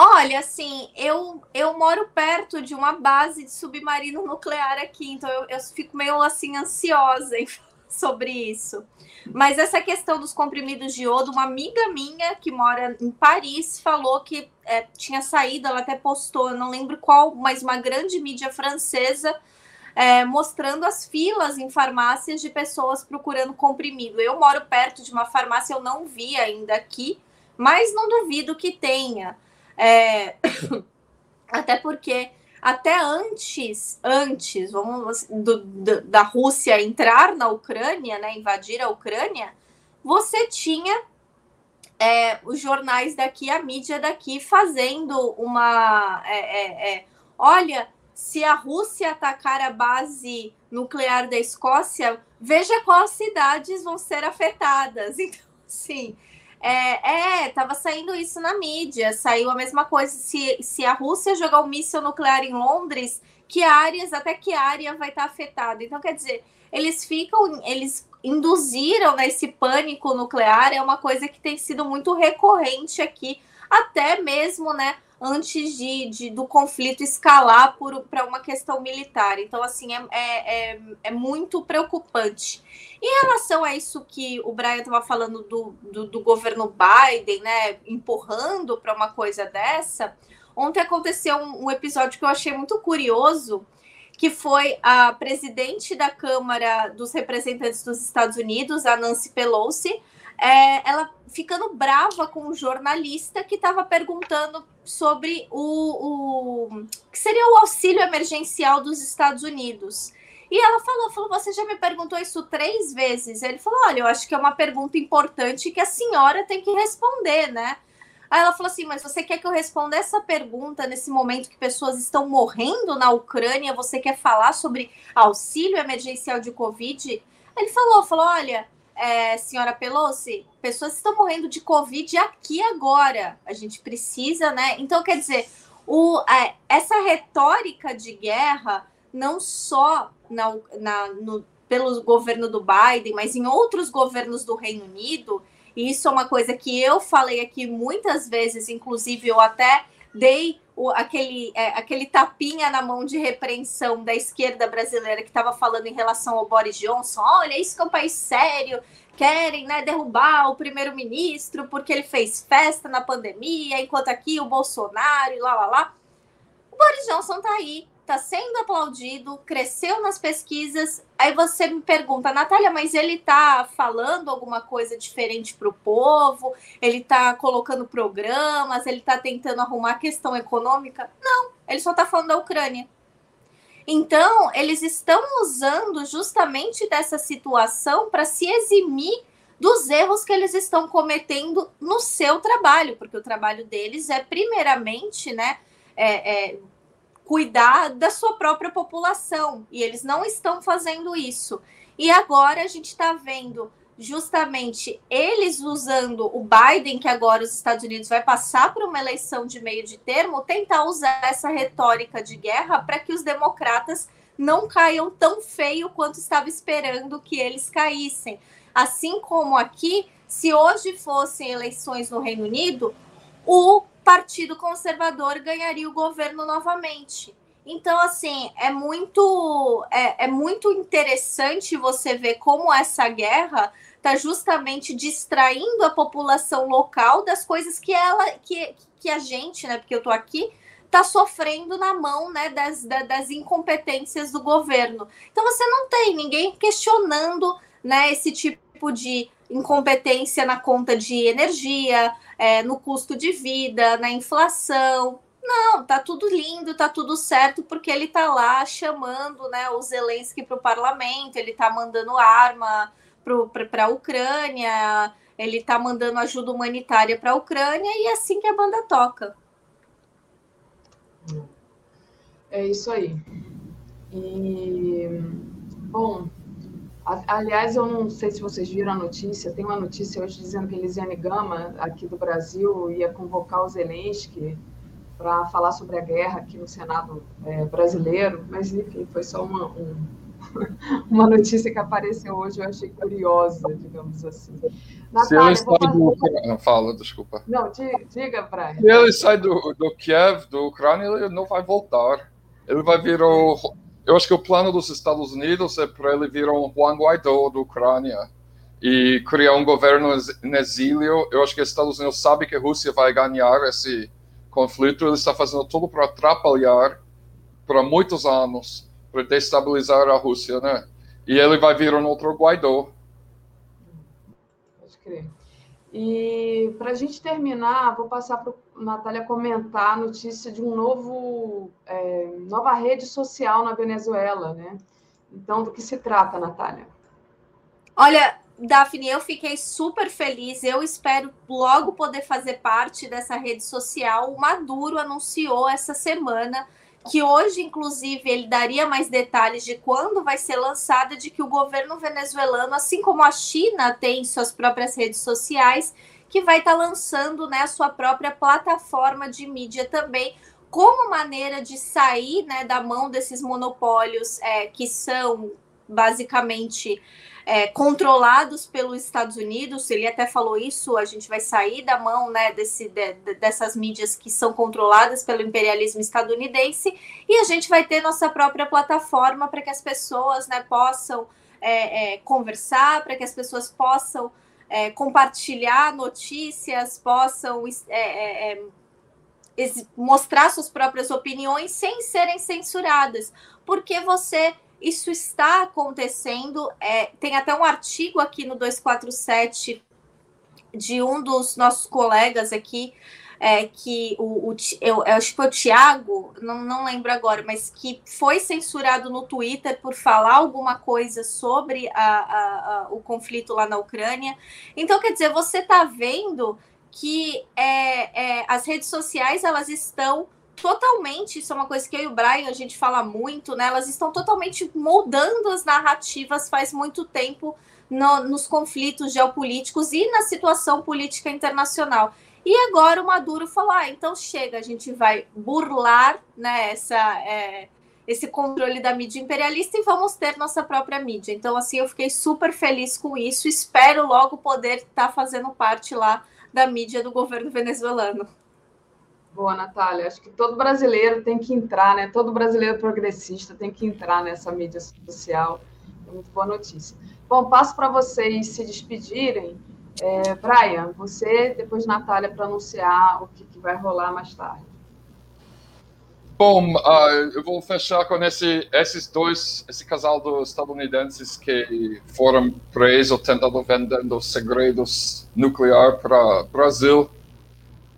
Olha, assim, eu, eu moro perto de uma base de submarino nuclear aqui, então eu, eu fico meio assim ansiosa em, sobre isso. Mas essa questão dos comprimidos de iodo, uma amiga minha que mora em Paris falou que é, tinha saído, ela até postou, não lembro qual, mas uma grande mídia francesa é, mostrando as filas em farmácias de pessoas procurando comprimido. Eu moro perto de uma farmácia, eu não vi ainda aqui, mas não duvido que tenha. É... Até porque até antes, antes, vamos do, do, da Rússia entrar na Ucrânia, né, invadir a Ucrânia, você tinha é, os jornais daqui, a mídia daqui fazendo uma, é, é, é olha, se a Rússia atacar a base nuclear da Escócia, veja quais cidades vão ser afetadas. Então, sim, É, é, tava saindo isso na mídia. Saiu a mesma coisa. Se, se a Rússia jogar um míssil nuclear em Londres, que áreas, até que área vai estar afetada. Então, quer dizer, eles ficam, eles induziram né, pânico nuclear, é uma coisa que tem sido muito recorrente aqui, até mesmo, né? Antes de, de do conflito escalar para uma questão militar. Então, assim, é, é, é, é, muito preocupante. Em relação a isso que o Brian estava falando do, do, do, governo Biden, né, empurrando para uma coisa dessa, ontem aconteceu um, um episódio que eu achei muito curioso, que foi a presidente da Câmara dos Representantes dos Estados Unidos, a Nancy Pelosi, é, ela ficando brava com um jornalista que estava perguntando sobre o, o que seria o auxílio emergencial dos Estados Unidos. E ela falou, falou, você já me perguntou isso três vezes. Ele falou, olha, eu acho que é uma pergunta importante que a senhora tem que responder, né? Aí ela falou assim, mas você quer que eu responda essa pergunta nesse momento que pessoas estão morrendo na Ucrânia? Você quer falar sobre auxílio emergencial de Covid? Ele falou, falou, olha, é, senhora Pelosi, pessoas estão morrendo de Covid aqui agora. A gente precisa, né? Então, quer dizer, o, é, essa retórica de guerra, não só na, na, no, pelo governo do Biden, mas em outros governos do Reino Unido, e isso é uma coisa que eu falei aqui muitas vezes, inclusive eu até dei o, aquele, é, aquele tapinha na mão de repreensão da esquerda brasileira que estava falando em relação ao Boris Johnson. Olha, isso que é um país sério, querem né, derrubar o primeiro-ministro porque ele fez festa na pandemia, enquanto aqui o Bolsonaro e lá, lá, lá. O Boris Johnson tá aí, tá sendo aplaudido, cresceu nas pesquisas. Aí você me pergunta, Natália, mas ele tá falando alguma coisa diferente para o povo? Ele tá colocando programas? Ele tá tentando arrumar a questão econômica? Não, ele só tá falando da Ucrânia. Então, eles estão usando justamente dessa situação para se eximir dos erros que eles estão cometendo no seu trabalho, porque o trabalho deles é primeiramente, né, é, é, cuidar da sua própria população, e eles não estão fazendo isso. E agora a gente está vendo justamente eles usando o Biden, que agora os Estados Unidos vai passar por uma eleição de meio de termo, tentar usar essa retórica de guerra para que os democratas não caiam tão feio quanto estava esperando que eles caíssem. Assim como aqui, se hoje fossem eleições no Reino Unido, o Partido Conservador ganharia o governo novamente. Então, assim, é muito, é, é muito interessante você ver como essa guerra está justamente distraindo a população local das coisas que ela, que, que a gente, né? Porque eu estou aqui, está sofrendo na mão né, das, das incompetências do governo. Então você não tem ninguém questionando né, esse tipo de incompetência na conta de energia, é, no custo de vida, na inflação. Não, tá tudo lindo, tá tudo certo, porque ele tá lá chamando né, o Zelensky para o parlamento, ele tá mandando arma para a Ucrânia, ele tá mandando ajuda humanitária para a Ucrânia, e é assim que a banda toca. É isso aí. E, bom, Aliás, eu não sei se vocês viram a notícia, tem uma notícia hoje dizendo que Elisiane Gama, aqui do Brasil, ia convocar o Zelensky para falar sobre a guerra aqui no Senado é, brasileiro, mas enfim, foi só uma, um, uma notícia que apareceu hoje, eu achei curiosa, digamos assim. Natália, se ele sai do fala, desculpa. Não, diga, Brian. Se ele sai do, do Kiev, do Ucrânia, ele não vai voltar. Ele vai vir o eu acho que o plano dos Estados Unidos é para ele virar um Juan Guaidó da Ucrânia e criar um governo em exílio. Eu acho que os Estados Unidos sabe que a Rússia vai ganhar esse conflito. Ele está fazendo tudo para atrapalhar por muitos anos, para destabilizar a Rússia, né? E ele vai virar um outro Guaidó. Pode crer. E para a gente terminar, vou passar para a Natália comentar a notícia de um novo é, nova rede social na Venezuela, né? Então, do que se trata, Natália? Olha, Daphne, eu fiquei super feliz. Eu espero logo poder fazer parte dessa rede social. O Maduro anunciou essa semana que hoje, inclusive, ele daria mais detalhes de quando vai ser lançada, de que o governo venezuelano, assim como a China tem suas próprias redes sociais, que vai estar tá lançando né, a sua própria plataforma de mídia também, como maneira de sair né, da mão desses monopólios é, que são basicamente é, controlados pelos Estados Unidos. Ele até falou isso. A gente vai sair da mão né, desse, de, dessas mídias que são controladas pelo imperialismo estadunidense e a gente vai ter nossa própria plataforma para que as pessoas né, possam é, é, conversar, para que as pessoas possam é, compartilhar notícias, possam é, é, mostrar suas próprias opiniões sem serem censuradas, porque você isso está acontecendo. É, tem até um artigo aqui no 247 de um dos nossos colegas aqui, é, que o, o eu, eu, acho que foi o Tiago, não, não lembro agora, mas que foi censurado no Twitter por falar alguma coisa sobre a, a, a, o conflito lá na Ucrânia. Então, quer dizer, você está vendo que é, é, as redes sociais elas estão totalmente, isso é uma coisa que eu e o Brian a gente fala muito, né? Elas estão totalmente moldando as narrativas faz muito tempo no, nos conflitos geopolíticos e na situação política internacional. E agora o Maduro falou: ah, então chega, a gente vai burlar né, essa, é, esse controle da mídia imperialista e vamos ter nossa própria mídia. Então, assim, eu fiquei super feliz com isso. Espero logo poder estar tá fazendo parte lá da mídia do governo venezuelano. Boa, Natália. Acho que todo brasileiro tem que entrar, né? Todo brasileiro progressista tem que entrar nessa mídia social. É muito boa notícia. Bom, passo para vocês se despedirem. É, Brian, você, depois Natália, para anunciar o que, que, vai rolar mais tarde. Bom, uh, eu vou fechar com esse, esses dois, esse casal dos estadunidenses que foram presos tentando vendendo segredos nucleares para Brasil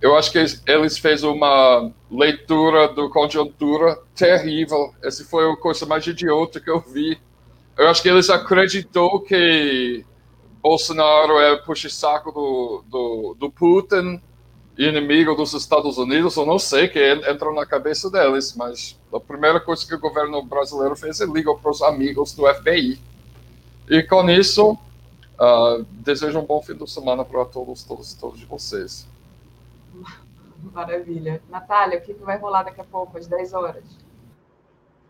eu acho que eles fez uma leitura do conjuntura terrível. Esse foi a coisa mais idiota que eu vi. Eu acho que eles acreditou que Bolsonaro é puxa-saco do, do, do Putin, inimigo dos Estados Unidos, eu não sei que entrou na cabeça deles, mas a primeira coisa que o governo brasileiro fez é ligar para os amigos do FBI. E com isso, uh, desejo um bom fim de semana para todos, todos, todos de vocês. Maravilha. Natália, o que vai rolar daqui a pouco, às 10 horas?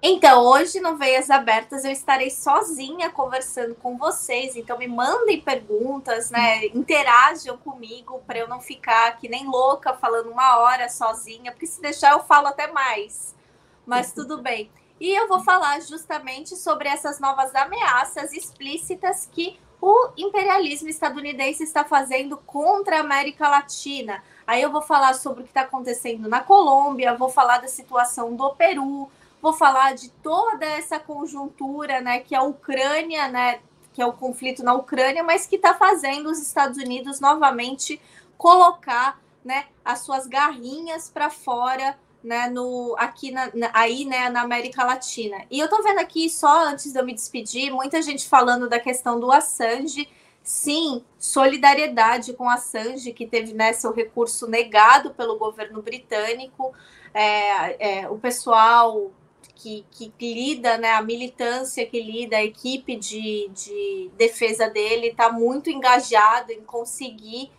Então, hoje no Veias Abertas eu estarei sozinha conversando com vocês. Então, me mandem perguntas, né? Interajam comigo para eu não ficar que nem louca falando uma hora sozinha, porque se deixar eu falo até mais. Mas tudo bem. E eu vou falar justamente sobre essas novas ameaças explícitas que o imperialismo estadunidense está fazendo contra a América Latina. Aí eu vou falar sobre o que está acontecendo na Colômbia, vou falar da situação do Peru, vou falar de toda essa conjuntura, né, que a Ucrânia, né, que é o conflito na Ucrânia, mas que está fazendo os Estados Unidos novamente colocar, né, as suas garrinhas para fora né, no, aqui na, aí, né, na América Latina. E eu tô vendo aqui, só antes de eu me despedir, muita gente falando da questão do Assange. Sim, solidariedade com Assange, que teve né, seu recurso negado pelo governo britânico. É, é, o pessoal que, que, lida, né, a militância que lida, a equipe de, de defesa dele está muito engajado em conseguir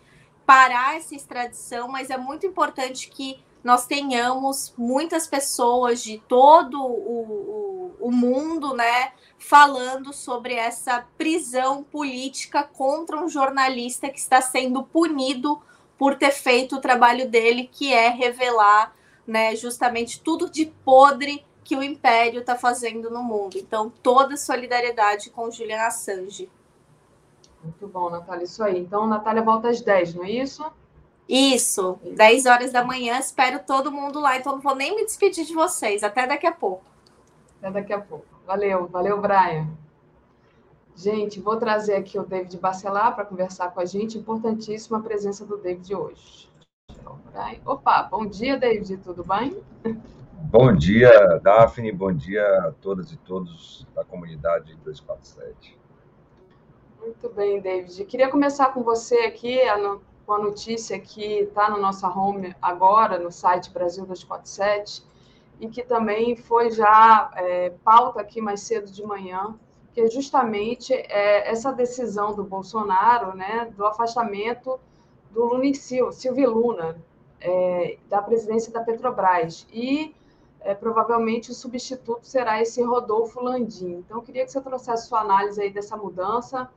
parar essa extradição, mas é muito importante que nós tenhamos muitas pessoas de todo o, o, o mundo, né, falando sobre essa prisão política contra um jornalista que está sendo punido por ter feito o trabalho dele, que é revelar, né, justamente tudo de podre que o Império está fazendo no mundo. Então, toda solidariedade com Julian Assange. Muito bom, Natália, isso aí. Então, Natália volta às 10, não é isso? Isso, 10 horas da manhã, espero todo mundo lá, então não vou nem me despedir de vocês, até daqui a pouco. Até daqui a pouco. Valeu, valeu, Brian. Gente, vou trazer aqui o David Bacelar para conversar com a gente. Importantíssima a presença do David hoje. Opa, bom dia, David, tudo bem? Bom dia, Daphne, bom dia a todas e todos da comunidade 247. Muito bem, David. Queria começar com você aqui, com a notícia que está no nossa home agora, no site Brasil 247, e que também foi já é, pauta aqui mais cedo de manhã, que é justamente é, essa decisão do Bolsonaro, né, do afastamento do Lula Silvio Luna, é, da presidência da Petrobras. E é, provavelmente o substituto será esse Rodolfo Landim. Então, eu queria que você trouxesse sua análise aí dessa mudança,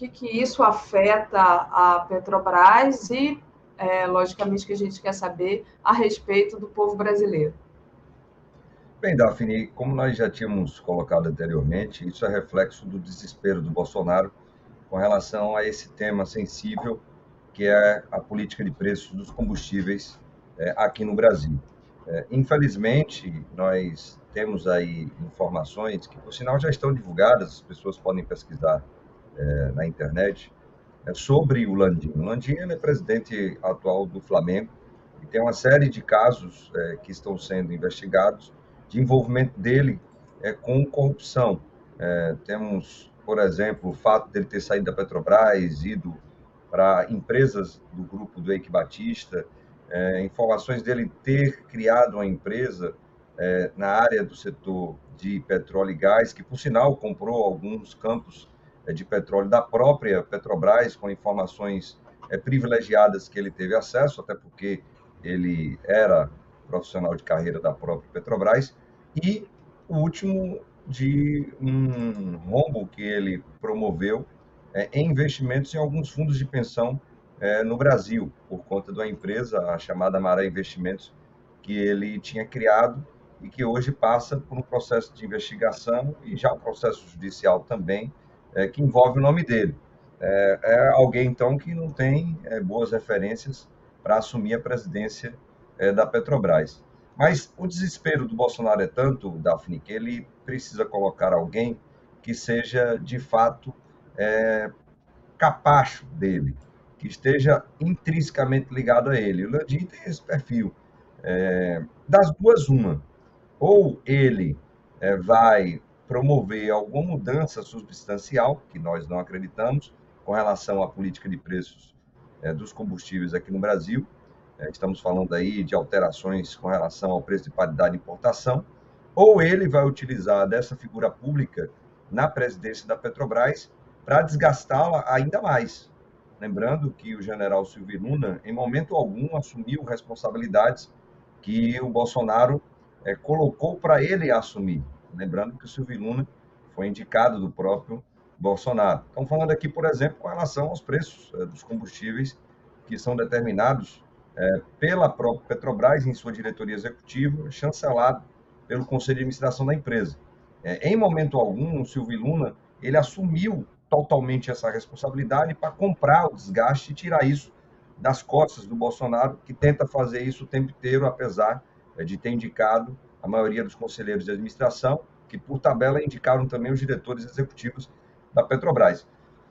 que, que isso afeta a Petrobras e, é, logicamente, que a gente quer saber a respeito do povo brasileiro. Bem, Daphne, como nós já tínhamos colocado anteriormente, isso é reflexo do desespero do Bolsonaro com relação a esse tema sensível que é a política de preços dos combustíveis é, aqui no Brasil. É, infelizmente, nós temos aí informações que, por sinal, já estão divulgadas, as pessoas podem pesquisar é, na internet, é, sobre o Landim. O Landim é presidente atual do Flamengo e tem uma série de casos é, que estão sendo investigados de envolvimento dele é, com corrupção. É, temos, por exemplo, o fato dele ter saído da Petrobras, ido para empresas do grupo do Eike Batista, é, informações dele ter criado uma empresa é, na área do setor de petróleo e gás, que, por sinal, comprou alguns campos de petróleo da própria Petrobras, com informações é, privilegiadas que ele teve acesso, até porque ele era profissional de carreira da própria Petrobras, e o último de um rombo que ele promoveu é, em investimentos em alguns fundos de pensão é, no Brasil, por conta da empresa a chamada Maré Investimentos, que ele tinha criado e que hoje passa por um processo de investigação e já um processo judicial também, é, que envolve o nome dele. É, é alguém, então, que não tem é, boas referências para assumir a presidência é, da Petrobras. Mas o desespero do Bolsonaro é tanto, Daphne, que ele precisa colocar alguém que seja, de fato, é, capacho dele, que esteja intrinsecamente ligado a ele. O Landim tem esse perfil. É, das duas, uma. Ou ele vai promover alguma mudança substancial, que nós não acreditamos, com relação à política de preços é, dos combustíveis aqui no Brasil, é, estamos falando aí de alterações com relação ao preço de paridade de importação, ou ele vai utilizar dessa figura pública na presidência da Petrobras para desgastá-la ainda mais. Lembrando que o general Silvio Luna, em momento algum, assumiu responsabilidades que o Bolsonaro é, colocou para ele assumir. Lembrando que o Silvio Luna foi indicado do próprio Bolsonaro. Estamos falando aqui, por exemplo, com relação aos preços é, dos combustíveis que são determinados é, pela própria Petrobras em sua diretoria executiva, chancelado pelo Conselho de Administração da empresa. É, em momento algum, o Silvio Luna ele assumiu totalmente essa responsabilidade para comprar o desgaste e tirar isso das costas do Bolsonaro, que tenta fazer isso o tempo inteiro, apesar de ter indicado a maioria dos conselheiros de administração, que por tabela indicaram também os diretores executivos da Petrobras.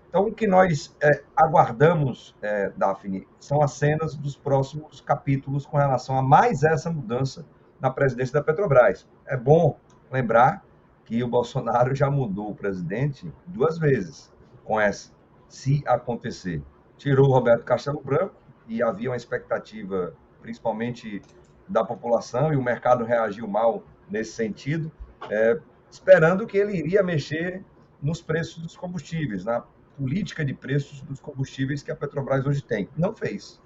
Então, o que nós é, aguardamos, é, Daphne, são as cenas dos próximos capítulos com relação a mais essa mudança na presidência da Petrobras. É bom lembrar que o Bolsonaro já mudou o presidente duas vezes com essa, se acontecer. Tirou o Roberto Castelo Branco e havia uma expectativa, principalmente da população, e o mercado reagiu mal nesse sentido, é, esperando que ele iria mexer nos preços dos combustíveis, na política de preços dos combustíveis que a Petrobras hoje tem. Não fez.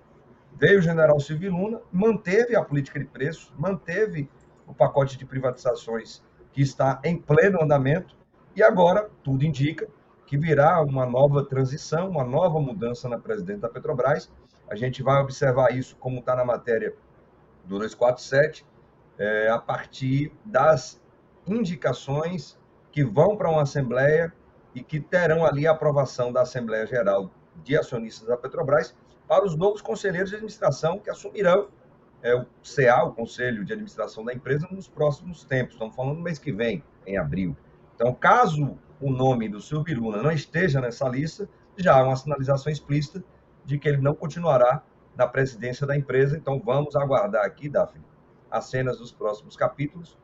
Veio o general Silvio Luna, manteve a política de preços, manteve o pacote de privatizações que está em pleno andamento, e agora tudo indica que virá uma nova transição, uma nova mudança na presidente da Petrobras. A gente vai observar isso, como está na matéria do 247, é, a partir das indicações que vão para uma Assembleia e que terão ali a aprovação da Assembleia Geral de Acionistas da Petrobras para os novos conselheiros de administração que assumirão é, o CA, o Conselho de Administração da empresa, nos próximos tempos. Estamos falando no mês que vem, em abril. Então, caso o nome do Silvio Luna não esteja nessa lista, já há uma sinalização explícita de que ele não continuará na presidência da empresa. Então, vamos aguardar aqui, Daphne, as cenas dos próximos capítulos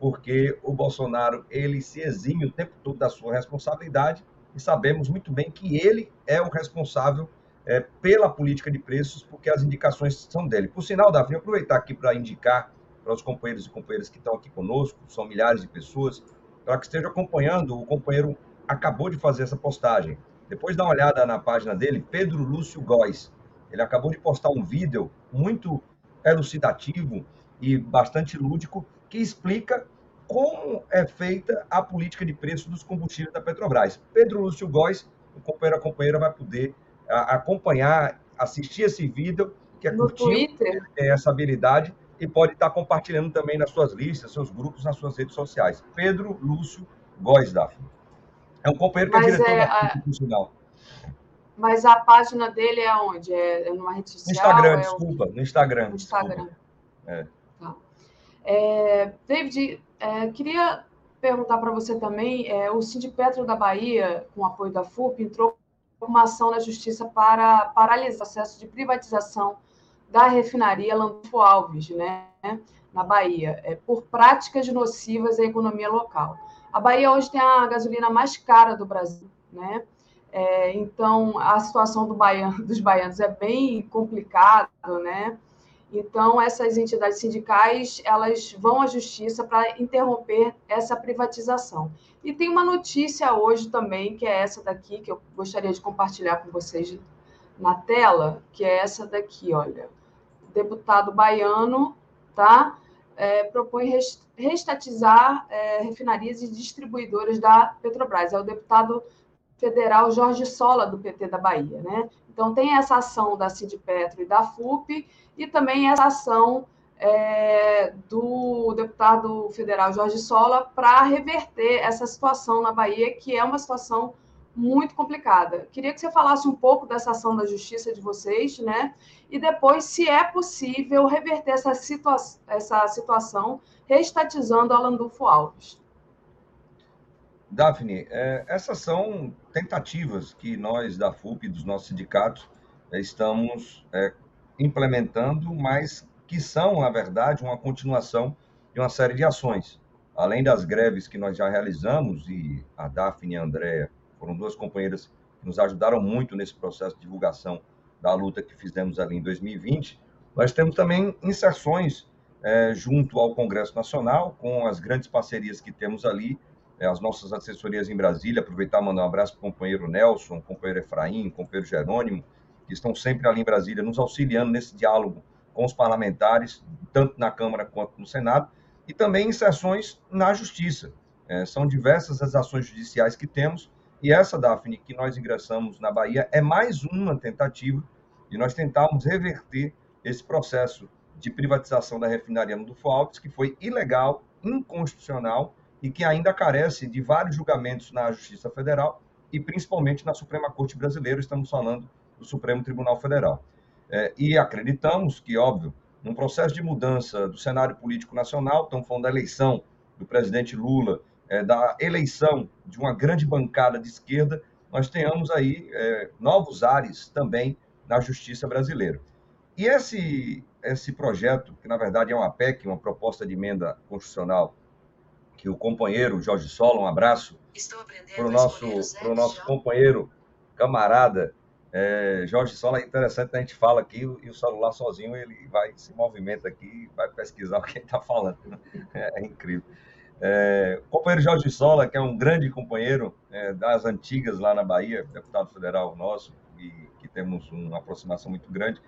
porque o Bolsonaro ele se exime o tempo todo da sua responsabilidade e sabemos muito bem que ele é o responsável é, pela política de preços, porque as indicações são dele. Por sinal, Davi, aproveitar aqui para indicar para os companheiros e companheiras que estão aqui conosco, são milhares de pessoas, para que estejam acompanhando. O companheiro acabou de fazer essa postagem. Depois dá uma olhada na página dele, Pedro Lúcio Góes. Ele acabou de postar um vídeo muito elucidativo e bastante lúdico que explica como é feita a política de preço dos combustíveis da Petrobras. Pedro Lúcio Góes, o companheiro a companheira, vai poder a, acompanhar, assistir esse vídeo, que é curtinho, tem essa habilidade, e pode estar compartilhando também nas suas listas, seus grupos, nas suas redes sociais. Pedro Lúcio Góes, Daphne. É um companheiro que é Mas é diretor é, da institucional. Mas a página dele é onde? É, é numa rede social? No Instagram, é desculpa. No Instagram. No Instagram. É. Tá. É, David, é, queria perguntar para você também, é, o Sindipetro da Bahia, com apoio da FUP, entrou com uma ação na justiça para paralisar o processo de privatização da refinaria Landulfo Alves, né, na Bahia, é, por práticas nocivas à economia local. A Bahia hoje tem a gasolina mais cara do Brasil, né? É, então a situação do baiano, dos baianos é bem complicada, né? Então, essas entidades sindicais elas vão à justiça para interromper essa privatização. E tem uma notícia hoje também, que é essa daqui, que eu gostaria de compartilhar com vocês na tela, que é essa daqui, olha. O deputado baiano tá, é, propõe restatizar é, refinarias e distribuidoras da Petrobras. É o deputado federal Jorge Sola, do PT da Bahia. Né? Então, tem essa ação da Cid Petro e da FUP, e também essa ação é, do deputado federal Jorge Sola para reverter essa situação na Bahia, que é uma situação muito complicada. Queria que você falasse um pouco dessa ação da justiça de vocês, né? E depois, se é possível reverter essa, situa essa situação, reestatizando Alan Dulfo Alves. Daphne, é, essas são tentativas que nós da FUP, dos nossos sindicatos, é, estamos é, implementando, mas que são, na verdade, uma continuação de uma série de ações. Além das greves que nós já realizamos, e a Daphne e a Andrea foram duas companheiras que nos ajudaram muito nesse processo de divulgação da luta que fizemos ali em 2020, nós temos também inserções é, junto ao Congresso Nacional, com as grandes parcerias que temos ali, as nossas assessorias em Brasília, aproveitar e mandar um abraço para o companheiro Nelson, companheiro Efraim, companheiro Jerônimo, que estão sempre ali em Brasília, nos auxiliando nesse diálogo com os parlamentares, tanto na Câmara quanto no Senado, e também em sessões na Justiça. É, são diversas as ações judiciais que temos, e essa, Daphne, que nós ingressamos na Bahia, é mais uma tentativa de nós tentarmos reverter esse processo de privatização da refinaria do Alves, que foi ilegal, inconstitucional e que ainda carece de vários julgamentos na Justiça Federal e principalmente na Suprema Corte Brasileira. Estamos falando do Supremo Tribunal Federal. É, e acreditamos que, óbvio, num processo de mudança do cenário político nacional, estamos falando da eleição do presidente Lula, é, da eleição de uma grande bancada de esquerda, nós tenhamos aí é, novos ares também na justiça brasileira. E esse, esse projeto, que na verdade é uma PEC, uma proposta de emenda constitucional, que o companheiro Jorge Sola, um abraço para o nosso, pro nosso companheiro, camarada é, Jorge Sola é interessante, a gente fala aqui e o celular sozinho ele vai se movimenta aqui, vai pesquisar o que ele está falando. Né? É, é, incrível. É, o companheiro Jorge Sola, que é um grande companheiro é, das antigas lá na Bahia, deputado federal nosso, e que temos uma aproximação muito grande,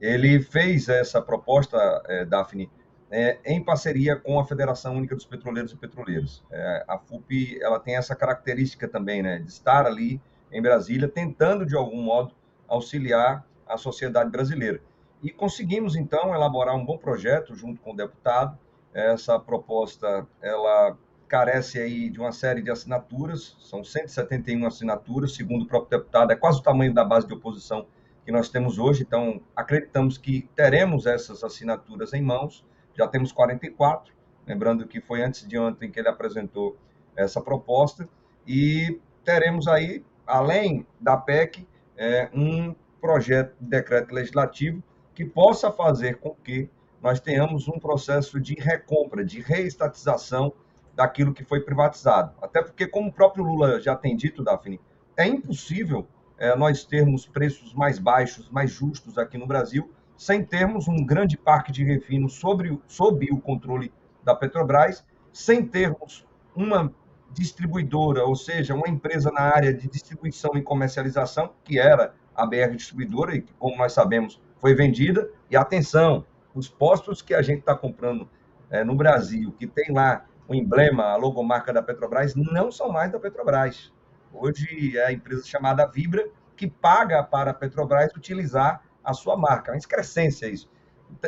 ele fez essa proposta, é, Daphne, é, em parceria com a Federação Única dos Petroleiros e Petroleiros. a FUP ela tem essa característica também, né, de estar ali em Brasília, tentando, de algum modo, auxiliar a sociedade brasileira. E conseguimos, então, elaborar um bom projeto junto com o deputado. Essa proposta, ela carece aí de uma série de assinaturas, são 171 assinaturas, segundo o próprio deputado, é quase o tamanho da base de oposição que nós temos hoje, então acreditamos que teremos essas assinaturas em mãos, já temos 44, lembrando que foi antes de ontem que ele apresentou essa proposta, e teremos aí além da PEC, é, um projeto de decreto legislativo que possa fazer com que nós tenhamos um processo de recompra, de reestatização daquilo que foi privatizado. Até porque, como o próprio Lula já tem dito, Daphne, é impossível é, nós termos preços mais baixos, mais justos aqui no Brasil, sem termos um grande parque de refino sobre, sob o controle da Petrobras, sem termos uma distribuidora, ou seja, uma empresa na área de distribuição e comercialização, que era a BR Distribuidora, e que, como nós sabemos, foi vendida. E atenção, os postos que a gente está comprando é, no Brasil, que tem lá o emblema, a logomarca da Petrobras, não são mais da Petrobras. Hoje é a empresa chamada Vibra que paga para a Petrobras utilizar a sua marca. É uma excrescência isso.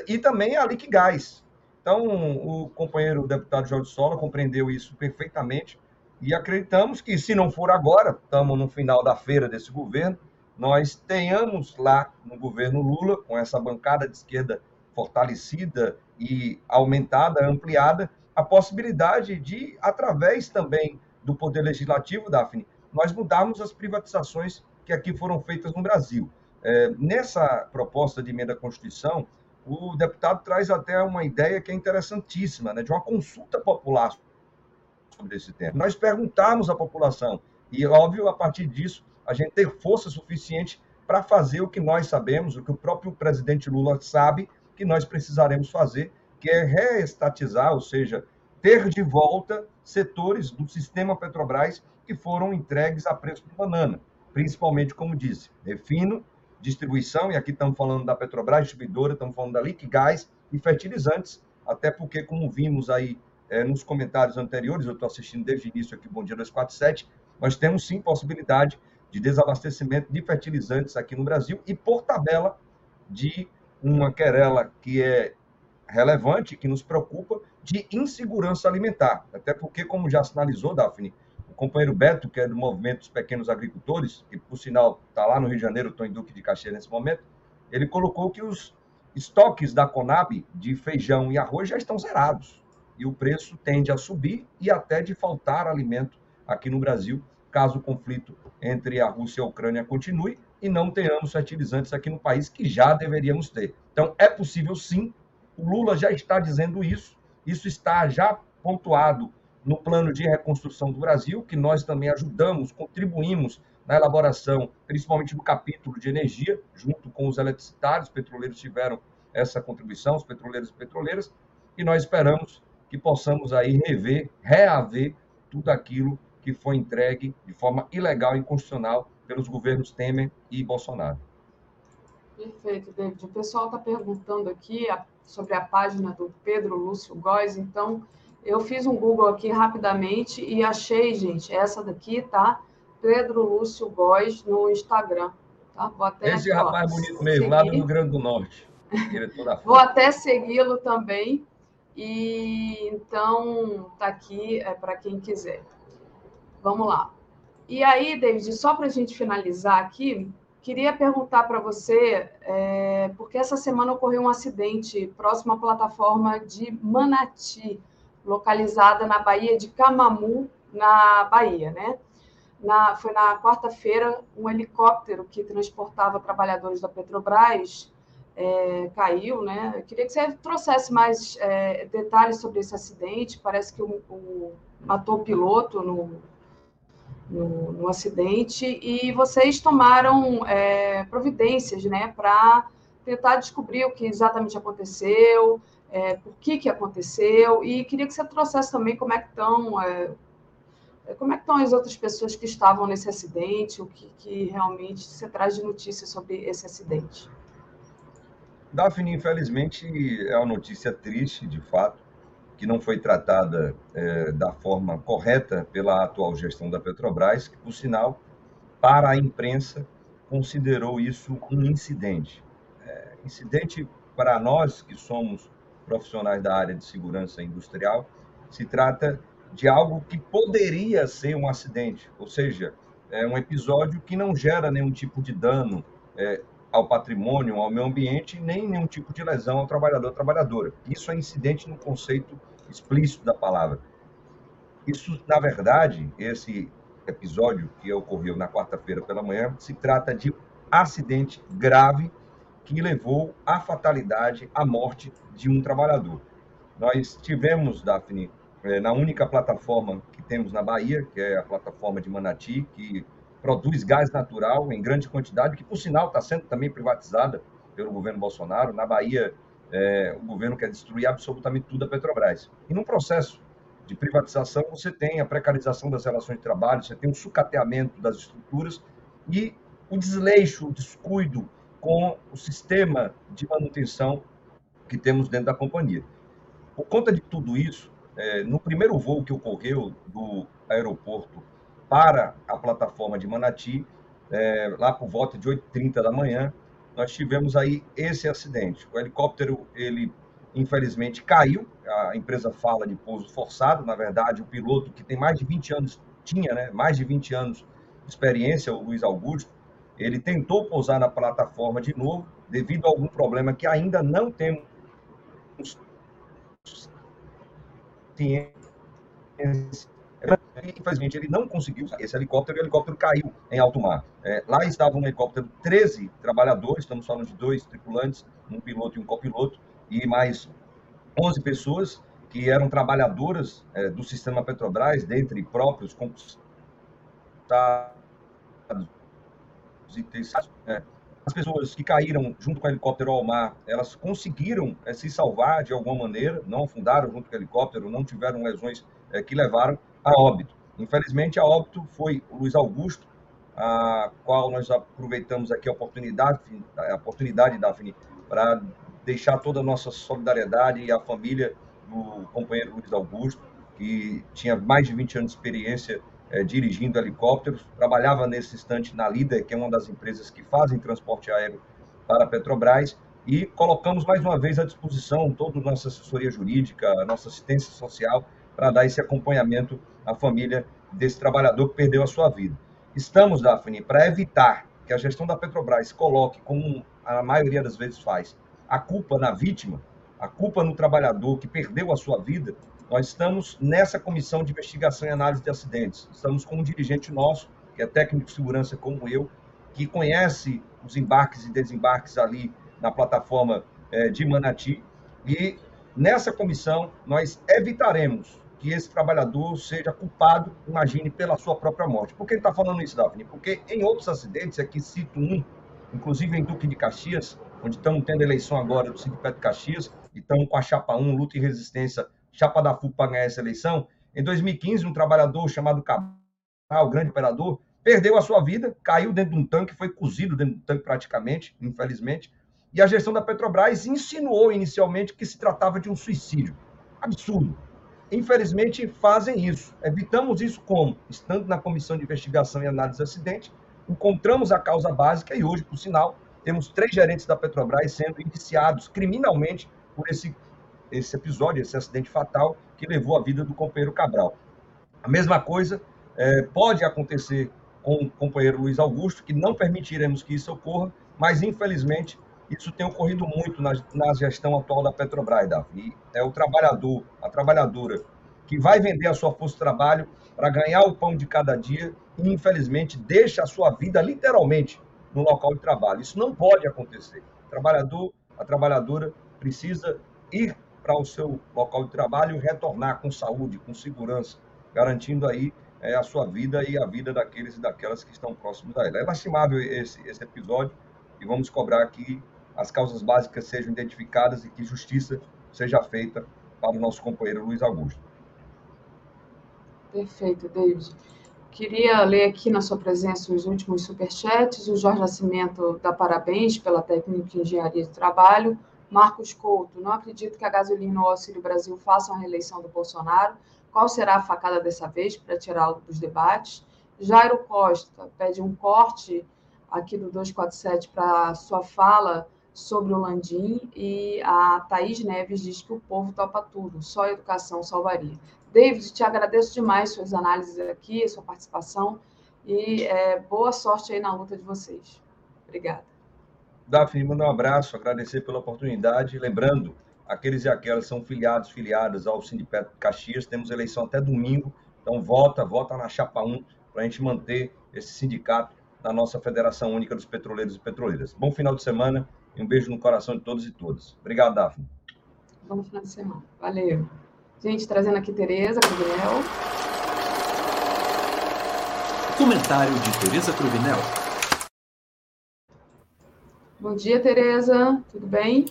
E também a Liquigás. Então, o companheiro deputado Jorge Sola compreendeu isso perfeitamente e acreditamos que, se não for agora, estamos no final da feira desse governo, nós tenhamos lá no governo Lula, com essa bancada de esquerda fortalecida e aumentada, ampliada, a possibilidade de, através também do Poder Legislativo, Daphne, nós mudarmos as privatizações que aqui foram feitas no Brasil. É, nessa proposta de emenda à Constituição, o deputado traz até uma ideia que é interessantíssima, né, de uma consulta popular sobre esse tema. Nós perguntarmos à população, e óbvio, a partir disso, a gente ter força suficiente para fazer o que nós sabemos, o que o próprio presidente Lula sabe que nós precisaremos fazer, que é reestatizar, ou seja, ter de volta setores do sistema Petrobras que foram entregues a preço de banana, principalmente, como disse, refino, distribuição, e aqui estamos falando da Petrobras, distribuidora, estamos falando da Liquigás e fertilizantes, até porque, como vimos aí é, nos comentários anteriores, eu estou assistindo desde o início aqui, Bom Dia 247, nós temos sim possibilidade de desabastecimento de fertilizantes aqui no Brasil e, por tabela, de uma querela que é relevante, que nos preocupa, de insegurança alimentar. Até porque, como já sinalizou, Daphne, companheiro Beto, que é do Movimento dos Pequenos Agricultores, que por sinal está lá no Rio de Janeiro, estou em Duque de Caxias nesse momento, ele colocou que os estoques da Conab de feijão e arroz já estão zerados. E o preço tende a subir e até de faltar alimento aqui no Brasil, caso o conflito entre a Rússia e a Ucrânia continue e não tenhamos fertilizantes aqui no país que já deveríamos ter. Então, é possível sim, o Lula já está dizendo isso, isso está já pontuado no plano de reconstrução do Brasil, que nós também ajudamos, contribuímos na elaboração, principalmente do capítulo de energia, junto com os eletricitários, os petroleiros tiveram essa contribuição, os petroleiros e petroleiras, e nós esperamos que possamos aí rever, reaver tudo aquilo que foi entregue de forma ilegal e inconstitucional pelos governos Temer e Bolsonaro. Perfeito, David. O pessoal está perguntando aqui sobre a página do Pedro Lúcio Góes, então eu fiz um Google aqui rapidamente e achei, gente, essa daqui, tá? Pedro Lúcio Góes no Instagram. Tá? Vou até Esse aqui, rapaz ó, bonito mesmo, seguir. lá do Rio Grande do Norte. Vou até segui-lo também. E então tá aqui é para quem quiser. Vamos lá. E aí, David, só para a gente finalizar aqui, queria perguntar para você, é, porque essa semana ocorreu um acidente próximo à plataforma de Manati localizada na Baía de Camamu, na Bahia, né? Na, foi na quarta-feira, um helicóptero que transportava trabalhadores da Petrobras é, caiu, né? Eu queria que você trouxesse mais é, detalhes sobre esse acidente. Parece que o, o matou o piloto no, no, no, acidente e vocês tomaram é, providências, né, para tentar descobrir o que exatamente aconteceu, é, por que, que aconteceu, e queria que você trouxesse também como é que estão, é, é, como é que estão as outras pessoas que estavam nesse acidente, o que, que realmente você traz de notícias sobre esse acidente. Daphne, infelizmente, é uma notícia triste, de fato, que não foi tratada é, da forma correta pela atual gestão da Petrobras, que, por sinal, para a imprensa, considerou isso um incidente. É, incidente para nós que somos profissionais da área de segurança industrial, se trata de algo que poderia ser um acidente, ou seja, é um episódio que não gera nenhum tipo de dano é, ao patrimônio, ao meio ambiente, nem nenhum tipo de lesão ao trabalhador ou trabalhadora. Isso é incidente no conceito explícito da palavra. Isso, na verdade, esse episódio que ocorreu na quarta-feira pela manhã, se trata de acidente grave que levou à fatalidade, à morte de um trabalhador. Nós tivemos, Daphne, eh, na única plataforma que temos na Bahia, que é a plataforma de Manati, que produz gás natural em grande quantidade, que, por sinal, está sendo também privatizada pelo governo Bolsonaro. Na Bahia, é, o governo quer destruir absolutamente tudo a Petrobras. E num processo de privatização, você tem a precarização das relações de trabalho, você tem o sucateamento das estruturas e o desleixo, o descuido com o sistema de manutenção que temos dentro da companhia. Por conta de tudo isso, é, no primeiro voo que ocorreu do aeroporto para a plataforma de Manati, é, lá por volta de 8h30 da manhã, nós tivemos aí esse acidente. O helicóptero, ele infelizmente caiu, a empresa fala de pouso forçado, na verdade, o piloto que tem mais de 20 anos, tinha né, mais de 20 anos de experiência, o Luiz Augusto, ele tentou pousar na plataforma de novo, devido a algum problema que ainda não temos Infelizmente, ele não conseguiu esse helicóptero e o helicóptero caiu em alto mar. É, lá estava um helicóptero, 13 trabalhadores, estamos falando de dois tripulantes, um piloto e um copiloto, e mais 11 pessoas que eram trabalhadoras é, do sistema Petrobras, dentre próprios concursados e é, as pessoas que caíram junto com o helicóptero ao mar, elas conseguiram é, se salvar de alguma maneira, não afundaram junto com o helicóptero, não tiveram lesões é, que levaram a óbito. Infelizmente, a óbito foi o Luiz Augusto, a qual nós aproveitamos aqui a oportunidade, a oportunidade, Daphne, para deixar toda a nossa solidariedade e a família do companheiro Luiz Augusto, que tinha mais de 20 anos de experiência é, dirigindo helicópteros, trabalhava nesse instante na Líder, que é uma das empresas que fazem transporte aéreo para a Petrobras, e colocamos mais uma vez à disposição toda a nossa assessoria jurídica, a nossa assistência social, para dar esse acompanhamento à família desse trabalhador que perdeu a sua vida. Estamos, Daphne, para evitar que a gestão da Petrobras coloque, como a maioria das vezes faz, a culpa na vítima, a culpa no trabalhador que perdeu a sua vida, nós estamos nessa comissão de investigação e análise de acidentes. Estamos com um dirigente nosso, que é técnico de segurança como eu, que conhece os embarques e desembarques ali na plataforma é, de Manati. E nessa comissão nós evitaremos que esse trabalhador seja culpado, imagine, pela sua própria morte. Por que ele está falando isso, Daphne? Porque em outros acidentes, aqui cito um, inclusive em Duque de Caxias, onde estamos tendo eleição agora do Sindicato de Caxias, e estamos com a Chapa 1, Luta e Resistência chapa da FUP para ganhar essa eleição. Em 2015, um trabalhador chamado Cabral, o grande operador, perdeu a sua vida, caiu dentro de um tanque, foi cozido dentro do tanque praticamente, infelizmente. E a gestão da Petrobras insinuou inicialmente que se tratava de um suicídio. Absurdo. Infelizmente, fazem isso. Evitamos isso como? Estando na comissão de investigação e análise de acidente, encontramos a causa básica e hoje, por sinal, temos três gerentes da Petrobras sendo indiciados criminalmente por esse esse episódio, esse acidente fatal que levou a vida do companheiro Cabral. A mesma coisa é, pode acontecer com o companheiro Luiz Augusto, que não permitiremos que isso ocorra, mas infelizmente isso tem ocorrido muito na, na gestão atual da Petrobras, Davi. É o trabalhador, a trabalhadora, que vai vender a sua força de trabalho para ganhar o pão de cada dia e, infelizmente, deixa a sua vida literalmente no local de trabalho. Isso não pode acontecer. O trabalhador, a trabalhadora precisa ir para o seu local de trabalho e retornar com saúde, com segurança, garantindo aí é, a sua vida e a vida daqueles e daquelas que estão próximos a ela. É lastimável esse, esse episódio e vamos cobrar que as causas básicas sejam identificadas e que justiça seja feita para o nosso companheiro Luiz Augusto. Perfeito, David. Queria ler aqui na sua presença os últimos superchats. O Jorge Nascimento dá parabéns pela técnica de engenharia de trabalho. Marcos Couto, não acredito que a gasolina ou Auxílio Brasil façam a reeleição do Bolsonaro. Qual será a facada dessa vez para tirá-lo dos debates? Jairo Costa pede um corte aqui do 247 para sua fala sobre o Landim e a Thaís Neves diz que o povo topa tudo, só a educação salvaria. David, te agradeço demais suas análises aqui, sua participação e é, boa sorte aí na luta de vocês. Obrigada. Daphne, mandar um abraço, agradecer pela oportunidade. Lembrando, aqueles e aquelas são filiados, filiadas ao Sindicato Caxias, temos eleição até domingo, então vota, vota na Chapa 1 para a gente manter esse sindicato na nossa Federação Única dos Petroleiros e Petroleiras. Bom final de semana e um beijo no coração de todos e todas. Obrigado, Daphne. Bom final de semana. Valeu. Gente, trazendo aqui Tereza Cruvinel. Comentário de Tereza Cruvinel. Bom dia, Tereza. Tudo bem?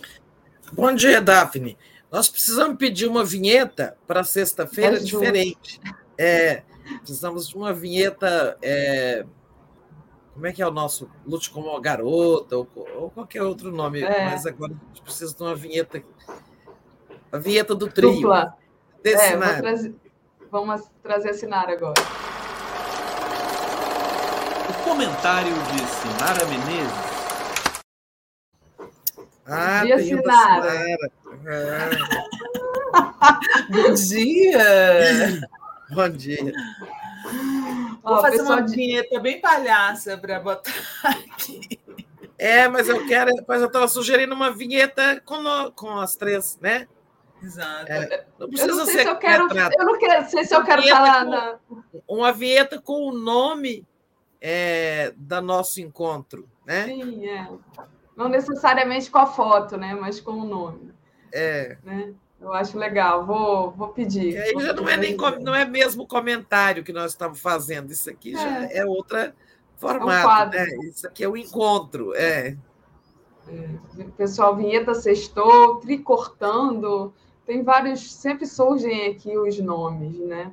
Bom dia, Daphne. Nós precisamos pedir uma vinheta para sexta-feira é diferente. É, precisamos de uma vinheta. É, como é que é o nosso Lute como uma garota, ou, ou qualquer outro nome, é. mas agora a gente precisa de uma vinheta. A vinheta do trio. Dupla. Desse é, trazer, vamos trazer a Sinara agora. O comentário de Sinara Menezes. Ah, dia, Sinara. Sinara. Ah. Bom dia! Bom dia. Vou fazer uma de... vinheta bem palhaça para botar aqui. É, mas eu quero. Mas eu estava sugerindo uma vinheta com, no, com as três, né? Exato. É, não precisa eu não sei ser. Se eu, quero, eu não quero, sei se eu quero falar. Com, na... Uma vinheta com o nome é, da nosso encontro, né? Sim, é. Não necessariamente com a foto, né? Mas com o nome. É. Né? Eu acho legal, vou, vou pedir. Aí já não é, nem, não é mesmo comentário que nós estamos fazendo, isso aqui é. já é outra formato, é um né? Isso aqui é o um encontro, é. é. Pessoal, vinheta sextou, tricortando, tem vários, sempre surgem aqui os nomes, né?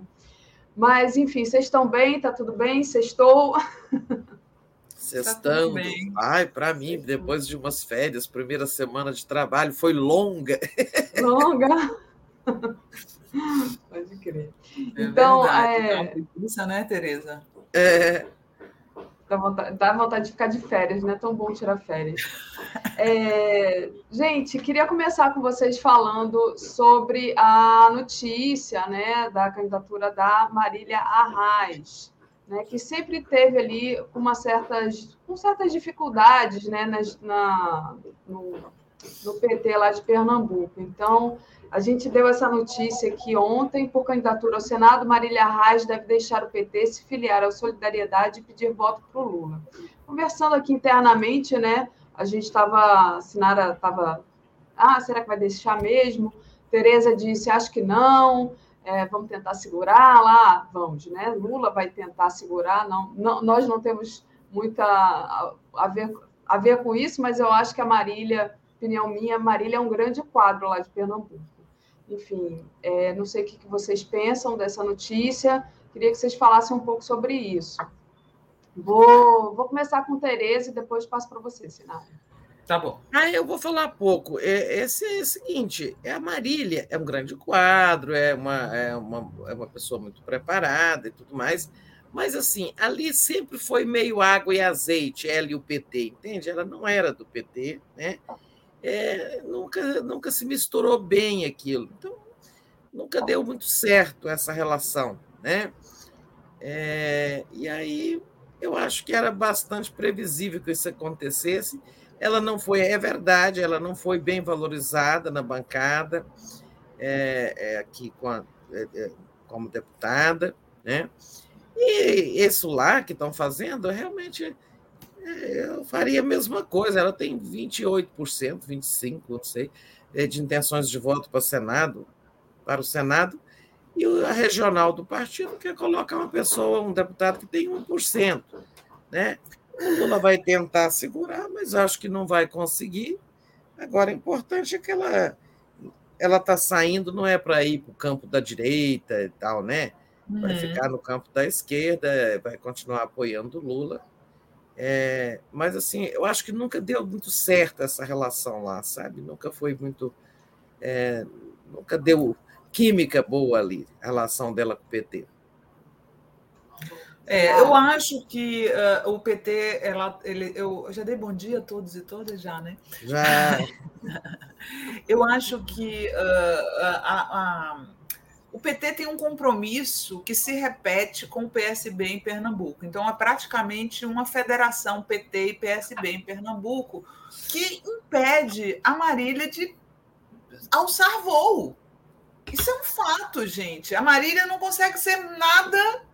Mas, enfim, vocês estão bem? Tá tudo bem? Sextou? Sextando. Tá Ai, para mim, depois de umas férias, primeira semana de trabalho, foi longa. Longa? Pode crer. É então, verdade, é... Isso, né, Tereza? É. Dá vontade, dá vontade de ficar de férias, não é tão bom tirar férias. É, gente, queria começar com vocês falando sobre a notícia né, da candidatura da Marília Arraes né, que sempre teve ali uma certas, com certas dificuldades né, nas, na, no, no PT lá de Pernambuco. Então, a gente deu essa notícia aqui ontem, por candidatura ao Senado, Marília Arraes deve deixar o PT, se filiar ao Solidariedade e pedir voto para o Lula. Conversando aqui internamente, né, a gente estava, Sinara estava, ah, será que vai deixar mesmo? Tereza disse, acho que não é, vamos tentar segurar lá, vamos, né? Lula vai tentar segurar, não, não nós não temos muita a, ver, a ver com isso, mas eu acho que a Marília, opinião minha, Marília é um grande quadro lá de Pernambuco. Enfim, é, não sei o que vocês pensam dessa notícia, queria que vocês falassem um pouco sobre isso. Vou, vou começar com Tereza e depois passo para você, Sinara. Tá bom. Ah, eu vou falar pouco. É, esse é o seguinte: é a Marília, é um grande quadro, é uma, é, uma, é uma pessoa muito preparada e tudo mais, mas assim, ali sempre foi meio água e azeite, ela e o PT, entende? Ela não era do PT, né? É, nunca, nunca se misturou bem aquilo. Então, nunca deu muito certo essa relação, né? É, e aí eu acho que era bastante previsível que isso acontecesse ela não foi, é verdade, ela não foi bem valorizada na bancada, é, é, aqui com a, é, é como deputada, né? E esse lá que estão fazendo, realmente é, eu faria a mesma coisa. Ela tem 28%, 25%, não sei, é, de intenções de voto para o Senado, para o Senado, e a regional do partido quer colocar uma pessoa, um deputado que tem 1%. Né? O Lula vai tentar segurar, mas acho que não vai conseguir. Agora, o importante é que ela ela está saindo, não é para ir para o campo da direita e tal, né? Vai uhum. ficar no campo da esquerda, vai continuar apoiando o Lula. É, mas, assim, eu acho que nunca deu muito certo essa relação lá, sabe? Nunca foi muito. É, nunca deu química boa ali, a relação dela com o PT. É, eu acho que uh, o PT, ela, ele, eu já dei bom dia a todos e todas já, né? Já. eu acho que uh, a, a, o PT tem um compromisso que se repete com o PSB em Pernambuco. Então, é praticamente uma federação PT e PSB em Pernambuco que impede a Marília de alçar voo. Isso é um fato, gente. A Marília não consegue ser nada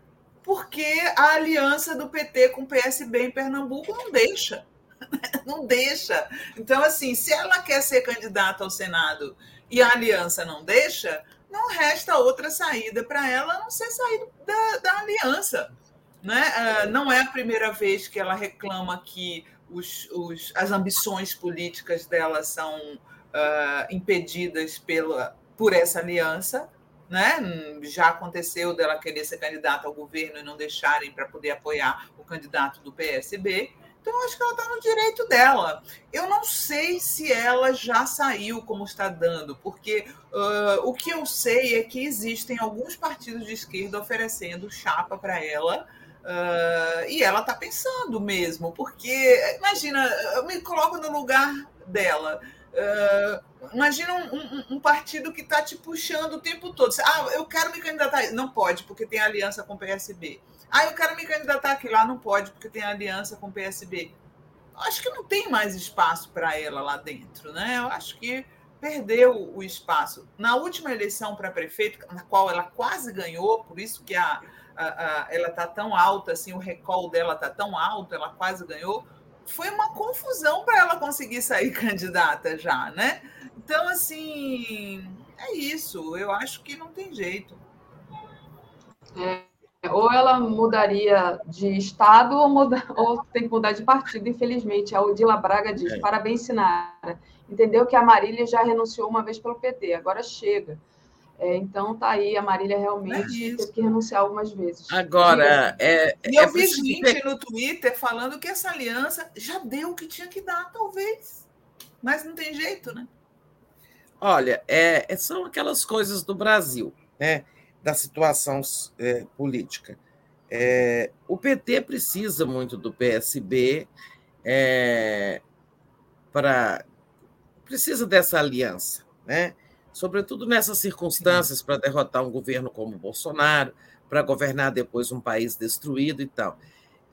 porque a aliança do PT com o PSB em Pernambuco não deixa. Não deixa. Então, assim, se ela quer ser candidata ao Senado e a aliança não deixa, não resta outra saída para ela a não ser sair da, da aliança. Né? Ah, não é a primeira vez que ela reclama que os, os, as ambições políticas dela são uh, impedidas pela, por essa aliança. Né? Já aconteceu dela querer ser candidata ao governo e não deixarem para poder apoiar o candidato do PSB. Então, acho que ela está no direito dela. Eu não sei se ela já saiu como está dando, porque uh, o que eu sei é que existem alguns partidos de esquerda oferecendo chapa para ela. Uh, e ela está pensando mesmo, porque imagina, eu me coloco no lugar dela. Uh, imagina um, um, um, partido que está te puxando o tempo todo. Ah, eu quero me candidatar. Não pode, porque tem aliança com o PSB. Ah, eu quero me candidatar aqui lá, não pode, porque tem aliança com o PSB. Acho que não tem mais espaço para ela lá dentro, né? Eu acho que perdeu o espaço. Na última eleição para prefeito, na qual ela quase ganhou, por isso que a, a, a ela está tão alta, assim, o recall dela está tão alto, ela quase ganhou. Foi uma confusão para ela conseguir sair candidata já, né? Então, assim, é isso. Eu acho que não tem jeito. É, ou ela mudaria de estado ou, muda, ou tem que mudar de partido, infelizmente. A Odila Braga diz: é. parabéns, Sinara. Entendeu que a Marília já renunciou uma vez pelo PT, agora chega. É, então tá aí, a Marília realmente é teve que renunciar algumas vezes. Agora, é, e eu é vi gente no Twitter falando que essa aliança já deu o que tinha que dar, talvez. Mas não tem jeito, né? Olha, é, são aquelas coisas do Brasil, né? da situação é, política. É, o PT precisa muito do PSB é, para precisa dessa aliança, né? Sobretudo nessas circunstâncias para derrotar um governo como o Bolsonaro, para governar depois um país destruído e tal.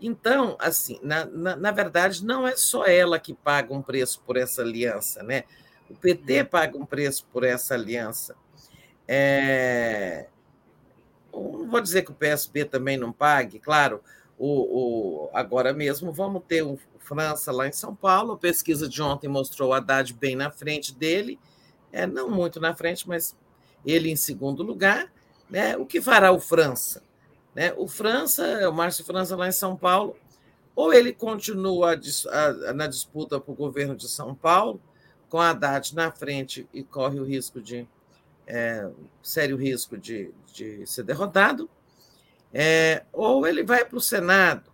Então, assim, na, na, na, verdade, não é só ela que paga um preço por essa aliança, né? O PT paga um preço por essa aliança. É, não vou dizer que o PSB também não pague, claro. O, o, agora mesmo vamos ter o França lá em São Paulo. A pesquisa de ontem mostrou o Haddad bem na frente dele, é, não muito na frente, mas ele em segundo lugar. Né? O que fará o França? Né? O França, o Márcio França lá em São Paulo, ou ele continua a, a, na disputa para o governo de São Paulo, com a Haddad na frente e corre o risco de é, sério risco de, de ser derrotado, é, ou ele vai para o Senado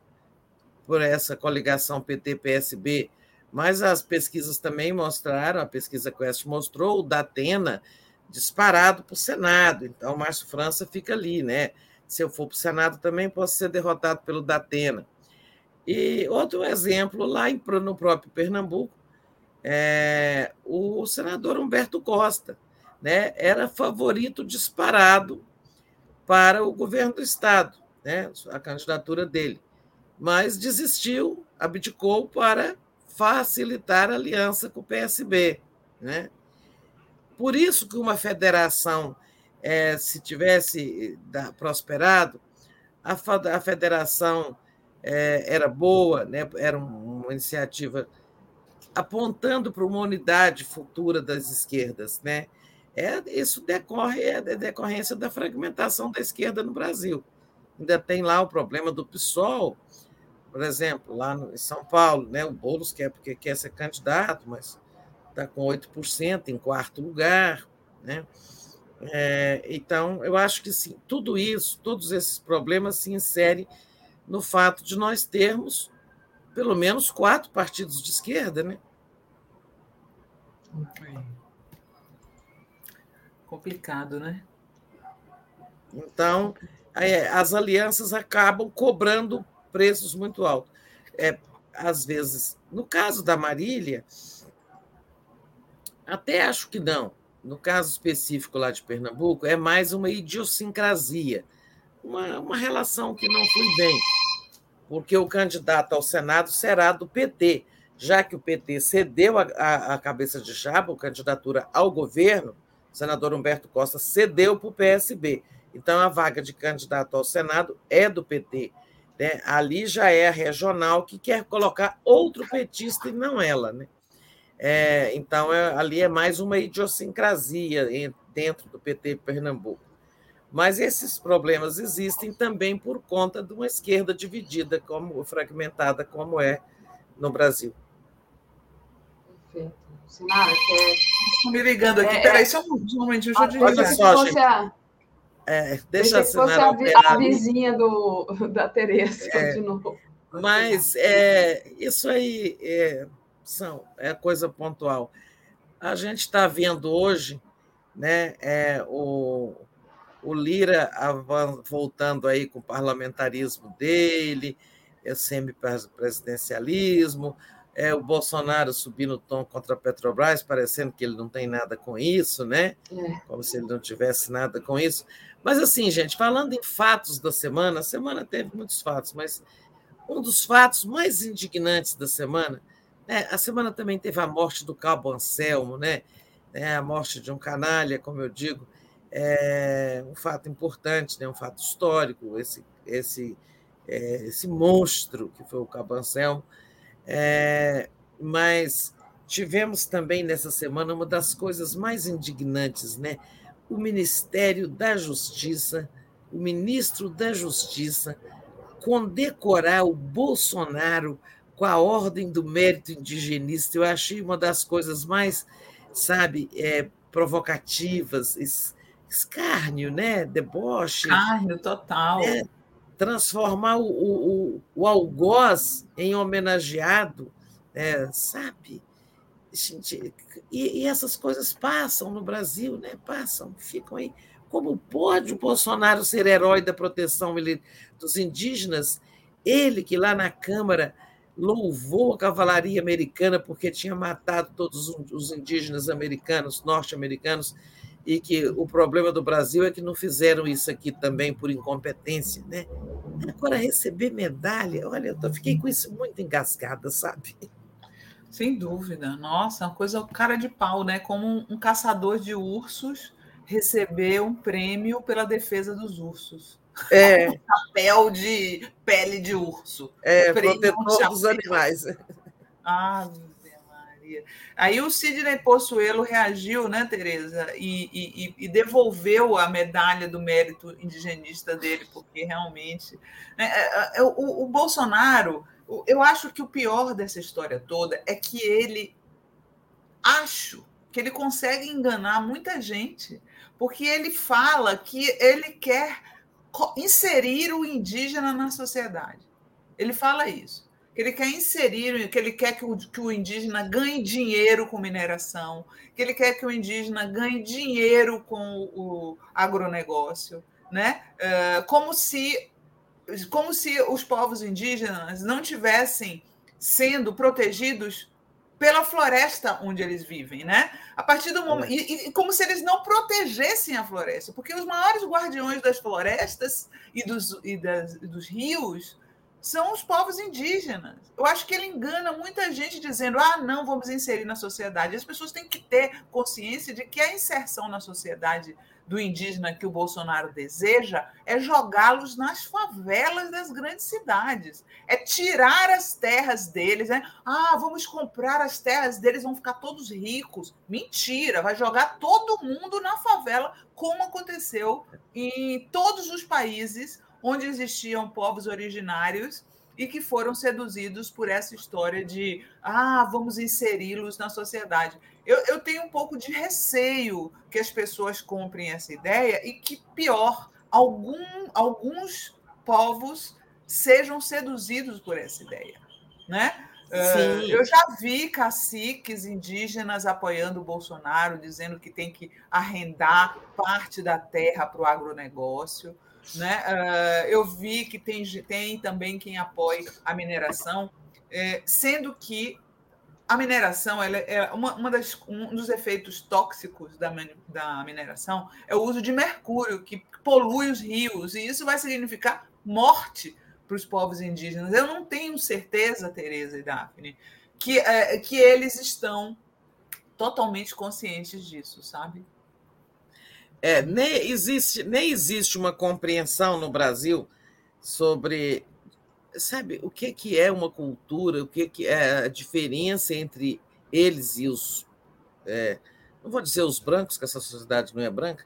por essa coligação PT-PSB, mas as pesquisas também mostraram, a pesquisa Quest mostrou o Datena disparado para o Senado, então Márcio França fica ali, né? Se eu for para o Senado também posso ser derrotado pelo Datena. E outro exemplo, lá no próprio Pernambuco, é, o senador Humberto Costa, né, era favorito disparado para o governo do Estado, né, a candidatura dele. Mas desistiu, abdicou para facilitar a aliança com o PSB. Né? Por isso que uma federação, é, se tivesse da, prosperado, a, a federação é, era boa, né? era uma iniciativa apontando para uma unidade futura das esquerdas, né? É, isso decorre é decorrência da fragmentação da esquerda no Brasil. Ainda tem lá o problema do PSOL, por exemplo, lá no, em São Paulo, né, o Boulos quer porque quer ser candidato, mas está com 8% em quarto lugar. Né? É, então, eu acho que sim, tudo isso, todos esses problemas se inserem no fato de nós termos pelo menos quatro partidos de esquerda, né? Complicado, né? Então, é, as alianças acabam cobrando preços muito altos. É, às vezes, no caso da Marília, até acho que não. No caso específico lá de Pernambuco, é mais uma idiosincrasia, uma, uma relação que não flui bem, porque o candidato ao Senado será do PT, já que o PT cedeu a, a, a cabeça de chapa, candidatura ao governo, o senador Humberto Costa cedeu para o PSB. Então, a vaga de candidato ao Senado é do PT. Né? Ali já é a regional que quer colocar outro petista e não ela. Né? É, então, é, ali é mais uma idiosincrasia dentro do PT Pernambuco. Mas esses problemas existem também por conta de uma esquerda dividida, como fragmentada como é no Brasil. Perfeito. Sinara, quer. Estão me ligando aqui. É, Peraí, é. só um momento, deixa eu te Olha só, gente. É, deixa que fosse a, vi- a vizinha do, da Tereza É. de novo. Mas é, isso aí é, são, é coisa pontual. A gente está vendo hoje né, é, o, o Lira voltando aí com o parlamentarismo dele, é o semipresidencialismo, é, o Bolsonaro subindo o tom contra a Petrobras, parecendo que ele não tem nada com isso, né? É. como se ele não tivesse nada com isso. Mas, assim, gente, falando em fatos da semana, a semana teve muitos fatos, mas um dos fatos mais indignantes da semana, né, a semana também teve a morte do Cabo Anselmo, né, né, a morte de um canalha, como eu digo, é um fato importante, né, um fato histórico, esse, esse, é, esse monstro que foi o Cabo Anselmo. É, mas tivemos também nessa semana uma das coisas mais indignantes, né? O Ministério da Justiça, o ministro da Justiça, condecorar o Bolsonaro com a Ordem do Mérito Indigenista. Eu achei uma das coisas mais, sabe, é, provocativas, es- escárnio, né? Deboche Carne total. é, transformar o, o, o, algoz em homenageado, né, sabe? Gente, e, e essas coisas passam no Brasil, né? Passam, ficam aí. Como pode o Bolsonaro ser herói da proteção dos indígenas? Ele que lá na Câmara louvou a cavalaria americana porque tinha matado todos os- os indígenas americanos, norte-americanos, e que o problema do Brasil é que não fizeram isso aqui também por incompetência, né? Agora receber medalha, olha, eu fiquei com isso muito engasgada, sabe? Sem dúvida. Nossa, uma coisa cara de pau, né? Como um, um caçador de ursos receber um prêmio pela defesa dos ursos. É, Chapéu de pele de urso. é protetor dos animais. Ave Aí o Sidney Possuelo reagiu, né, Tereza, e, e- e- devolveu a medalha do mérito indigenista dele, porque realmente. né, é, é, o, o Bolsonaro, eu acho que o pior dessa história toda é que ele acho que ele consegue enganar muita gente, porque ele fala que ele quer inserir o indígena na sociedade. Ele fala isso. Que ele quer inserir, que ele quer que o, que o indígena ganhe dinheiro com mineração, que ele quer que o indígena ganhe dinheiro com o, agronegócio, né? Eh, como se como se os povos indígenas não tivessem sendo protegidos pela floresta onde eles vivem, né? A partir do momento e, e como se eles não protegessem a floresta, porque os maiores guardiões das florestas e dos, e das- e dos rios são os povos indígenas. Eu acho que ele engana muita gente dizendo: ah, não, vamos inserir na sociedade. As pessoas têm que ter consciência de que a inserção na sociedade do indígena que o Bolsonaro deseja é jogá-los nas favelas das grandes cidades, é tirar as terras deles, né? Ah, vamos comprar as terras deles, vão ficar todos ricos. Mentira, vai jogar todo mundo na favela, como aconteceu em todos os países onde existiam povos originários e que foram seduzidos por essa história de ah, vamos inseri-los na sociedade. Eu, eu tenho um pouco de receio que as pessoas comprem essa ideia e que, pior, algum, alguns povos sejam seduzidos por essa ideia. Né? Uh, Sim. eu já vi caciques indígenas apoiando o Bolsonaro, dizendo que tem que arrendar parte da terra para o agronegócio. Né? Uh, eu vi que tem, tem também quem apoie a mineração, eh, sendo que a mineração ela é uma, uma das, um dos efeitos tóxicos da, da mineração é o uso de mercúrio, que polui os rios, e isso vai significar morte para os povos indígenas. Eu não tenho certeza, Tereza e Daphne, que, é, que eles estão totalmente conscientes disso, sabe? É, nem, existe, nem existe uma compreensão no Brasil sobre sabe o que, que é uma cultura, o que, que é a diferença entre eles e os. É, não vou dizer os brancos, que essa sociedade não é branca,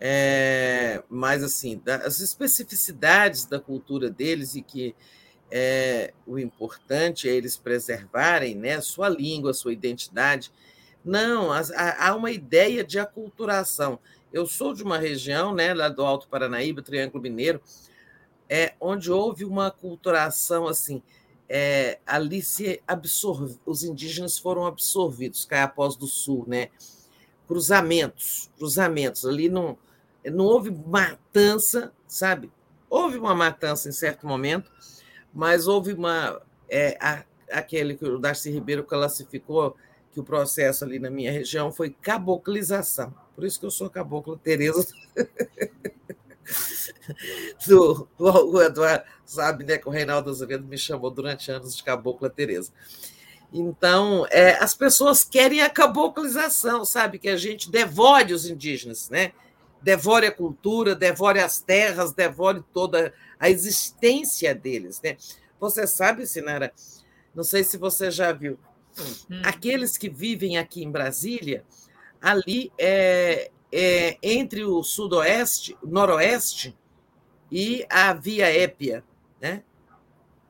é, mas assim, as especificidades da cultura deles e que é, o importante é eles preservarem né, sua língua, sua identidade. Não, há uma ideia de aculturação. Eu sou de uma região, né, lá do Alto Paranaíba, Triângulo Mineiro, é, onde houve uma culturação assim. É, ali se absorve, os indígenas foram absorvidos, Caiapós do Sul, né? Cruzamentos, cruzamentos. Ali não, não houve matança, sabe? Houve uma matança em certo momento, mas houve uma. É, a, aquele que o Darcy Ribeiro classificou, que o processo ali na minha região foi caboclização. Por isso que eu sou cabocla Tereza. do, o Eduardo sabe, né, que o Reinaldo Azevedo me chamou durante anos de cabocla Tereza. Então, é, as pessoas querem a caboclização, sabe? Que a gente devore os indígenas, né? Devore a cultura, devore as terras, devore toda a existência deles, né? Você sabe, Sinara, não sei se você já viu, hum. aqueles que vivem aqui em Brasília, ali é, é, entre o sudoeste, noroeste e a Via Épia, né?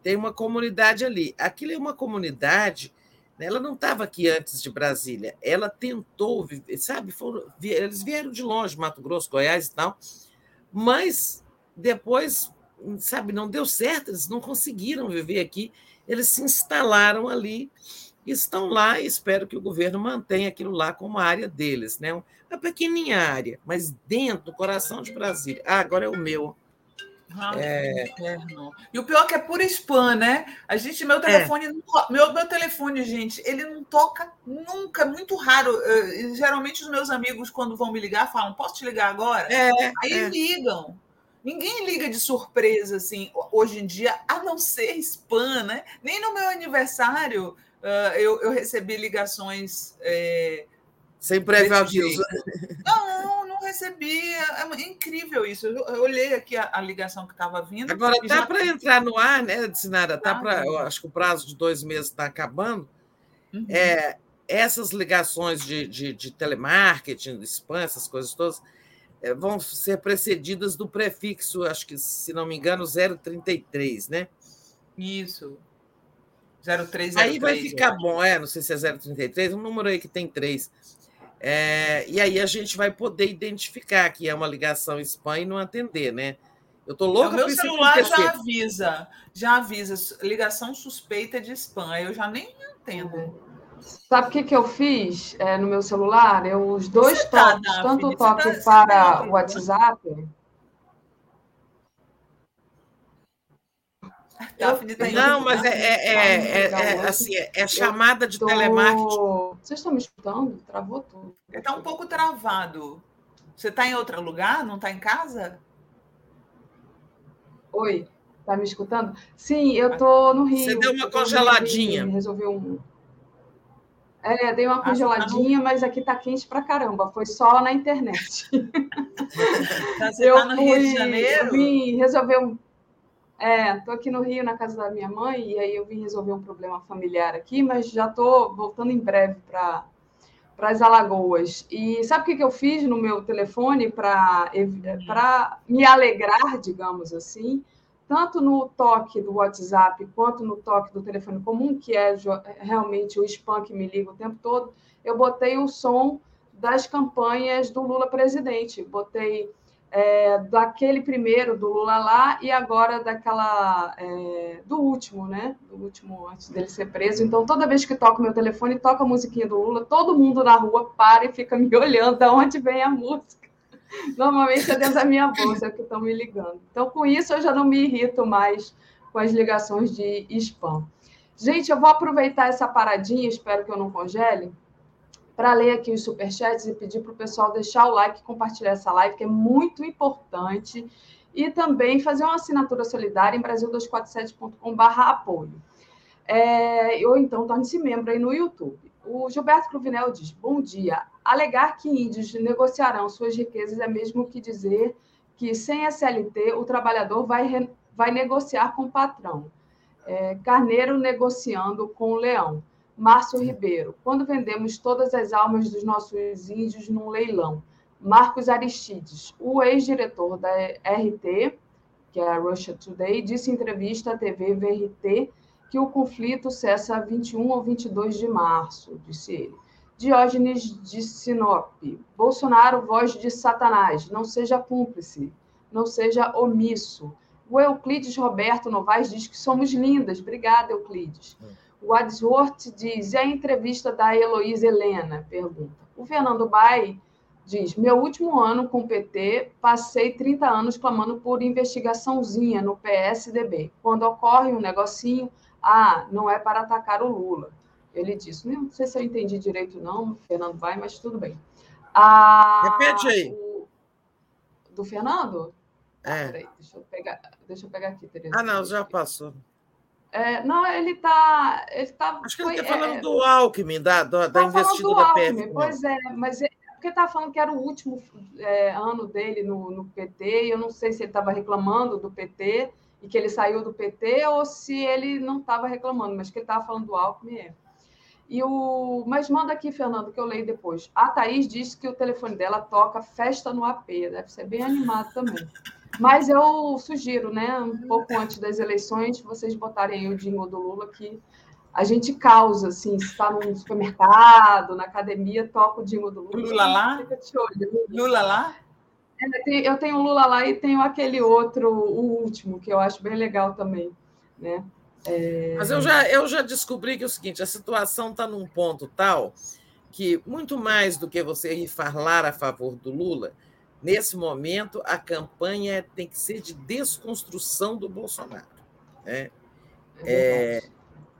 Tem uma comunidade ali. Aquilo é uma comunidade, né? ela não estava aqui antes de Brasília. Ela tentou, sabe? Foram, eles vieram de longe, Mato Grosso, Goiás e tal, mas depois, sabe, não deu certo. Eles não conseguiram viver aqui. Eles se instalaram ali estão lá e espero que o governo mantenha aquilo lá como área deles, né? Uma pequenininha área, mas dentro do coração de Brasília. Ah, agora é o meu. Ah, é... E o pior é que é por spam, né? A gente, meu é. telefone, é. meu, meu telefone, gente, ele não toca nunca, é muito raro. Eu, geralmente os meus amigos, quando vão me ligar, falam: posso te ligar agora? É, Aí é. ligam. Ninguém liga de surpresa, assim, hoje em dia, a não ser spam, né? Nem no meu aniversário uh, eu, eu, recebi ligações. É, Sem prévio aviso. Não, não, não recebi. É, é incrível isso. Eu, eu olhei aqui a, a ligação que estava vindo. Agora, tá já... para entrar no ar, né, Sinara? Tá ah, para. Eu acho que o prazo de dois meses está acabando. Uhum. É, essas ligações de, de, de telemarketing, de spam, essas coisas todas, é, vão ser precedidas do prefixo, acho que, se não me engano, 033, né? Isso. 0303. Aí vai ficar bom, é, não sei se é 033, um número aí que tem três. É, e aí a gente vai poder identificar que é uma ligação spam e não atender, né? Eu tô louca O meu celular já avisa, já avisa, ligação suspeita de spam, aí eu já nem entendo. Sabe o que, que eu fiz é, no meu celular? Eu, os dois Você tá, toques, tá, tanto o toque tá, para o WhatsApp Tá não, mas é, é, é, é, assim, é chamada de tô... telemarketing. Vocês estão me escutando? Travou tudo. Está um pouco travado. Você está em outro lugar? Não está em casa? Oi, está me escutando? Sim, eu estou no Rio. Você deu uma congeladinha. Resolvi um. É, dei uma congeladinha, mas aqui tá quente pra caramba. Foi só na internet. Você eu tá no fui, Rio de Janeiro? Eu vim resolver um. É, tô aqui no Rio, na casa da minha mãe, e aí eu vim resolver um problema familiar aqui, mas já tô voltando em breve para para as Alagoas. E sabe o que, que eu fiz no meu telefone para me alegrar, digamos assim? Tanto no toque do WhatsApp quanto no toque do telefone comum, que é realmente o spam que me liga o tempo todo, eu botei o som das campanhas do Lula presidente. Botei é, daquele primeiro do Lula lá e agora daquela é, do último, né? Do último antes dele ser preso. Então, toda vez que toca o meu telefone, toca a musiquinha do Lula, todo mundo na rua para e fica me olhando de onde vem a música. Normalmente é dentro da minha bolsa que estão me ligando. Então, com isso, eu já não me irrito mais com as ligações de spam. Gente, eu vou aproveitar essa paradinha, espero que eu não congele, para ler aqui os superchats e pedir para o pessoal deixar o like e compartilhar essa live, que é muito importante, e também fazer uma assinatura solidária em brasil247.com.br apoio. É, ou então torne-se membro aí no YouTube. O Gilberto Cruvinel diz: Bom dia. Alegar que índios negociarão suas riquezas é mesmo que dizer que sem a CLT o trabalhador vai, vai negociar com o patrão. É, carneiro negociando com o leão. Márcio Ribeiro, quando vendemos todas as almas dos nossos índios num leilão. Marcos Aristides, o ex-diretor da RT, que é a Russia Today, disse em entrevista à TV VRT que o conflito cessa 21 ou 22 de março, disse ele. Diógenes de Sinop. Bolsonaro, voz de Satanás. Não seja cúmplice. Não seja omisso. O Euclides Roberto Novaes diz que somos lindas. Obrigada, Euclides. O Adsworth diz, e a entrevista da Heloísa Helena? Pergunta. O Fernando Bai diz, meu último ano com o PT, passei 30 anos clamando por investigaçãozinha no PSDB. Quando ocorre um negocinho, ah, não é para atacar o Lula. Ele disse, não sei se eu entendi direito não, Fernando Bai, mas tudo bem. Ah, Repete aí. O... Do Fernando? É. Ah, peraí, deixa eu pegar, deixa eu pegar aqui, Tereza. Ah, não, já passou. É, não, ele está. Ele tá, Acho que ele está falando é, do Alckmin, da, da, da tá investida da PF. Pois é, mas é, porque estava falando que era o último é, ano dele no, no PT, e eu não sei se ele estava reclamando do PT e que ele saiu do PT, ou se ele não estava reclamando, mas que ele estava falando do Alckmin é. E o... Mas manda aqui, Fernando, que eu leio depois. A Thaís disse que o telefone dela toca festa no AP, deve ser bem animado também. Mas eu sugiro, né, um pouco antes das eleições, vocês botarem aí o jingle do Lula, que a gente causa, assim, se está num supermercado, na academia, toca o jingle do Lula. Lula lá? Lula lá? É, eu tenho o Lula lá e tenho aquele outro, o último, que eu acho bem legal também, né? É... Mas eu já, eu já descobri que é o seguinte, a situação está num ponto tal que, muito mais do que você falar a favor do Lula, Nesse momento, a campanha tem que ser de desconstrução do Bolsonaro. Né? É,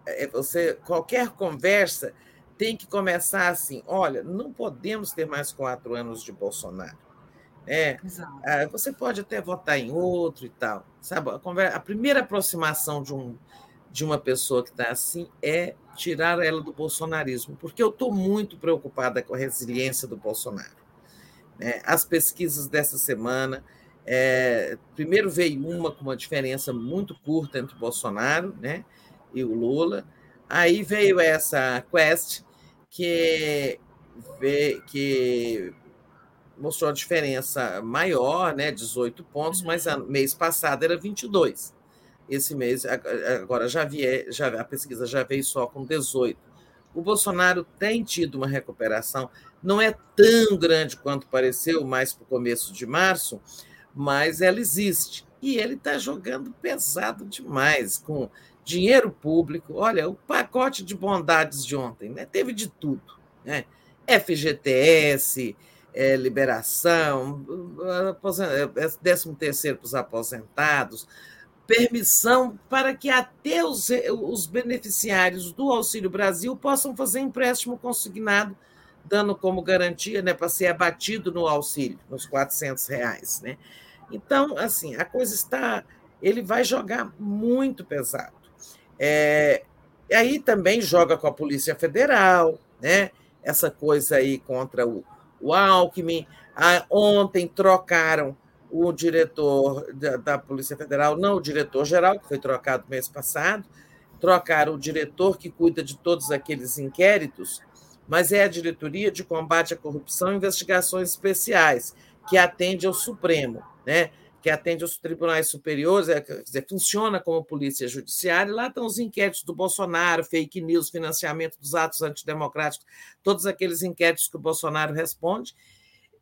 é, você, qualquer conversa tem que começar assim: olha, não podemos ter mais quatro anos de Bolsonaro. Né? Ah, você pode até votar em outro e tal. Sabe? A, conversa, a primeira aproximação de, um, de uma pessoa que está assim é tirar ela do bolsonarismo, porque eu estou muito preocupada com a resiliência do Bolsonaro. Né? As pesquisas dessa semana, é, primeiro veio uma com uma diferença muito curta entre o Bolsonaro né, e o Lula, aí veio essa Quest, que, que mostrou a diferença maior, né, 18 pontos, mas mês passado era 22. Esse mês, agora já, vi, já a pesquisa já veio só com 18. O Bolsonaro tem tido uma recuperação, não é tão grande quanto pareceu mais para o começo de março, mas ela existe. E ele está jogando pesado demais, com dinheiro público. Olha, o pacote de bondades de ontem né? teve de tudo. Né? FGTS, é, liberação, 13 é, terceiro para os aposentados, permissão para que até os, os beneficiários do Auxílio Brasil possam fazer empréstimo consignado, dando como garantia né, para ser abatido no auxílio, nos 400 reais. Né? Então, assim, a coisa está. Ele vai jogar muito pesado. É, aí também joga com a Polícia Federal, né? essa coisa aí contra o, o Alckmin. Ah, ontem trocaram o diretor da, da, Polícia Federal, não o diretor-geral, que foi trocado mês passado, trocaram o diretor que cuida de todos aqueles inquéritos, mas é a Diretoria de Combate à Corrupção e Investigações Especiais, que atende ao Supremo, né? que atende aos tribunais superiores, é, quer dizer, funciona como polícia judiciária, lá estão os inquéritos do Bolsonaro, fake news, financiamento dos atos antidemocráticos, todos aqueles inquéritos que o Bolsonaro responde,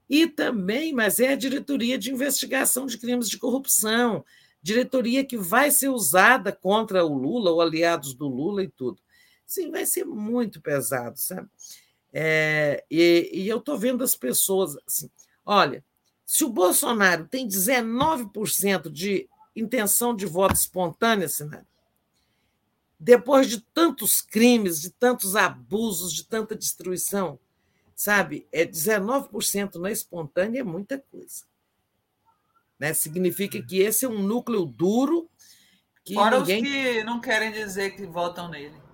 e também, mas é a diretoria de investigação de crimes de corrupção, diretoria que vai ser usada contra o Lula, ou aliados do Lula e tudo. Sim, vai ser muito pesado, sabe? É, e, e, eu estou vendo as pessoas assim: olha, se o Bolsonaro tem 19% de intenção de voto espontânea, Senado, depois de tantos crimes, de tantos abusos, de tanta destruição, sabe? É 19% na espontânea é muita coisa. Né? Significa que esse é um núcleo duro que Fora ninguém... os que não querem dizer que votam nele.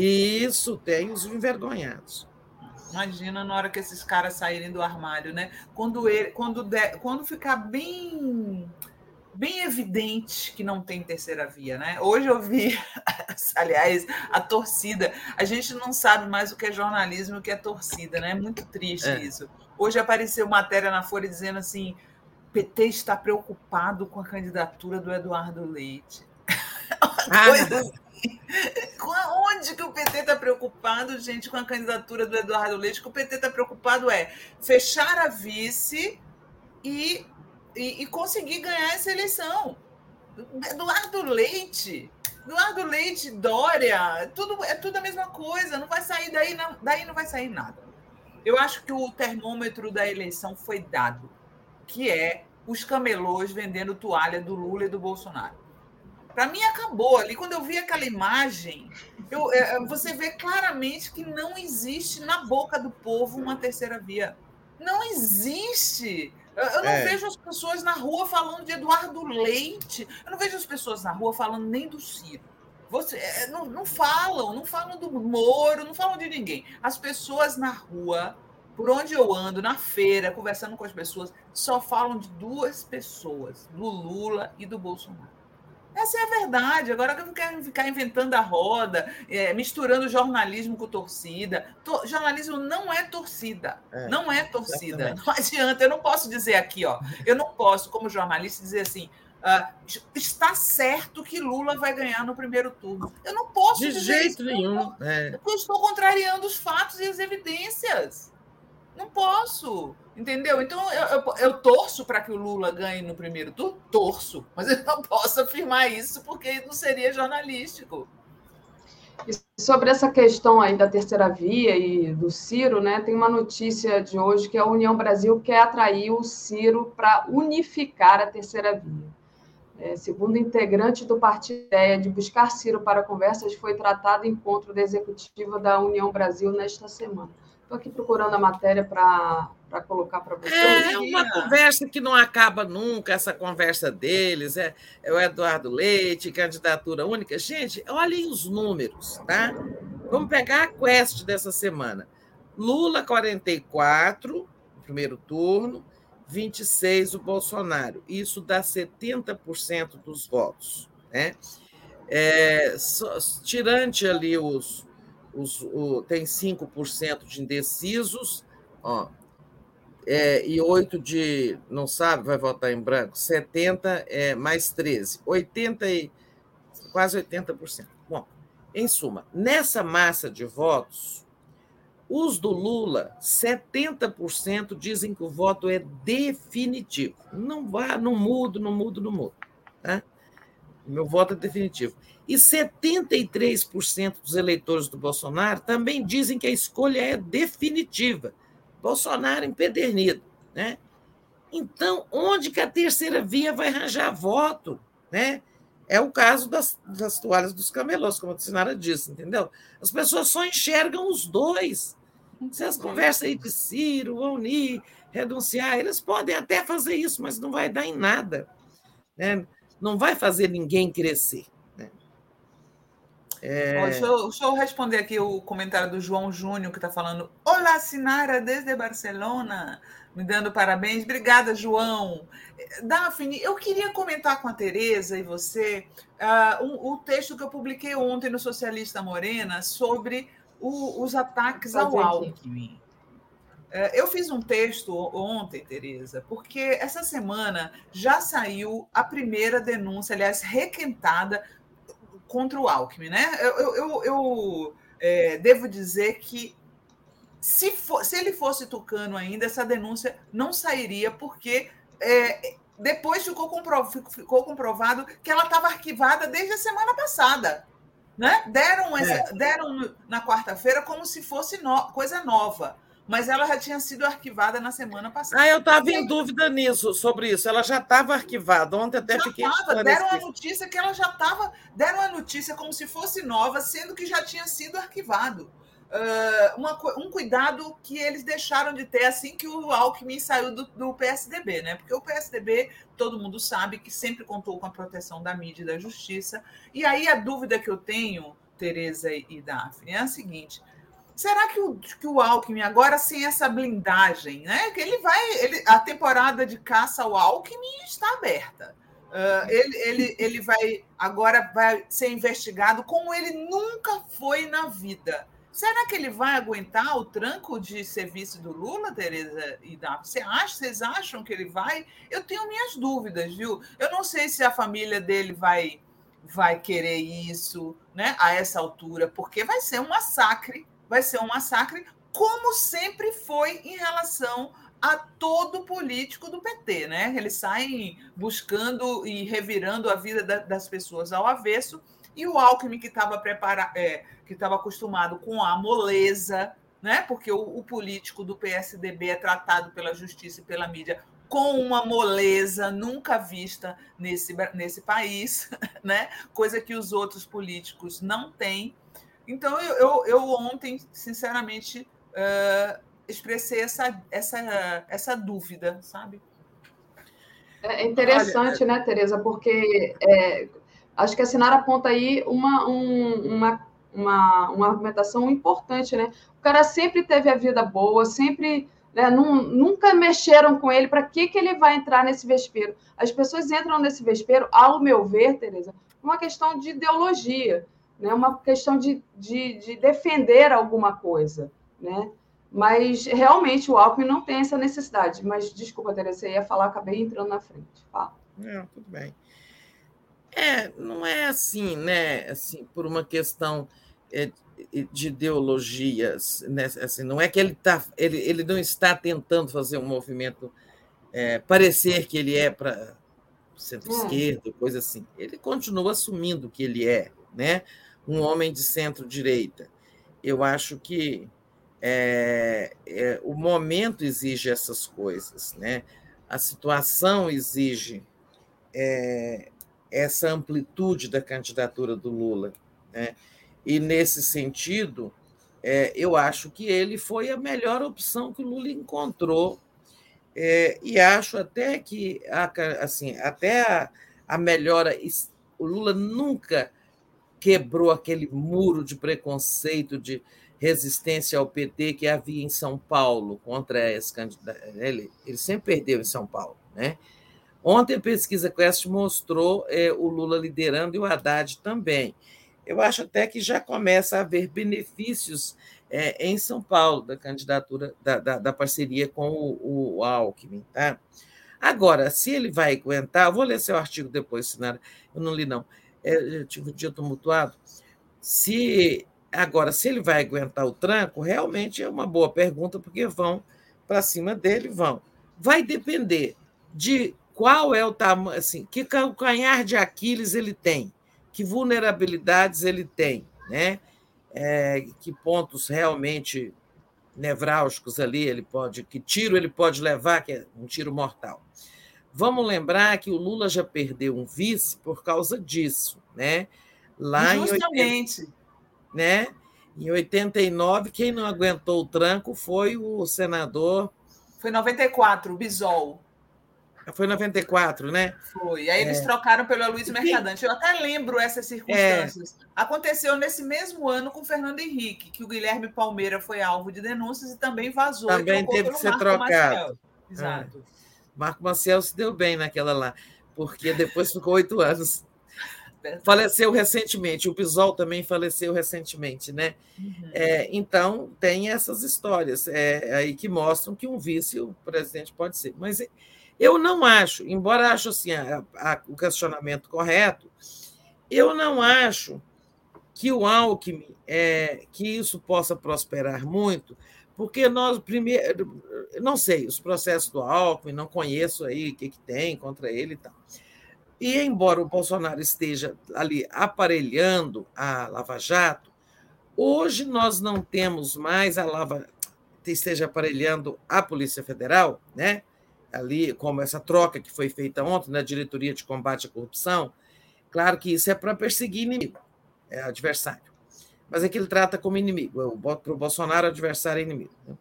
Isso, tem os envergonhados. Imagina na hora que esses caras saírem do armário, né? Quando ele, quando, de, quando ficar bem bem evidente que não tem terceira via, né? Hoje eu vi, aliás, a torcida. A gente não sabe mais o que é jornalismo e o que é torcida, né? É muito triste é. isso. Hoje apareceu matéria na Folha dizendo assim: PT está preocupado com a candidatura do Eduardo Leite. Ah, Onde que o PT está preocupado, gente, com a candidatura do Eduardo Leite? Que o PT está preocupado é fechar a vice e, e, e conseguir ganhar essa eleição. Eduardo Leite, Eduardo Leite, Dória, tudo, é tudo a mesma coisa, não vai sair daí, não, daí não vai sair nada. Eu acho que o termômetro da eleição foi dado, que é os camelôs vendendo toalha do Lula e do Bolsonaro. Para mim acabou ali. Quando eu vi aquela imagem, eu, é, você vê claramente que não existe na boca do povo uma terceira via. Não existe. Eu não é. vejo as pessoas na rua falando de Eduardo Leite. Eu não vejo as pessoas na rua falando nem do Ciro. Você, é, não, não falam, não falam do Moro, não falam de ninguém. As pessoas na rua por onde eu ando, na feira, conversando com as pessoas, só falam de duas pessoas, do Lula e do Bolsonaro. Essa é a verdade. Agora que eu não quero ficar inventando a roda, é, misturando jornalismo com torcida. To jornalismo não é torcida. É, não é torcida. Exatamente. Não adianta. Eu não posso dizer aqui, ó. Eu não posso, como jornalista, dizer assim. Uh, está certo que Lula vai ganhar no primeiro turno. Eu não posso de dizer jeito isso, nenhum. É. Porque eu estou contrariando os fatos e as evidências. Não posso, entendeu? Então eu, eu, eu torço para que o Lula ganhe no primeiro turno, torço, mas eu não posso afirmar isso porque não seria jornalístico. E sobre essa questão aí da terceira via e do Ciro, né, tem uma notícia de hoje que a União Brasil quer atrair o Ciro para unificar a terceira via. É, segundo integrante do partido, a ideia de buscar Ciro para conversas foi tratada em encontro da executiva da União Brasil nesta semana. Estou aqui procurando a matéria para colocar para vocês. É uma conversa que não acaba nunca, essa conversa deles. É, é o Eduardo Leite, candidatura única. Gente, olhem os números, tá? Vamos pegar a quest dessa semana. Lula, 44, no primeiro turno, 26 o Bolsonaro. Isso dá 70% dos votos. Né? É, só, tirante ali os, os, o, tem 5% de indecisos, ó, é, e 8 de não sabe, vai votar em branco, 70 é, mais 13, 80 e, quase 80%. Bom, em suma, nessa massa de votos, os do Lula, 70% dizem que o voto é definitivo. Não vá, não mudo, não mudo, não mudo. Tá? Meu voto é definitivo. E 73% dos eleitores do Bolsonaro também dizem que a escolha é definitiva. Bolsonaro empedernido. Né? Então, onde que a terceira via vai arranjar voto? Né? É o caso das, das toalhas dos camelôs, como a Sinara disse, entendeu? As pessoas só enxergam os dois. Se as conversas aí de Ciro, unir, renunciar, eles podem até fazer isso, mas não vai dar em nada. Né? Não vai fazer ninguém crescer. É... deixa, eu, deixa, eu, responder aqui o comentário do João Júnior, que está falando: Olá, Sinara, desde Barcelona, me dando parabéns. Obrigada, João. Daphne, eu queria comentar com a Tereza e você uh, um, o texto que eu publiquei ontem no Socialista Morena sobre o, os ataques ao Alckmin. Uh, eu fiz um texto ontem, Tereza, porque essa semana já saiu a primeira denúncia, aliás, requentada contra o Alckmin, né? Eu, eu, eu é, devo dizer que se, for, se ele fosse tucano ainda, essa denúncia não sairia, porque é, depois ficou, ficou comprovado que ela estava arquivada desde a semana passada. Né? Deram, é. deram na quarta-feira como se fosse no, coisa nova mas ela já tinha sido arquivada na semana passada. Ah, eu estava em dúvida nisso, sobre isso. Ela já estava arquivada. Ontem até já fiquei. Tava, deram a notícia que ela já estava. Deram a notícia como se fosse nova, sendo que já tinha sido arquivado. Uh, uma, um cuidado que eles deixaram de ter assim que o Alckmin saiu do, do, PSDB, né? Porque o PSDB, todo mundo sabe que sempre contou com a proteção da mídia e da justiça. E aí a dúvida que eu tenho, Tereza e Daphne, é a seguinte: Será que o, que o Alckmin, agora sem essa blindagem, né? Que ele vai. Ele, a temporada de caça ao Alckmin está aberta. Uh, ele, ele, ele vai agora vai ser investigado como ele nunca foi na vida. Será que ele vai aguentar o tranco de serviço do Lula, Tereza e Davi? Você acha, vocês acham que ele vai? Eu tenho minhas dúvidas, viu? Eu não sei se a família dele vai vai querer isso. né, a essa altura, porque vai ser um massacre, vai ser um massacre, como sempre foi em relação a todo político do PT, né? Eles saem buscando e revirando a vida das pessoas ao avesso, e o Alckmin, que estava preparado, é, que estava acostumado com a moleza, né? Porque o, o político do PSDB é tratado pela justiça e pela mídia com uma moleza nunca vista nesse, nesse país, né? coisa que os outros políticos não têm. Então, eu, eu, eu ontem, sinceramente, uh, expressei essa, essa, essa dúvida, sabe? É interessante, Olha, né, Tereza? Porque é, acho que a Sinara aponta aí uma, um, uma, uma, uma argumentação importante, né? O cara sempre teve a vida boa, sempre né? nunca mexeram com ele. Para que, que ele vai entrar nesse vespeiro? As pessoas entram nesse vespeiro, ao meu ver, Tereza, uma questão de ideologia, né? uma questão de, de, de defender alguma coisa. Né? Mas realmente o Alckmin não tem essa necessidade. Mas desculpa, Tereza, você ia falar, acabei entrando na frente. Fala. Não, tudo bem. É, não é assim, né? Assim, por uma questão é, de ideologias, né? assim, não é que ele, tá, ele, ele não está tentando fazer um movimento é, parecer que ele é para centro-esquerda, coisa assim. Ele continua assumindo que ele é né? Um homem de centro-direita. Eu acho que é, é, o momento exige essas coisas, né? a situação exige é, essa amplitude da candidatura do Lula. Né? E, nesse sentido, é, eu acho que ele foi a melhor opção que o Lula encontrou. É, e acho até que assim, até a, a melhora. O Lula nunca quebrou aquele muro de preconceito, de resistência ao PT que havia em São Paulo contra esse candidato. Ele, ele sempre perdeu em São Paulo. Né? Ontem a pesquisa Quest mostrou é, o Lula liderando e o Haddad também eu acho até que já começa a haver benefícios é, em São Paulo da candidatura, da, da, da parceria com o, o, Alckmin. Tá? Agora, se ele vai aguentar, vou ler seu artigo depois, Sinara, eu não li, não. Eu tive um dia tumultuado. Se agora, se ele vai aguentar o tranco, realmente é uma boa pergunta, porque vão para cima dele, vão. Vai depender de qual é o tamanho, assim, que calcanhar de Aquiles ele tem que vulnerabilidades ele tem, né? É, que pontos realmente nevrálgicos ali ele pode, que tiro ele pode levar, que é um tiro mortal. Vamos lembrar que o Lula já perdeu um vice por causa disso, né? Lá Justamente. em 80, né? Em 89, quem não aguentou o tranco foi o senador. Foi 94, o Bisol. Foi 94, né? Foi. Aí eles é. trocaram pelo Luiz Mercadante. Eu até lembro essas circunstâncias. É. Aconteceu nesse mesmo ano com o Fernando Henrique, que o Guilherme Palmeira foi alvo de denúncias e também vazou. Também teve que ser Marco trocado. Maciel. Exato. É. Marco Maciel se deu bem naquela lá, porque depois ficou oito anos. Faleceu recentemente, o Pisol também faleceu recentemente, né? Uhum. É, então, tem essas histórias é, aí que mostram que um vice o presidente pode ser. Mas eu não acho, embora acho assim, a, a, o questionamento correto, eu não acho que o Alckmin, é, que isso possa prosperar muito, porque nós primeiro, não sei, os processos do Alckmin, não conheço aí o que, que tem contra ele e tal. E embora o Bolsonaro esteja ali aparelhando a Lava Jato, hoje nós não temos mais a Lava esteja aparelhando a Polícia Federal, né? ali, como essa troca que foi feita ontem na diretoria de combate à corrupção, claro que isso é para perseguir inimigo, é adversário. Mas é que ele trata como inimigo. Para o Bolsonaro, adversário é inimigo. Né?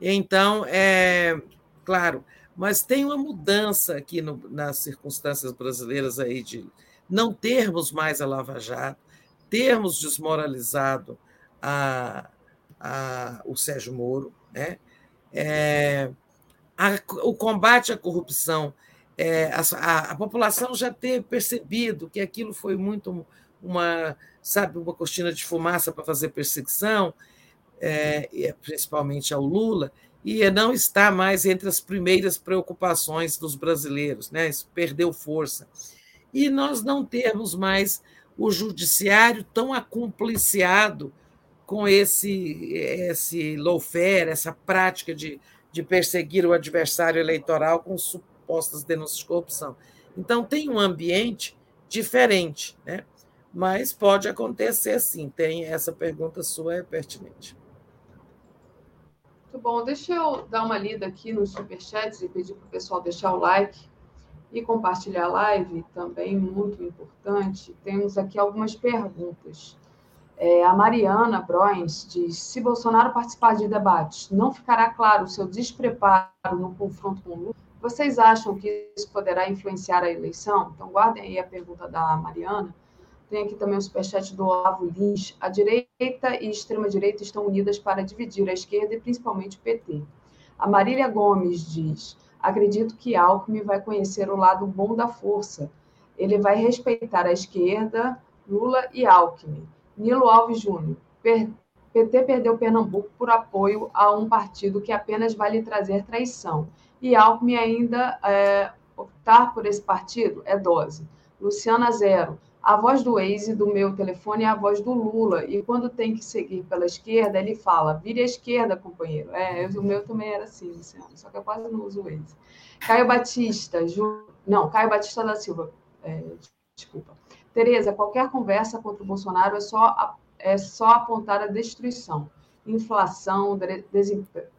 Então, é claro, mas tem uma mudança aqui no, nas circunstâncias brasileiras aí de não termos mais a Lava Jato, termos desmoralizado a, a, o Sérgio Moro, né? É, a, o combate à corrupção, é, a, a, população já ter percebido que aquilo foi muito uma, sabe, uma cortina de fumaça para fazer perseguição, é, é, principalmente ao Lula, e não está mais entre as primeiras preocupações dos brasileiros, né? Isso perdeu força. E nós não temos mais o judiciário tão acumpliciado com esse, esse lawfare, essa prática de, de perseguir o adversário eleitoral com supostas denúncias de corrupção. Então, tem um ambiente diferente, né? Mas pode acontecer sim. Tem essa pergunta sua é pertinente. Muito bom. Deixa eu dar uma lida aqui nos superchats e pedir para o pessoal deixar o like e compartilhar a live, também muito importante. Temos aqui algumas perguntas. É, a Mariana Broins diz: se Bolsonaro participar de debates, não ficará claro o seu despreparo no confronto com Lula? Vocês acham que isso poderá influenciar a eleição? Então, guardem aí a pergunta da Mariana. Tem aqui também o superchat do Olavo Lins. A direita e extrema-direita estão unidas para dividir a esquerda e principalmente o PT. A Marília Gomes diz: acredito que Alckmin vai conhecer o lado bom da força. Ele vai respeitar a esquerda, Lula e Alckmin. Nilo Alves Júnior. PT perdeu Pernambuco por apoio a um partido que apenas vai lhe trazer traição. E Alckmin ainda é, optar por esse partido é dose. Luciana Zero. A voz do Waze do meu telefone é a voz do Lula. E quando tem que seguir pela esquerda, ele fala: vire à esquerda, companheiro. É, o meu também era assim, Luciano, só que eu quase não uso o Waze. Caio Batista. Ju... Não, Caio Batista da Silva. É, desculpa. Tereza, qualquer conversa contra o Bolsonaro é só, é só apontar a destruição. Inflação,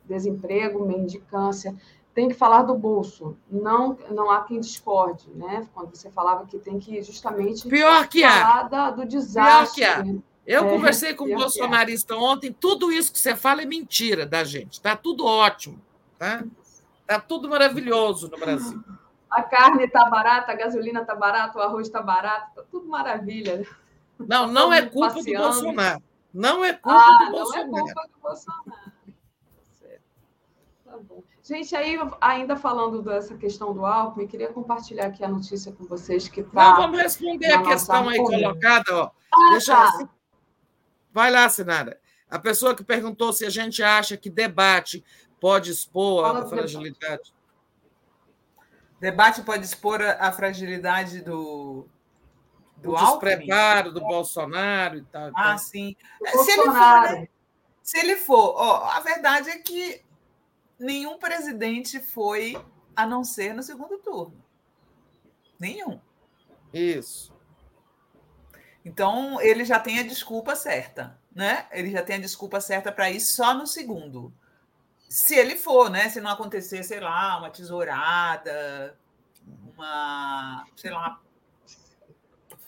desemprego, mendicância. Tem que falar do bolso. Não, não há quem discorde, né? Quando você falava que tem que justamente Pior que falar da, do desastre. Pior que há. Eu é, conversei com um bolsonarista ontem, tudo isso que você fala é mentira da gente. Tá tudo ótimo, tá? Tá tudo maravilhoso no Brasil a carne está barata, a gasolina está barata, o arroz está barato, está tudo maravilha. Não, não é culpa passeando. do Bolsonaro. Não é culpa ah, do Bolsonaro. Não é culpa do Bolsonaro. Gente, aí, ainda falando dessa questão do Alckmin, queria compartilhar aqui a notícia com vocês que está. Não, vamos responder a questão aí colocada. Ó. Ah, Deixa tá. Vai lá, Sinara. A pessoa que perguntou se a gente acha que debate pode expor Fala a fragilidade. Debate pode expor a, fragilidade do, do o despreparo do Bolsonaro e tal. Ah, tal. sim. Se ele for, né? Se ele for, ó, a verdade é que nenhum presidente foi a não ser no segundo turno. Nenhum. Isso. Então, ele já tem a desculpa certa, né? Ele já tem a desculpa certa para ir só no segundo se ele for, né? Se não acontecer, sei lá, uma tesourada, uma, sei lá,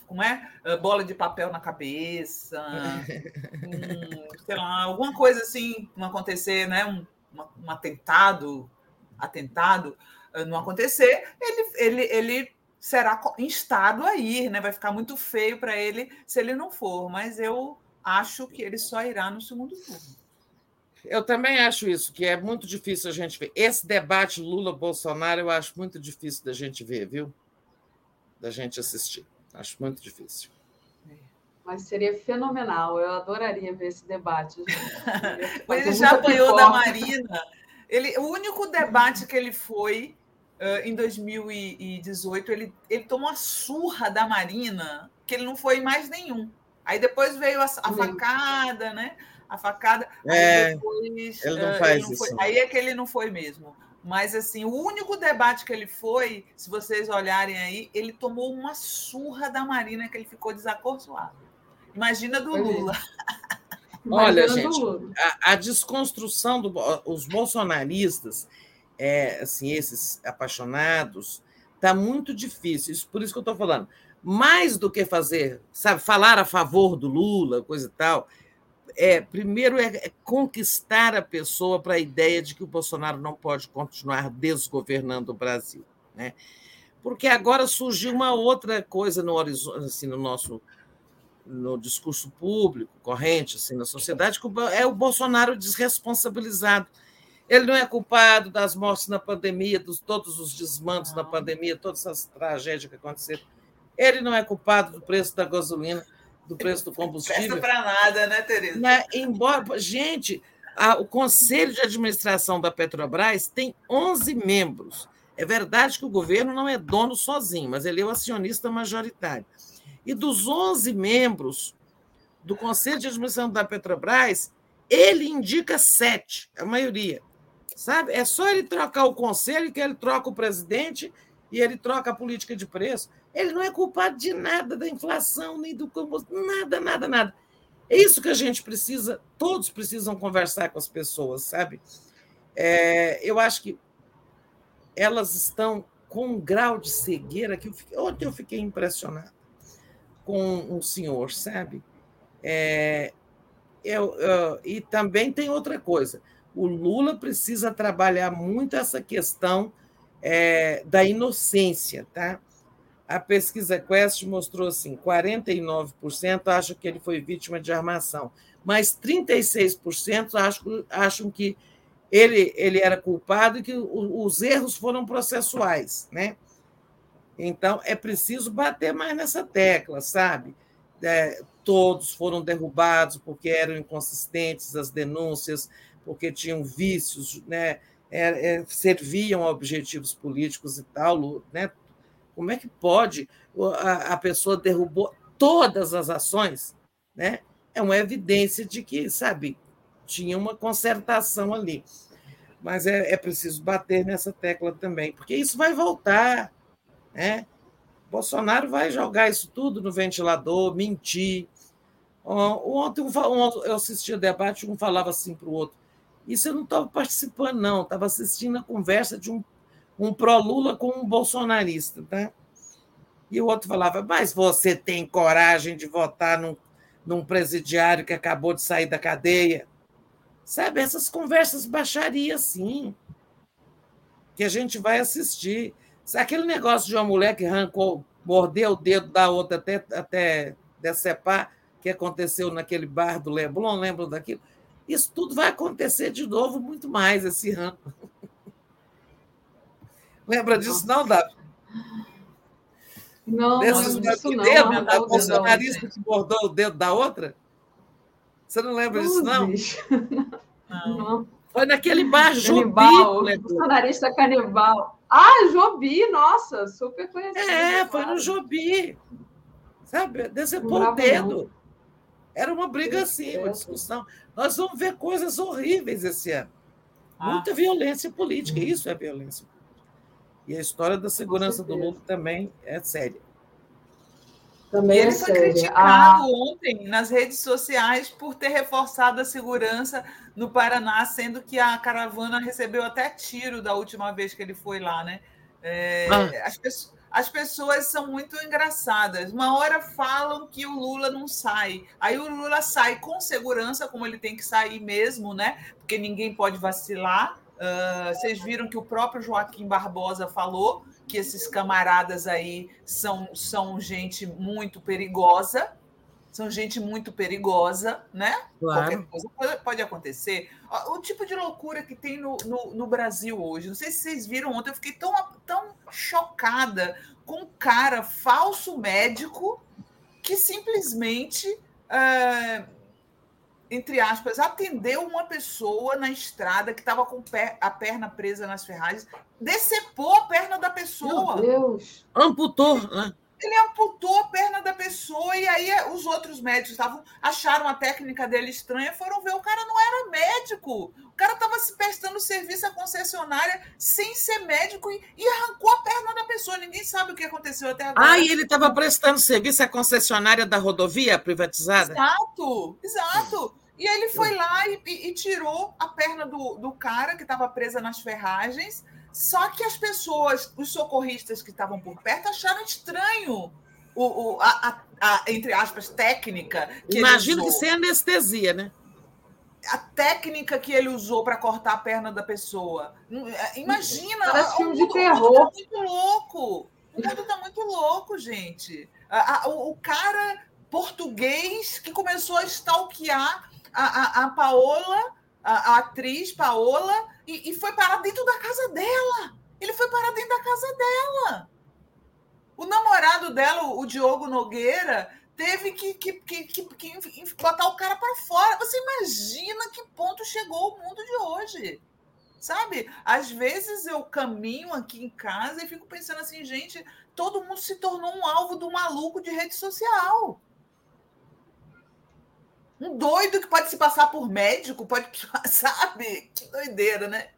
como é? Ah, bola de papel na cabeça, um, sei lá, alguma coisa assim não acontecer, né? Um, um atentado, atentado ah, não acontecer, ele, ele, ele será instado a ir, né? Vai ficar muito feio para ele se ele não for, mas eu acho que ele só irá no segundo turno. Eu também acho isso, que é muito difícil a gente ver. Esse debate Lula-Bolsonaro eu acho muito difícil da gente ver, viu? Da gente assistir. Acho muito difícil. Mas seria fenomenal. Eu adoraria ver esse debate. Mas ele já apanhou da Marina. Ele, o único debate que ele foi uh, em 2018, ele, ele tomou a surra da Marina, que ele não foi em mais nenhum. Aí depois veio a, a facada, né? a facada. É, depois, ele não faz ele não isso. Foi, aí é que ele não foi mesmo. Mas, assim, o único debate que ele foi, se vocês olharem aí, ele tomou uma surra da Marina que ele ficou desacorçoado. Imagina do Lula. Olha, gente, a, a, desconstrução dos bolsonaristas, é, assim, esses apaixonados, está muito difícil. Isso, por isso que eu estou falando. Mais do que fazer, sabe, falar a favor do Lula, coisa e tal, é, primeiro é, é conquistar a pessoa para a ideia de que o Bolsonaro não pode continuar desgovernando o Brasil, né? Porque agora surgiu uma outra coisa no horizonte, assim, no nosso no discurso público corrente assim na sociedade é o Bolsonaro desresponsabilizado. Ele não é culpado das mortes na pandemia, dos todos os desmandos na pandemia, todas essas tragédias que aconteceram. Ele não é culpado do preço da gasolina do preço do combustível. Não para nada, né, Tereza? Né? Embora, gente, a, o Conselho de Administração da Petrobras tem 11 membros. É verdade que o governo não é dono sozinho, mas ele é o acionista majoritário. E dos 11 membros do Conselho de Administração da Petrobras, ele indica sete, a maioria. Sabe? É só ele trocar o conselho que ele troca o presidente e ele troca a política de preço. Ele não é culpado de nada da inflação, nem do combustível, nada, nada, nada. É isso que a gente precisa, todos precisam conversar com as pessoas, sabe? É, eu acho que elas estão com um grau de cegueira que eu fiquei, ontem eu fiquei impressionado com um senhor, sabe? É, eu, eu, e também tem outra coisa. O Lula precisa trabalhar muito essa questão é, da inocência, tá? A pesquisa Quest mostrou assim: 49% acham que ele foi vítima de armação, mas 36% acham, acham que ele, ele era culpado e que os erros foram processuais, né? Então é preciso bater mais nessa tecla, sabe? É, todos foram derrubados porque eram inconsistentes as denúncias, porque tinham vícios, né? É, é, serviam a objetivos políticos e tal, né? Como é que pode a, a pessoa derrubou todas as ações, né? É uma evidência de que, sabe, tinha uma concertação ali. Mas é, é preciso bater nessa tecla também, porque isso vai voltar, né? Bolsonaro vai jogar isso tudo no ventilador, mentir. Ontem eu assisti o debate, um falava assim para o outro: isso eu não estava participando, não, estava assistindo a conversa de um, um pró-Lula com um bolsonarista. Tá? E o outro falava, mas você tem coragem de votar num, num presidiário que acabou de sair da cadeia? Sabe, essas conversas baixaria, sim, que a gente vai assistir. Aquele negócio de uma mulher que arrancou, mordeu o dedo da outra até, até decepar, que aconteceu naquele bar do Leblon, lembram daquilo? Isso tudo vai acontecer de novo muito mais esse ano. Lembra disso, não, Davi? Não, Desses não, disso não. dedo, não, da não, bolsonarista que bordou o dedo da outra? Você não lembra disso, não? Não. Foi naquele bar Canibal, lembrou? bolsonarista canibal. Ah, Jobi, nossa, super conhecido. É, foi no Jobi. Sabe? Decepou o dedo. Era uma briga assim, uma discussão. Nós vamos ver coisas horríveis esse ano. Ah. Muita violência política, isso é violência política. E a história da segurança do. Lula também é séria. Também E ele é foi séria. criticado Ah, ontem nas redes sociais por ter reforçado a segurança no Paraná, sendo que a caravana recebeu até tiro da última vez que ele foi lá, né? É, Ah. as, pesso- as pessoas são muito engraçadas. Uma hora falam que o Lula não sai, aí o Lula sai com segurança, como ele tem que sair mesmo, né? Porque ninguém pode vacilar. Ah, vocês viram que o próprio Joaquim Barbosa falou que esses camaradas aí são, são gente muito perigosa, são gente muito perigosa, né? Qualquer Claro. coisa pode, acontecer. O tipo de loucura que tem no, no, no Brasil hoje. Não sei se vocês viram ontem, eu fiquei tão, tão chocada com um cara falso médico que simplesmente, ah, entre aspas, atendeu uma pessoa na estrada que estava com a perna presa nas ferragens, decepou a perna da pessoa. meu Deus. Amputou, né? Ele amputou a perna da pessoa e aí eh, os outros médicos estavam acharam a técnica dele estranha, foram ver o cara não era médico. O cara estava se prestando serviço à concessionária sem ser médico e, e arrancou a perna da pessoa. Ninguém sabe o que aconteceu até agora. Ah, e ele estava prestando serviço à concessionária da rodovia privatizada? Exato, exato. E aí ele foi lá e, e- e tirou a perna do, do cara que estava presa nas ferragens. Só que as pessoas, os socorristas que estavam por perto, acharam estranho o, o- a, a- a, entre aspas, técnica que Imagino que sem anestesia, né? A técnica que ele usou para cortar a perna da pessoa. Imagina. Parece o filme de mundo- o terror. mundo tá muito louco. O mundo está muito louco, gente. A- a- o, o cara português que começou a stalkear a, a, a Paola, a, a atriz Paola, e, e foi parar dentro da casa dela. Ele foi parar dentro da casa dela. O namorado dela, o Diogo Nogueira, teve que, que, que, que, botar o cara para fora. Você imagina que ponto chegou o mundo de hoje. Sabe? Às vezes eu caminho aqui em casa e fico pensando assim, gente, todo mundo se tornou um alvo do maluco de rede social. Um doido que pode se passar por médico, pode, sabe? Que doideira, né?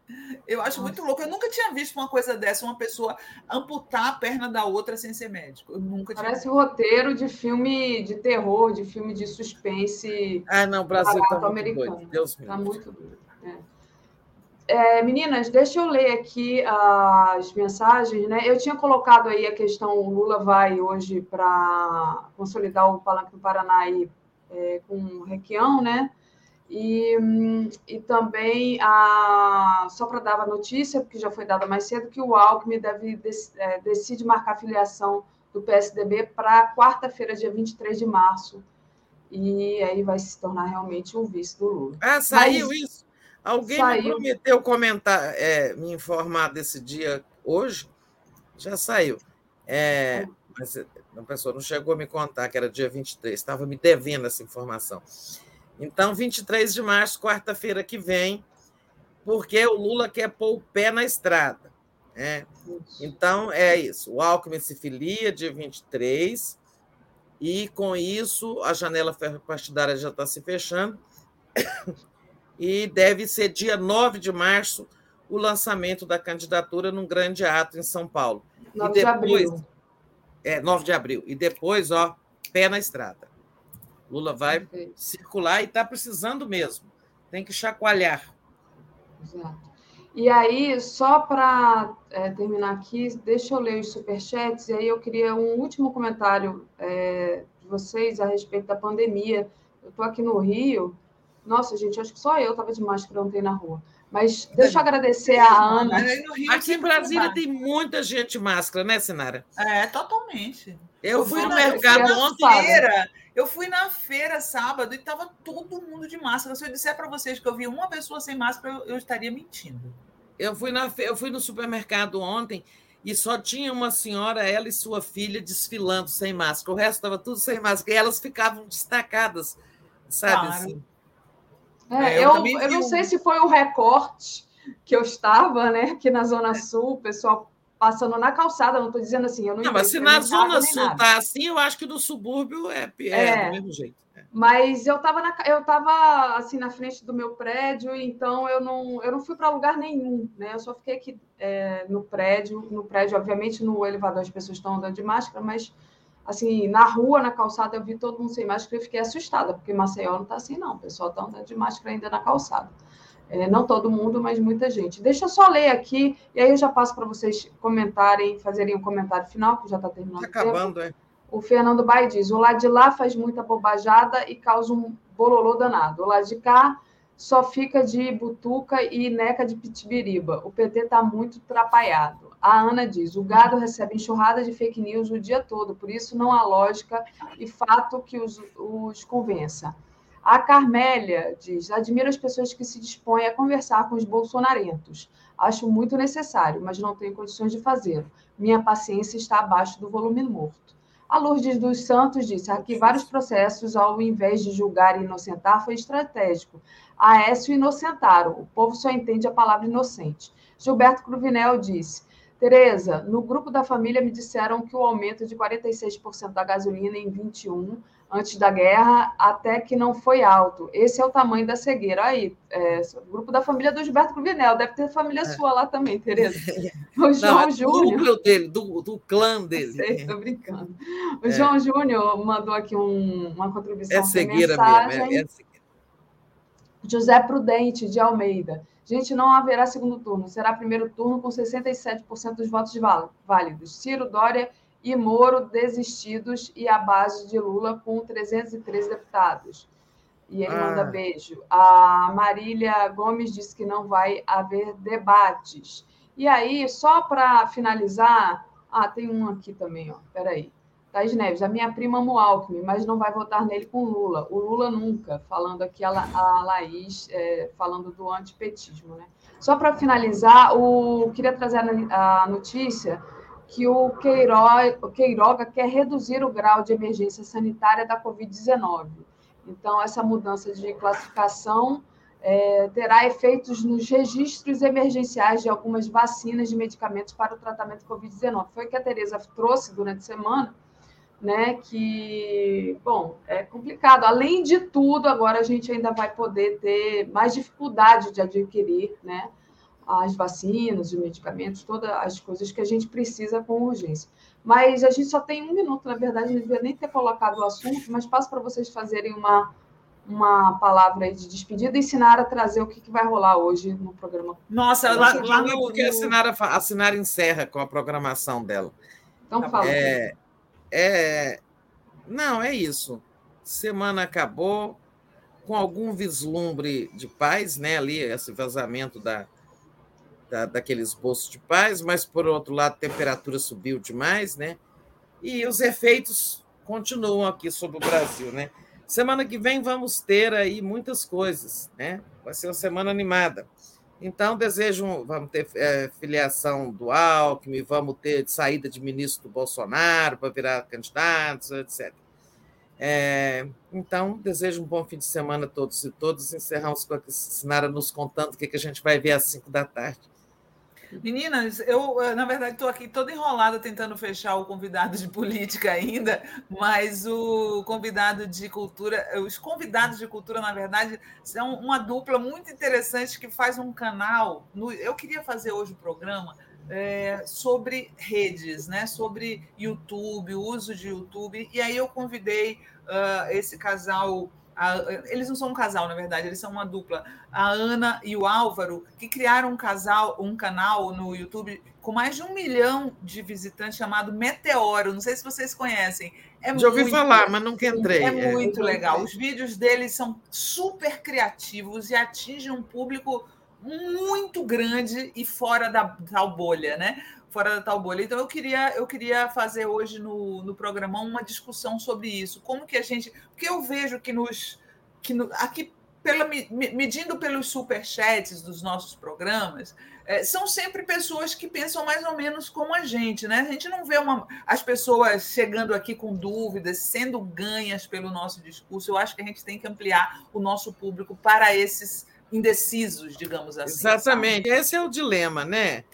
Eu acho muito louco. Eu nunca tinha visto uma coisa dessa, uma pessoa amputar a perna da outra sem ser médico. Eu nunca tinha Parece visto. roteiro de filme de terror, de filme de suspense. Ah, não, Brasil está muito doido. Deus Está muito doido. É. É, meninas, deixa eu ler aqui as mensagens, né? Eu tinha colocado aí a questão, o Lula vai hoje para consolidar o Palanque do Paraná aí, é, com o Requião, né? E, e também, a, só para dar a notícia, porque já foi dada mais cedo, que o Alckmin deve, é, decide marcar a filiação do PSDB para quarta-feira, dia 23 de março. E aí vai se tornar realmente o vice do Lula. Ah, saiu Mas, isso? Alguém saiu. me prometeu comentar, é, me informar desse dia hoje? Já saiu. É, mas a pessoa não chegou a me contar que era dia 23, estava me devendo essa informação. Então, 23 de março, quarta-feira que vem, porque o Lula quer pôr o pé na estrada. Né? Então, é isso. O Alckmin se filia dia 23, e com isso a janela partidária já está se fechando e deve ser dia 9 de março o lançamento da candidatura num grande ato em São Paulo. 9 e depois, de. É, 9 de abril. E depois, ó, pé na estrada. Lula vai Perfeito. circular e está precisando mesmo. Tem que chacoalhar. Exato. E aí, só para é, terminar aqui, deixa eu ler os superchats, e aí eu queria um último comentário é, de vocês a respeito da pandemia. Eu estou aqui no Rio, nossa, gente, acho que só eu estava de máscara ontem na rua. Mas deixa eu agradecer a Ana. Aqui em Brasília tem muita gente de máscara, né, Sinara? É, totalmente. Eu, eu fui no mercado ontem. Feira, eu fui na feira sábado e estava todo mundo de máscara. Se eu disser para vocês que eu vi uma pessoa sem máscara, eu, eu estaria mentindo. Eu fui, na, eu fui no supermercado ontem e só tinha uma senhora, ela e sua filha, desfilando sem máscara. O resto estava tudo sem máscara. E elas ficavam destacadas, sabe claro. assim? É, é, eu, eu, eu não sei se foi o recorte que eu estava, né, aqui na Zona Sul, o pessoal passando na calçada, não estou dizendo assim, eu não Não, mas se na Zona Sul está assim, eu acho que no subúrbio é, é, é do mesmo jeito. É. Mas eu estava eu tava, assim na frente do meu prédio, então eu não, eu não fui para lugar nenhum, né? Eu só fiquei aqui é, no prédio, no prédio, obviamente no elevador as pessoas estão andando de máscara, mas assim, na rua, na calçada, eu vi todo mundo sem máscara e fiquei assustada, porque Maceió não está assim, não. O pessoal está andando de máscara ainda na calçada. É, não todo mundo, mas muita gente. Deixa eu só ler aqui, e aí eu já passo para vocês comentarem, fazerem um comentário final, que já está terminando. Tá acabando, é. O Fernando Bai diz: o lado de lá faz muita bobajada e causa um bololô danado. O lado de cá só fica de butuca e neca de pitibiriba. O PT está muito atrapalhado. A Ana diz: o gado recebe enxurrada de fake news o dia todo, por isso não há lógica e fato que os, os convença. A Carmélia diz: admiro as pessoas que se dispõem a conversar com os bolsonarentos. Acho muito necessário, mas não tenho condições de fazê-lo. Minha paciência está abaixo do volume morto. A Lourdes dos Santos disse: arquivar os processos ao invés de julgar e inocentar foi estratégico. Aécio inocentaram. O povo só entende a palavra inocente. Gilberto Cruvinel disse: Tereza, no grupo da família me disseram que o aumento de 46% da gasolina em 21 antes da guerra até que não foi alto. Esse é o tamanho da cegueira. Aí, é, o grupo da família do Gilberto Cruvinel, deve ter família é. sua lá também, Tereza. O João não, é Júnior. Do dele, do, do clã dele. Estou brincando. O é. João Júnior mandou aqui um, uma contribuição. É cegueira mesmo, é, é cegueira. José Prudente, de Almeida. Gente, não haverá segundo turno. Será primeiro turno com 67% dos votos válidos. Ciro, Dória e Moro desistidos e a base de Lula com 313 deputados. E ele ah. manda beijo. A Marília Gomes disse que não vai haver debates. E aí, só para finalizar, ah, tem um aqui também, ó. Peraí. Thais Neves, a minha prima ama o Alckmin, mas não vai votar nele com Lula. O Lula nunca, falando aqui a, La, a Laís, é, falando do antipetismo. Né? Só para finalizar, o, queria trazer a, a notícia que o, Queiroga, o Queiroga quer reduzir o grau de emergência sanitária da Covid-19. Então, essa mudança de classificação é, terá efeitos nos registros emergenciais de algumas vacinas de medicamentos para o tratamento Covid-19. Foi o que a Tereza trouxe durante a semana, né? Que, bom, é complicado. Além de tudo, agora a gente ainda vai poder ter mais dificuldade de adquirir, né? As vacinas, os medicamentos, todas as coisas que a gente precisa com urgência. Mas a gente só tem um minuto, na verdade, não devia nem ter colocado o assunto, mas passo para vocês fazerem uma uma palavra de despedida e Sinara trazer o que, que vai rolar hoje no programa. Nossa, lá, lá no que a Sinara, a Sinara encerra com a programação dela. Então fala. É, é, não, é isso. Semana acabou com algum vislumbre de paz, né? Ali, esse vazamento da, da, daquele esboço de paz, mas por outro lado, a temperatura subiu demais, né? E os efeitos continuam aqui sobre o Brasil, né? Semana que vem vamos ter aí muitas coisas, né? Vai ser uma semana animada. Então, desejo, vamos ter é, filiação do Alckmin, vamos ter saída de ministro do Bolsonaro para virar candidatos, etc. É, então, desejo um bom fim de semana a todos e todas. Encerramos com a Sinara nos contando o que, que a gente vai ver às 5 da tarde. Meninas, eu, eh, na verdade, estou aqui toda enrolada tentando fechar o convidado de política ainda, mas o convidado de cultura, os convidados de cultura, na verdade, são uma dupla muito interessante que faz um canal. No, eu queria fazer hoje o programa é, sobre redes, né? sobre YouTube, o uso de YouTube, e aí eu convidei uh, esse casal a, eles não são um casal, na verdade, eles são uma dupla. A Ana e o Álvaro, que criaram um casal, um canal no YouTube com mais de um milhão de visitantes chamado Meteoro. Não sei se vocês conhecem. É Já ouvi falar, mas nunca entrei. É, é muito legal. Os vídeos deles são super criativos e atingem um público muito grande e fora da tal bolha, né? Fora da tal bolha. Então, eu queria, eu queria fazer hoje no, no programa uma discussão sobre isso. Como que a gente. Porque eu vejo que nos. Que no, aqui, pela, medindo pelos superchats dos nossos programas, é, são sempre pessoas que pensam mais ou menos como a gente, né? A gente não vê uma, as pessoas chegando aqui com dúvidas, sendo ganhas pelo nosso discurso. Eu acho que a gente tem que ampliar o nosso público para esses indecisos, digamos assim. Exatamente. Sabe? Esse é o dilema, né?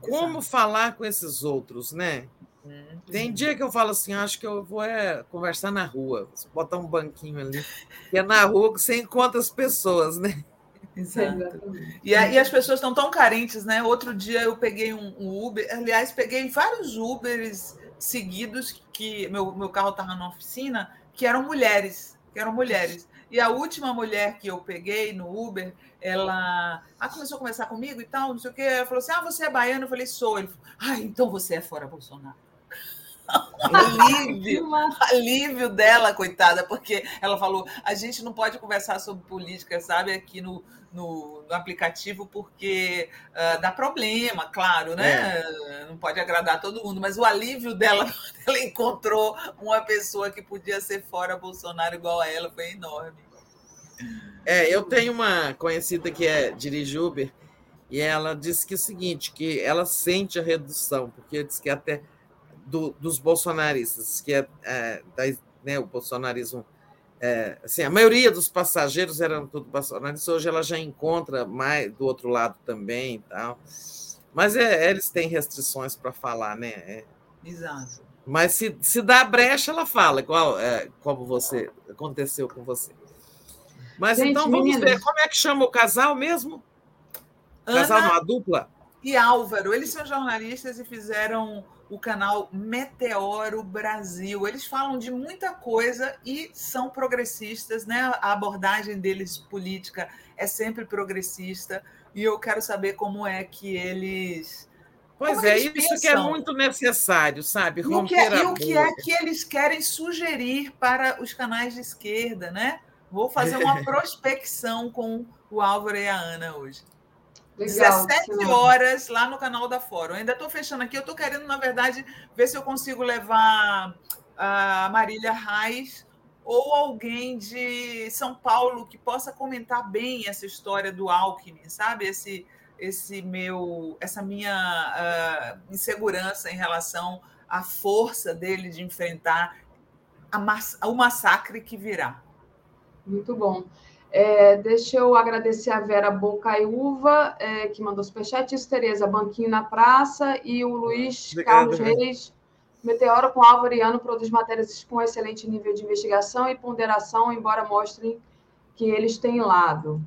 Como falar com esses outros, né? É, Tem dia que eu falo assim, acho que eu vou é, conversar na rua, botar um banquinho ali, que é na rua que você encontra as pessoas, né? Exato. E, e as pessoas estão tão carentes, né? Outro dia eu peguei um, um Uber, aliás, peguei vários Ubers seguidos que meu, meu carro estava na oficina, que eram mulheres, que eram mulheres. E a última mulher que eu peguei no Uber, ela ah, começou a conversar comigo e tal, não sei o quê. Ela falou assim: Ah, você é baiano? Eu falei: Sou. Ele falou: Ah, então você é fora Bolsonaro. alívio, alívio dela, coitada, porque ela falou: a gente não pode conversar sobre política, sabe, aqui no, no, no aplicativo, porque uh, dá problema, claro, né? É. Não pode agradar todo mundo, mas o alívio dela, ela encontrou uma pessoa que podia ser fora Bolsonaro igual a ela, foi enorme. É, eu tenho uma conhecida que é dirige Uber e ela disse que é o seguinte, que ela sente a redução, porque diz que até do, dos bolsonaristas, que é, é da, né, o bolsonarismo, é, assim, a maioria dos passageiros eram tudo bolsonaristas, hoje ela já encontra mais do outro lado também e tal. Mas é, eles têm restrições para falar, né? É. Exato. Mas se, se dá brecha, ela fala, igual é, como você aconteceu com você. Mas Gente, então vamos meninas. ver como é que chama o casal mesmo? Ana casal numa dupla? E Álvaro, eles são jornalistas e fizeram o canal Meteoro Brasil. Eles falam de muita coisa e são progressistas, né? A abordagem deles política é sempre progressista. E eu quero saber como é que eles. Pois é, isso pensam. que é muito necessário, sabe? E o, que é, e o que é que eles querem sugerir para os canais de esquerda, né? Vou fazer uma prospecção com o Álvaro e a Ana hoje. Legal, 17 horas lá no canal da Fórum. ainda estou fechando aqui. Eu estou querendo, na verdade, ver se eu consigo levar a Marília Reis ou alguém de São Paulo que possa comentar bem essa história do Alckmin, sabe? Esse, esse meu, essa minha uh, insegurança em relação à força dele de enfrentar a, o massacre que virá. Muito bom. É, deixa eu agradecer a Vera Bocaiúva, é, que mandou superchat, isso, Tereza, Banquinho na Praça, e o Luiz Obrigado, Carlos Reis, Meteoro com Álvaro e Ano produz matérias com excelente nível de investigação e ponderação, embora mostrem que eles têm lado.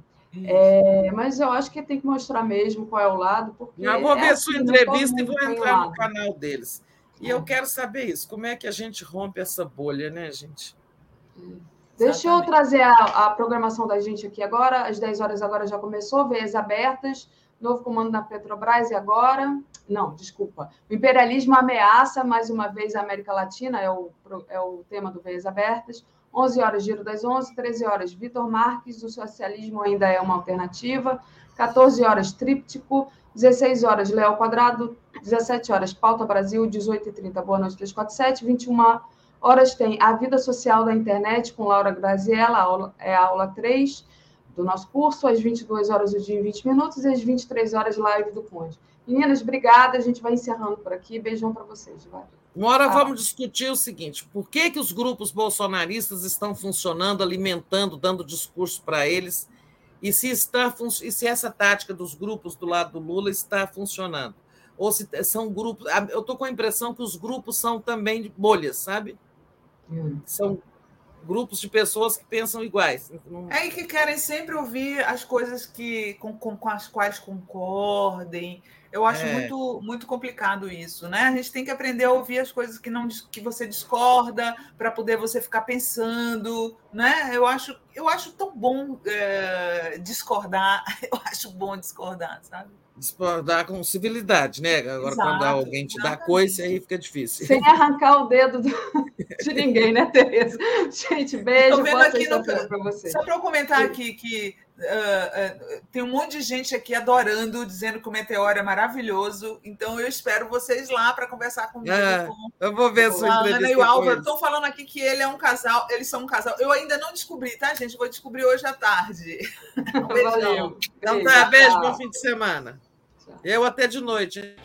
É, mas eu acho que tem que mostrar mesmo qual é o lado. Porque eu vou ver é assim, sua entrevista e vou entrar no canal deles. E eu quero saber isso, como é que a gente rompe essa bolha, né, gente? Deixa Exatamente. eu trazer a, a, programação da gente aqui agora. Às 10 horas agora já começou, veias abertas, novo comando na Petrobras e agora. Não, desculpa. O imperialismo ameaça mais uma vez a América Latina, é o, é o tema do Veias Abertas. 11 horas, Giro das 11, 13 horas, Vitor Marques, o socialismo ainda é uma alternativa. 14 horas, Tríptico. 16 horas, Léo Quadrado. 17 horas, Pauta Brasil. 18h30, Boa Noite 347. 21 horas tem A Vida Social da Internet com Laura Graziella, aula, é a aula 3 do nosso curso. Às 22 horas, o dia em 20 minutos. E às 23 horas, live do Conde. Meninas, obrigada. A gente vai encerrando por aqui. Beijão para vocês. Vai. Uma hora ah. vamos discutir o seguinte: por que, que os grupos bolsonaristas estão funcionando, alimentando, dando discurso para eles, e se, está, e se essa tática dos grupos do lado do Lula está funcionando? Ou se são grupos. Eu estou com a impressão que os grupos são também bolhas, sabe? Hum. São grupos de pessoas que pensam iguais. É e que querem sempre ouvir as coisas que com, com, com as quais concordem eu acho é. muito, muito complicado isso, né? A gente tem que aprender a ouvir as coisas que não que você discorda para poder você ficar pensando, né? Eu acho, eu acho tão bom é, discordar. Eu acho bom discordar, sabe? Discordar com civilidade, né? Agora, Exato, quando alguém te dá coisa, aí fica difícil. Sem arrancar o dedo do... de ninguém, né, Tereza? Gente, beijo. Boa aqui no... para você. Só para eu comentar aqui que Uh, uh, tem um monte de gente aqui adorando, dizendo que o Meteoro é maravilhoso. Então eu espero vocês lá para conversar comigo. É, com, eu vou ver com a Ana e o Álvaro. Estão falando aqui que ele é um casal, eles são um casal. Eu ainda não descobri, tá, gente? Vou descobrir hoje à tarde. Um beijão. Então tá, beijo, bom fim de semana. Eu até de noite.